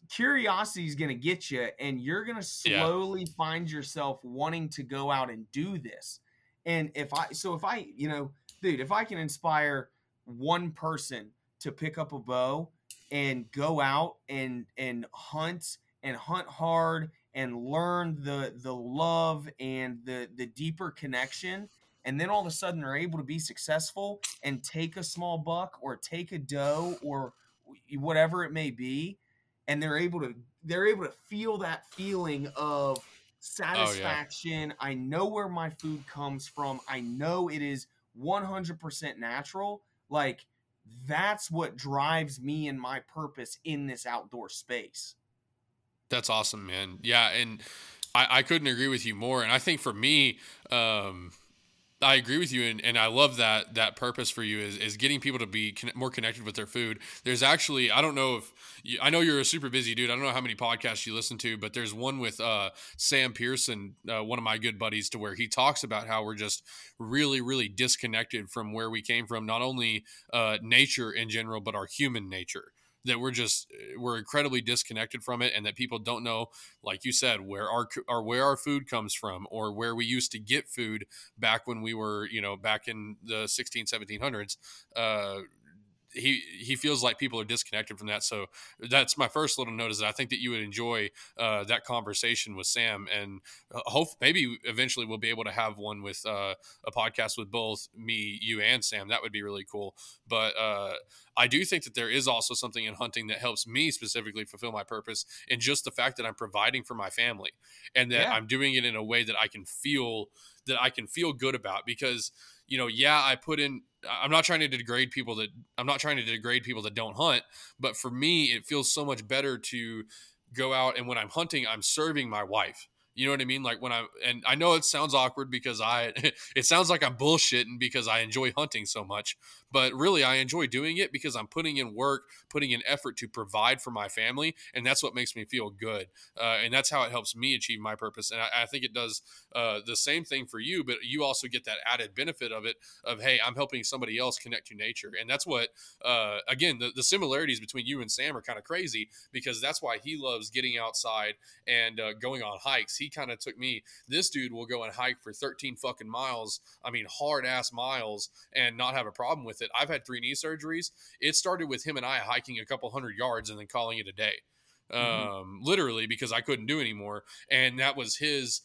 curiosity is going to get you, and you're going to slowly yeah. find yourself wanting to go out and do this. And if I, so if I, you know, dude, if I can inspire one person to pick up a bow and go out and and hunt and hunt hard and learn the the love and the the deeper connection. And then all of a sudden they're able to be successful and take a small buck or take a doe or whatever it may be. And they're able to they're able to feel that feeling of satisfaction oh, yeah. i know where my food comes from. I know it is 100% natural. Like that's what drives me and my purpose in this outdoor space. That's awesome, man. Yeah, and I, I couldn't agree with you more. And I think for me, um, I agree with you, and, and I love that that purpose for you is, is getting people to be con- more connected with their food. There's actually I don't know if you, I know you're a super busy dude. I don't know how many podcasts you listen to, but there's one with uh, Sam Pearson, uh, one of my good buddies, to where he talks about how we're just really really disconnected from where we came from, not only uh, nature in general, but our human nature that we're just we're incredibly disconnected from it and that people don't know like you said where our or where our food comes from or where we used to get food back when we were you know back in the 16 1700s uh, he he feels like people are disconnected from that. So that's my first little note is that I think that you would enjoy uh, that conversation with Sam, and uh, hope maybe eventually we'll be able to have one with uh, a podcast with both me, you, and Sam. That would be really cool. But uh, I do think that there is also something in hunting that helps me specifically fulfill my purpose, and just the fact that I'm providing for my family, and that yeah. I'm doing it in a way that I can feel that I can feel good about because you know, yeah, I put in I'm not trying to degrade people that I'm not trying to degrade people that don't hunt, but for me it feels so much better to go out and when I'm hunting, I'm serving my wife. You know what I mean? Like when I and I know it sounds awkward because I (laughs) it sounds like I'm bullshitting because I enjoy hunting so much, but really I enjoy doing it because I'm putting in work, putting in effort to provide for my family, and that's what makes me feel good, uh, and that's how it helps me achieve my purpose. And I, I think it does uh, the same thing for you, but you also get that added benefit of it of hey, I'm helping somebody else connect to nature, and that's what uh, again the, the similarities between you and Sam are kind of crazy because that's why he loves getting outside and uh, going on hikes. He kind of took me. This dude will go and hike for 13 fucking miles. I mean, hard ass miles, and not have a problem with it. I've had three knee surgeries. It started with him and I hiking a couple hundred yards and then calling it a day. Mm-hmm. Um, literally because I couldn't do anymore. And that was his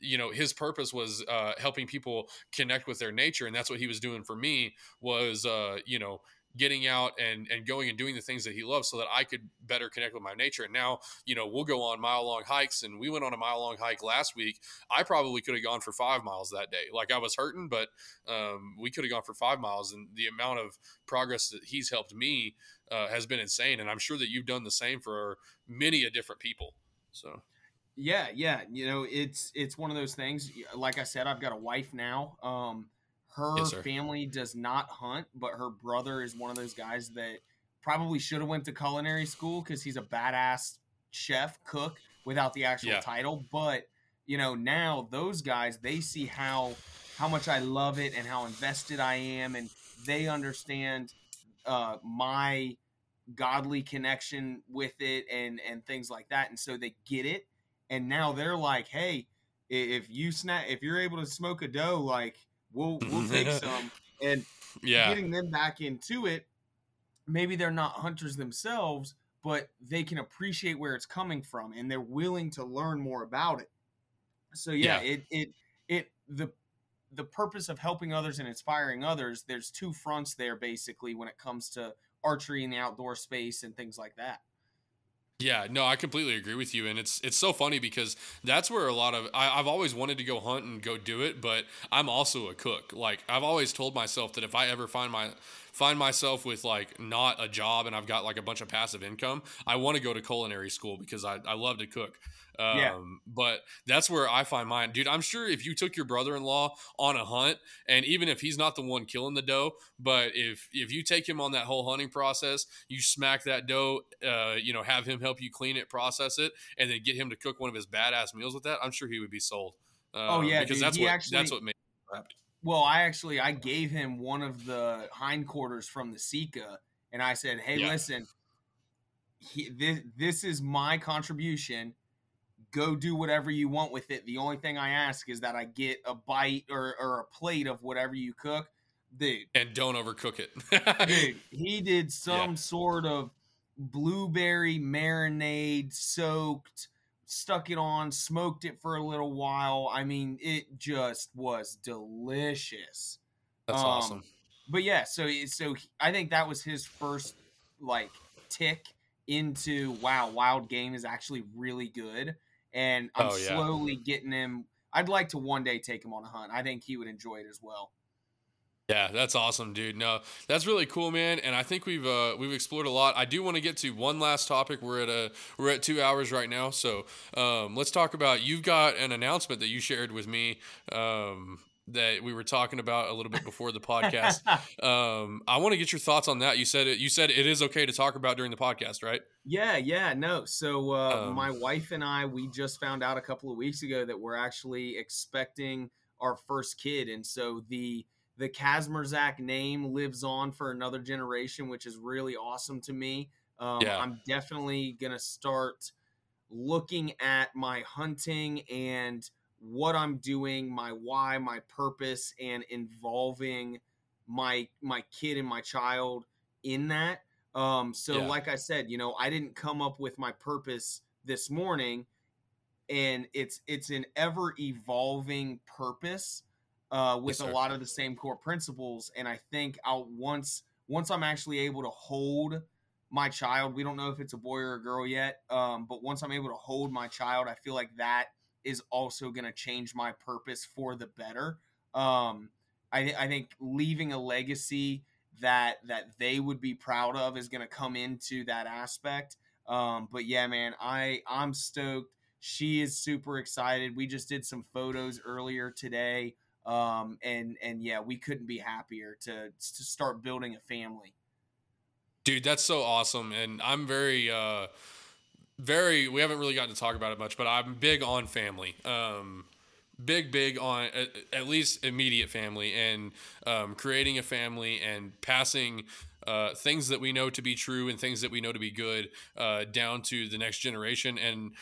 you know his purpose was uh, helping people connect with their nature and that's what he was doing for me was uh, you know getting out and and going and doing the things that he loves so that I could better connect with my nature. And now, you know, we'll go on mile long hikes and we went on a mile long hike last week. I probably could have gone for five miles that day. Like I was hurting, but um, we could have gone for five miles. And the amount of progress that he's helped me uh, has been insane. And I'm sure that you've done the same for many a different people. So. Yeah, yeah, you know, it's it's one of those things. Like I said, I've got a wife now. Um, her yes, family does not hunt, but her brother is one of those guys that probably should have went to culinary school because he's a badass chef cook without the actual yeah. title. But you know, now those guys they see how how much I love it and how invested I am, and they understand uh, my godly connection with it and and things like that, and so they get it. And now they're like, hey, if you snap, if you're able to smoke a doe, like We'll we'll take (laughs) some and yeah. getting them back into it. Maybe they're not hunters themselves, but they can appreciate where it's coming from and they're willing to learn more about it. So yeah, yeah. it it it the the purpose of helping others and inspiring others, there's two fronts there basically when it comes to archery in the outdoor space and things like that. Yeah, no, I completely agree with you, and it's it's so funny because that's where a lot of I, have always wanted to go hunt and go do it, but I'm also a cook. Like I've always told myself that if I ever find my find myself with like not a job and I've got like a bunch of passive income, I want to go to culinary school because I, I love to cook. Um, yeah. But that's where I find mine, dude. I'm sure if you took your brother-in-law on a hunt, and even if he's not the one killing the doe, but if if you take him on that whole hunting process, you smack that doe, uh, you know, have him help you clean it, process it, and then get him to cook one of his badass meals with that. I'm sure he would be sold. oh yeah, because dude, that's what actually, that's what made. Well, I actually I gave him one of the hindquarters from the Sika, and I said, "Hey, yeah. listen, he, this this is my contribution. Go do whatever you want with it. The only thing I ask is that I get a bite or, or a plate of whatever you cook, dude. And don't overcook it, dude. (laughs) He did some yeah. sort of blueberry marinade soaked stuck it on, smoked it for a little while. I mean, it just was delicious. That's um, awesome. But yeah, so so I think that was his first like tick into wow, wild game is actually really good, and I'm oh, yeah. slowly getting him. I'd like to one day take him on a hunt. I think he would enjoy it as well. Yeah, that's awesome, dude. No, that's really cool, man. And I think we've uh, we've explored a lot. I do want to get to one last topic. We're at a we're at two hours right now, so um, let's talk about. You've got an announcement that you shared with me um, that we were talking about a little bit before the podcast. (laughs) um, I want to get your thoughts on that. You said it. You said it is okay to talk about during the podcast, right? Yeah, yeah, no. So uh, um, my wife and I, we just found out a couple of weeks ago that we're actually expecting our first kid, and so the the Kazmierczak name lives on for another generation, which is really awesome to me. Um, yeah. I'm definitely gonna start looking at my hunting and what I'm doing, my why, my purpose, and involving my my kid and my child in that. Um, so yeah. like I said, you know, I didn't come up with my purpose this morning, and it's it's an ever evolving purpose uh, with yes, a lot of the same core principles. And I think I'll once once I'm actually able to hold my child, we don't know if it's a boy or a girl yet, um, but once I'm able to hold my child, I feel like that is also going to change my purpose for the better. Um, I, I think leaving a legacy that that they would be proud of is going to come into that aspect. Um, but yeah, man, I I'm stoked. She is super excited. We just did some photos earlier today, um, and and yeah, we couldn't be happier to to start building a family. Dude, that's so awesome, and I'm very. Uh very we haven't really gotten to talk about it much but i'm big on family um big big on at, at least immediate family and um, creating a family and passing uh, things that we know to be true and things that we know to be good uh, down to the next generation and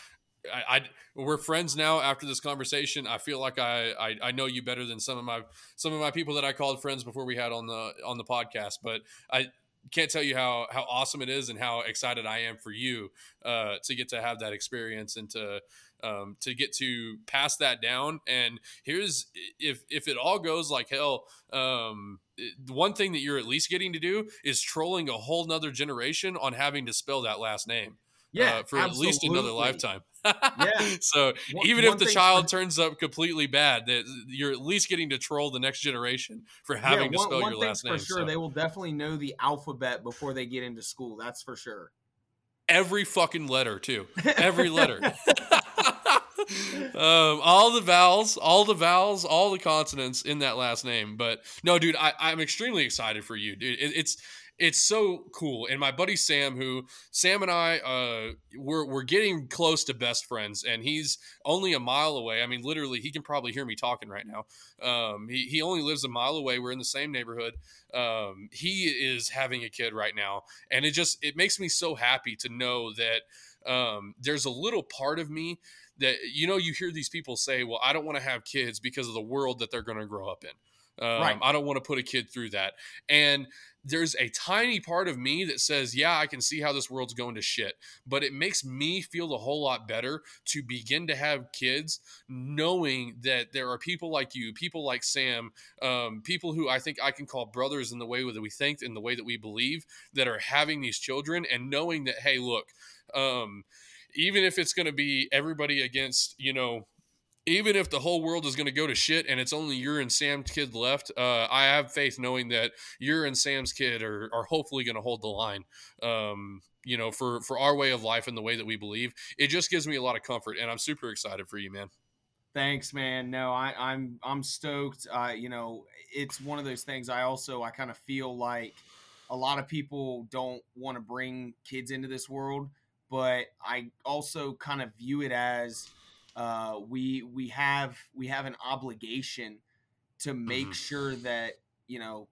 I, I, we're friends now after this conversation. I feel like I, I, I know you better than some of my some of my people that I called friends before we had on the on the podcast. But I can't tell you how how awesome it is and how excited I am for you uh, to get to have that experience and to um, to get to pass that down. And here's if if it all goes like hell, um, one thing that you're at least getting to do is trolling a whole nother generation on having to spell that last name yeah, uh, for absolutely. at least another lifetime. (laughs) yeah. So one, even one if the child for, (laughs) turns up completely bad, that you're at least getting to troll the next generation for having yeah, one, to spell your last name. For sure, so. they will definitely know the alphabet before they get into school. That's for sure. Every fucking letter, too. Every letter. (laughs) um, all the vowels, all the vowels, all the consonants in that last name. But no, dude, I, I'm extremely excited for you, dude. It, it's it's so cool. And my buddy Sam, who Sam and I, uh, we're we're getting close to best friends, and he's only a mile away. I mean, literally, he can probably hear me talking right now. Um, he he only lives a mile away. We're in the same neighborhood. Um, he is having a kid right now, and it just it makes me so happy to know that um, there's a little part of me that you know you hear these people say, "Well, I don't want to have kids because of the world that they're going to grow up in." Um, right. I don't want to put a kid through that. And there's a tiny part of me that says, yeah, I can see how this world's going to shit. But it makes me feel a whole lot better to begin to have kids, knowing that there are people like you, people like Sam, um, people who I think I can call brothers in the way that we think, in the way that we believe, that are having these children, and knowing that, hey, look, um, even if it's going to be everybody against, you know, even if the whole world is going to go to shit and it's only your and Sam's kid left, uh, I have faith knowing that your and Sam's kid are, are hopefully going to hold the line. Um, you know, for for our way of life and the way that we believe, it just gives me a lot of comfort, and I'm super excited for you, man. Thanks, man. No, I, I'm I'm stoked. Uh, you know, it's one of those things. I also I kind of feel like a lot of people don't want to bring kids into this world, but I also kind of view it as uh, we we have we have an obligation to make mm-hmm. sure that you know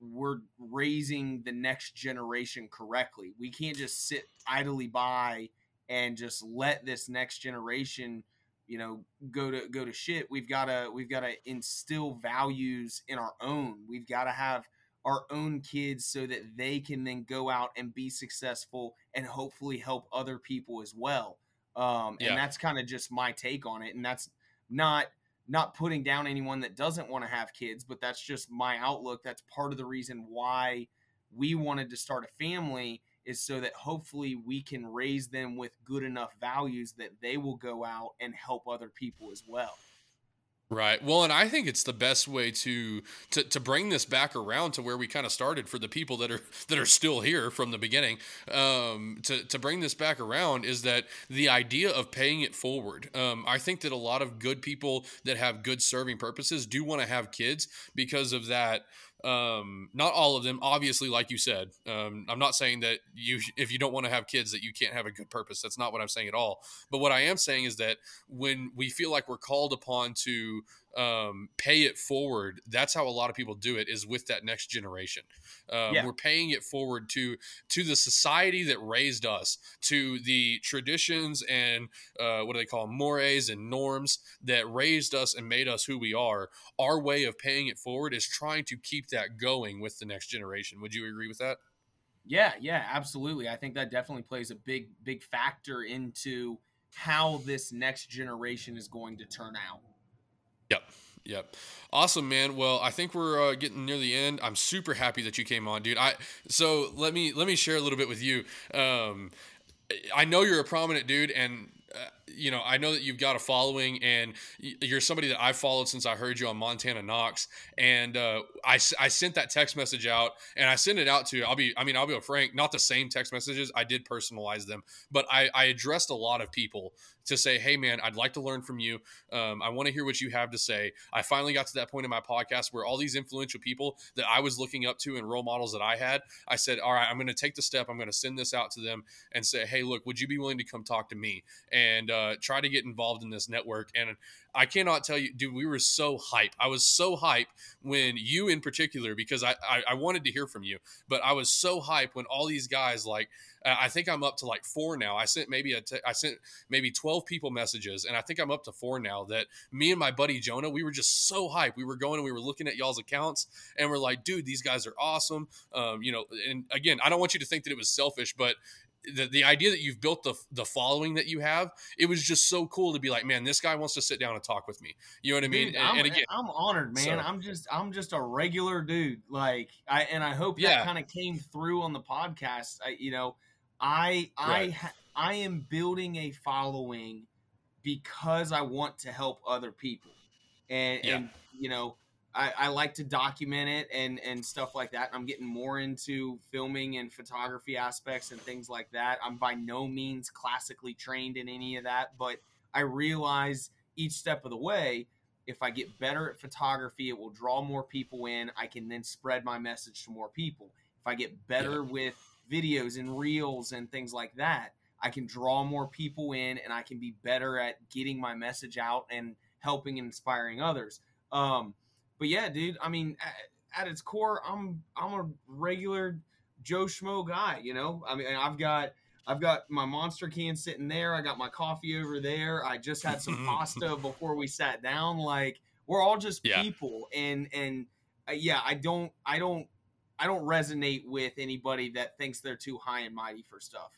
we're raising the next generation correctly. We can't just sit idly by and just let this next generation, you know, go to go to shit. We've got to we've got to instill values in our own. We've got to have our own kids so that they can then go out and be successful and hopefully help other people as well. Um, and yeah. that's kind of just my take on it. And that's not not putting down anyone that doesn't want to have kids, but that's just my outlook. That's part of the reason why we wanted to start a family is so that hopefully we can raise them with good enough values that they will go out and help other people as well. Right. Well, and I think it's the best way to to to bring this back around to where we kind of started for the people that are (laughs) that are still here from the beginning. Um, to to bring this back around is that the idea of paying it forward. Um, I think that a lot of good people that have good serving purposes do want to have kids because of that um, not all of them, obviously, like you said. Um, I'm not saying that you, if you don't want to have kids, that you can't have a good purpose. That's not what I'm saying at all. But what I am saying is that when we feel like we're called upon to um, pay it forward. That's how a lot of people do it is with that next generation. Um, yeah. We're paying it forward to to the society that raised us, to the traditions and uh, what do they call them, mores and norms that raised us and made us who we are. Our way of paying it forward is trying to keep that going with the next generation. Would you agree with that? Yeah, yeah, absolutely. I think that definitely plays a big, big factor into how this next generation is going to turn out. Yep. Yep. Awesome, man. Well, I think we're uh, getting near the end. I'm super happy that you came on, dude. I so let me let me share a little bit with you. Um, I know you're a prominent dude, and uh, you know, I know that you've got a following and you're somebody that I've followed since I heard you on Montana Knox. And uh, I, I sent that text message out and I sent it out to, I'll be, I mean, I'll be frank, not the same text messages. I did personalize them, but I, I addressed a lot of people to say, hey, man, I'd like to learn from you. Um, I want to hear what you have to say. I finally got to that point in my podcast where all these influential people that I was looking up to and role models that I had, I said, all right, I'm going to take the step. I'm going to send this out to them and say, hey, look, would you be willing to come talk to me? And, uh, try to get involved in this network. And I cannot tell you, dude, we were so hype. I was so hype when you, in particular, because I, I, I wanted to hear from you, but I was so hype when all these guys, like, I think I'm up to like four now. I sent maybe a t- I sent maybe 12 people messages, and I think I'm up to four now. That me and my buddy Jonah, we were just so hyped. We were going and we were looking at y'all's accounts, and we're like, dude, these guys are awesome. Um, you know, and again, I don't want you to think that it was selfish, but the, the idea that you've built the the following that you have, it was just so cool to be like, man, this guy wants to sit down and talk with me. You know what I mean? Dude, and, and, again, I'm honored, man. So, I'm just I'm just a regular dude. Like I and I hope yeah. that kind of came through on the podcast. I, you know, I right. I I am building a following because I want to help other people, and yeah. and you know I, I, like to document it and and stuff like that. I'm getting more into filming and photography aspects and things like that. I'm by no means classically trained in any of that, but I realize each step of the way, if I get better at photography, it will draw more people in. I can then spread my message to more people. If I get better yeah. with videos and reels and things like that, I can draw more people in and I can be better at getting my message out and helping and inspiring others. Um, but yeah, dude. I mean, at, at its core, I'm I'm a regular Joe Schmo guy. You know, I mean, I've got I've got my monster can sitting there. I got my coffee over there. I just had some (laughs) pasta before we sat down. Like we're all just yeah. people, and and uh, yeah, I don't I don't I don't resonate with anybody that thinks they're too high and mighty for stuff.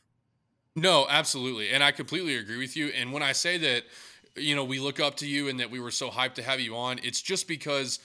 No, absolutely, and I completely agree with you. And when I say that you know, we look up to you and that we were so hyped to have you on. It's just because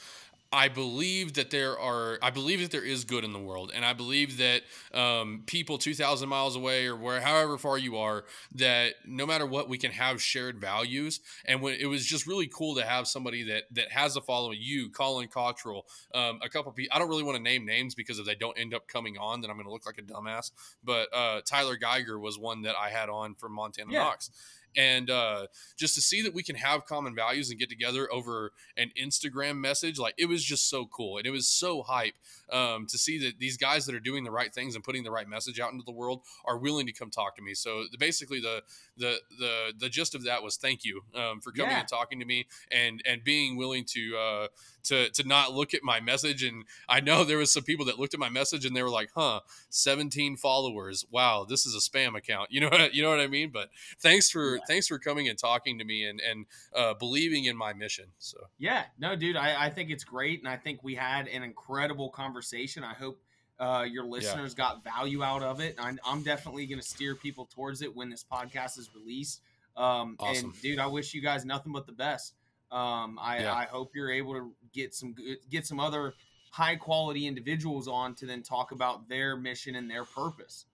I believe that there are, I believe that there is good in the world, and I believe that um, people two thousand miles away or where, however far you are, that no matter what, we can have shared values. And when it was just really cool to have somebody that that has a following, you, Colin Cottrell, um, a couple people. I don't really want to name names because if they don't end up coming on, then I'm going to look like a dumbass. But uh, Tyler Geiger was one that I had on from Montana yeah. Knox and uh, just to see that we can have common values and get together over an Instagram message, like it was just so cool, and it was so hype um, to see that these guys that are doing the right things and putting the right message out into the world are willing to come talk to me. So the, basically, the the the the gist of that was thank you um, for coming yeah. and talking to me and and being willing to uh, to to not look at my message. And I know there was some people that looked at my message and they were like, "Huh, 17 followers. Wow, this is a spam account." You know what you know what I mean? But thanks for yeah. thanks for coming and talking to me and and uh, believing in my mission. So yeah, no, dude, I, I think it's great, and I think we had an incredible conversation. I hope. Uh, your listeners yeah. got value out of it. I'm, I'm definitely going to steer people towards it when this podcast is released. Um, awesome. And dude, I wish you guys nothing but the best. Um, I, yeah. I hope you're able to get some get some other high quality individuals on to then talk about their mission and their purpose.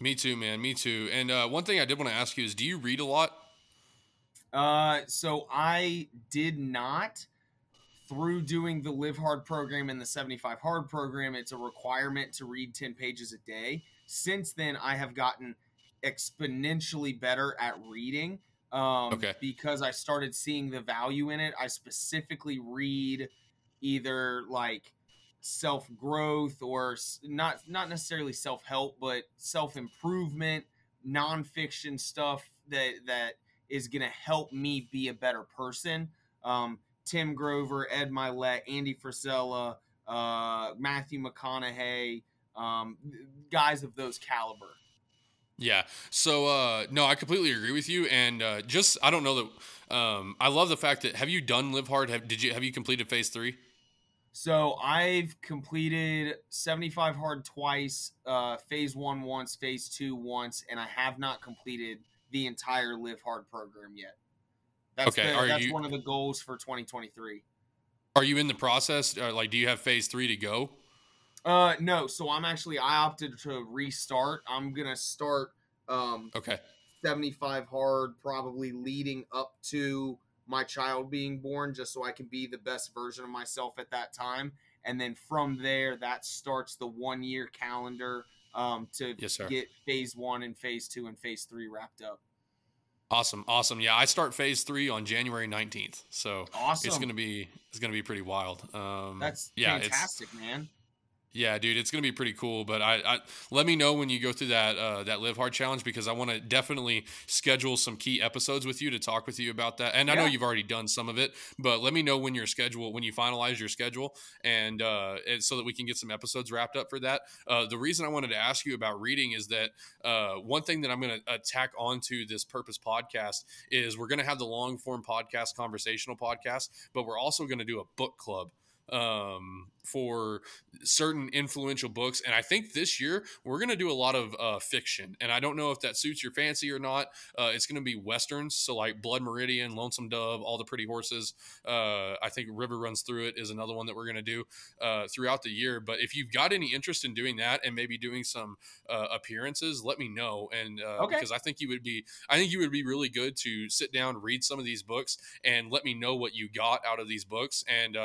Me too, man. Me too. And uh, one thing I did want to ask you is, do you read a lot? Uh, so I did not through doing the Live Hard program and the 75 Hard program. It's a requirement to read 10 pages a day. Since then, I have gotten exponentially better at reading. Um, okay. Because I started seeing the value in it. I specifically read either like self growth or not not necessarily self help, but self improvement, nonfiction stuff that that is going to help me be a better person. Um, Tim Grover, Ed Mylett, Andy Frisella, uh, Matthew McConaughey, um, guys of those caliber. Yeah. So uh, no, I completely agree with you, and uh, just I don't know that. Um, I love the fact that have you done Live Hard? Have, did you have you completed Phase Three? So I've completed 75 hard twice, uh, phase one once, phase two once, and I have not completed the entire Live Hard program yet. That's okay, the, that's you, one of the goals for 2023. Are you in the process? Uh, like, do you have phase three to go? Uh, no. So I'm actually I opted to restart. I'm gonna start. Um, okay. 75 hard, probably leading up to my child being born just so I can be the best version of myself at that time. And then from there, that starts the one year calendar um, to yes, get phase one and phase two and phase three wrapped up. Awesome, awesome. Yeah, I start phase three on January nineteenth, so awesome. It's gonna be it's gonna be pretty wild. Um, That's yeah, fantastic, man. Yeah, dude, it's gonna be pretty cool. But I, I let me know when you go through that uh, that live hard challenge because I want to definitely schedule some key episodes with you to talk with you about that. And I know you've already done some of it, but let me know when your schedule when you finalize your schedule and, uh, and so that we can get some episodes wrapped up for that. Uh, the reason I wanted to ask you about reading is that uh, one thing that I'm going to attack onto this purpose podcast is we're going to have the long form podcast, conversational podcast, but we're also going to do a book club um, for certain influential books. And I think this year we're going to do a lot of uh, fiction. And I don't know if that suits your fancy or not. Uh, it's going to be westerns, so like Blood Meridian, Lonesome Dove, All the Pretty Horses. Uh, I think River Runs Through It is another one that we're going to do uh, throughout the year. But if you've got any interest in doing that and maybe doing some uh, appearances, let me know. And uh, okay. because I think you would be, I think you would be really good to sit down, read some of these books, and let me know what you got out of these books. And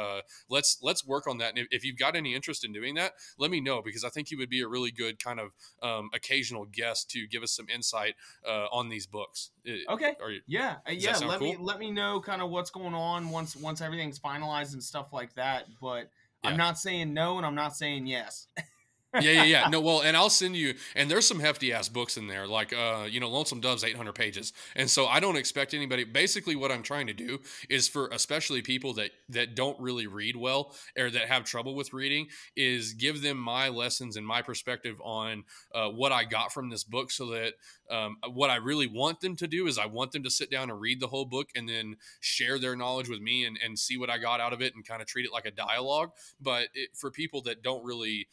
let's let's work on that. And if, if, you've got any interest in doing that, let me know because I think you would be a really good kind of um, occasional guest to give us some insight uh, on these books. Okay. You, yeah. Uh, yeah. Let cool? me let me know kind of what's going on once once everything's finalized and stuff like that. But yeah. I'm not saying no and I'm not saying yes. (laughs) yeah, yeah, yeah. No, well, and I'll send you. And there's some hefty ass books in there, like uh, you know, Lonesome Dove's 800 pages, and so I don't expect anybody. Basically, what I'm trying to do is for especially people that that don't really read well or that have trouble with reading, is give them my lessons and my perspective on uh, what I got from this book, so that um, what I really want them to do is I want them to sit down and read the whole book and then share their knowledge with me and, and see what I got out of it and kind of treat it like a dialogue. But it, for people that don't really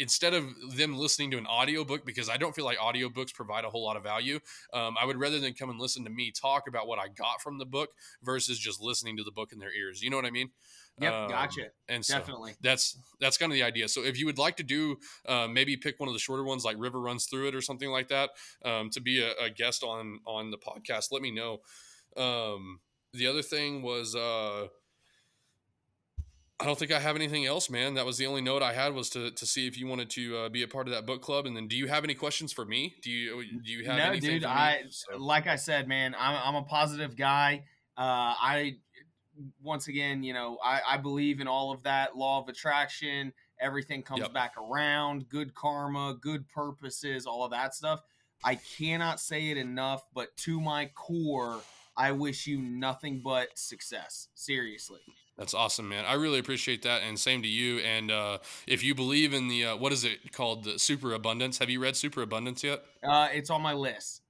instead of them listening to an audiobook because i don't feel like audiobooks provide a whole lot of value um, i would rather than come and listen to me talk about what i got from the book versus just listening to the book in their ears you know what i mean Yep, um, gotcha. And so definitely, that's that's kind of the idea. So if you would like to do, uh, maybe pick one of the shorter ones, like River Runs Through It or something like that, um, to be a, a, guest on on the podcast. Let me know. Um, the other thing was uh, I don't think I have anything else, man. That was the only note I had was to, to see if you wanted to uh, be a part of that book club. And then, do you have any questions for me? Do you do you have no, anything? dude. I so. like I said, man. I'm I'm a positive guy. Uh, I once again, you know, I, I believe in all of that law of attraction. Everything comes yep. back around. Good karma, good purposes, all of that stuff. I cannot say it enough, but to my core, I wish you nothing but success. Seriously. That's awesome, man. I really appreciate that, and same to you. And uh, if you believe in the uh, what is it called, the super abundance? Have you read Super Abundance yet? Uh, it's on my list.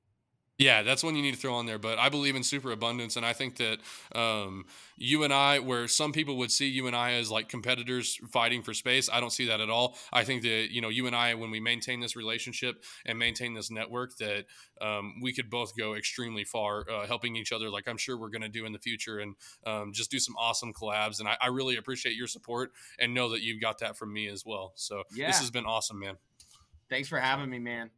Yeah, that's one you need to throw on there. But I believe in super abundance, and I think that um, you and I, where some people would see you and I as like competitors fighting for space, I don't see that at all. I think that you know you and I, when we maintain this relationship and maintain this network, that um, we could both go extremely far, uh, helping each other, like I'm sure we're going to do in the future, and um, just do some awesome collabs. And I, I really appreciate your support, and know that you've got that from me as well. So yeah. this has been awesome, man. Thanks for having me, man.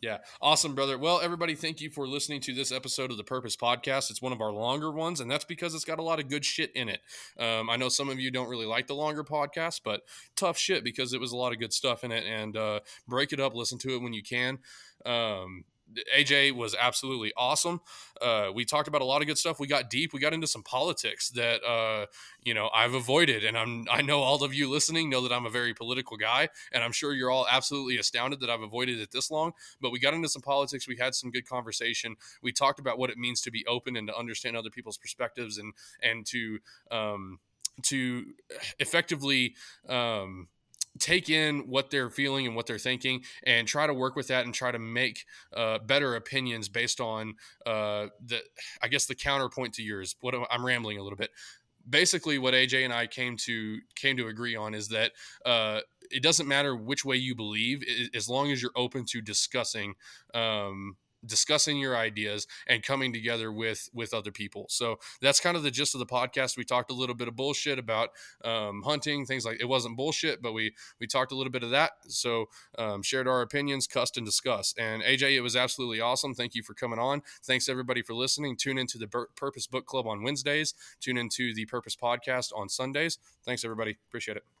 Yeah. Awesome, brother. Well, everybody, thank you for listening to this episode of the Purpose Podcast. It's one of our longer ones, and that's because it's got a lot of good shit in it. Um, I know some of you don't really like the longer podcast, but tough shit because it was a lot of good stuff in it. And uh, break it up, listen to it when you can. Um, AJ was absolutely awesome. Uh, we talked about a lot of good stuff. We got deep. We got into some politics that uh, you know I've avoided, and I'm I know all of you listening know that I'm a very political guy, and I'm sure you're all absolutely astounded that I've avoided it this long. But we got into some politics. We had some good conversation. We talked about what it means to be open and to understand other people's perspectives, and and to um, to effectively um, take in what they're feeling and what they're thinking and try to work with that and try to make uh, better opinions based on uh, the i guess the counterpoint to yours. What i'm rambling a little bit. Basically what aj and i came to came to agree on is that uh, it doesn't matter which way you believe as long as you're open to discussing um, discussing your ideas and coming together with with other people. So that's kind of the gist of the podcast. We talked a little bit of bullshit about um, hunting things like it wasn't bullshit but we we talked a little bit of that. So um, shared our opinions cussed and discussed. And aj it was absolutely awesome. Thank you for coming on. Thanks everybody for listening. Tune into the purpose book club on wednesdays. Tune into the purpose podcast on sundays. Thanks everybody. Appreciate it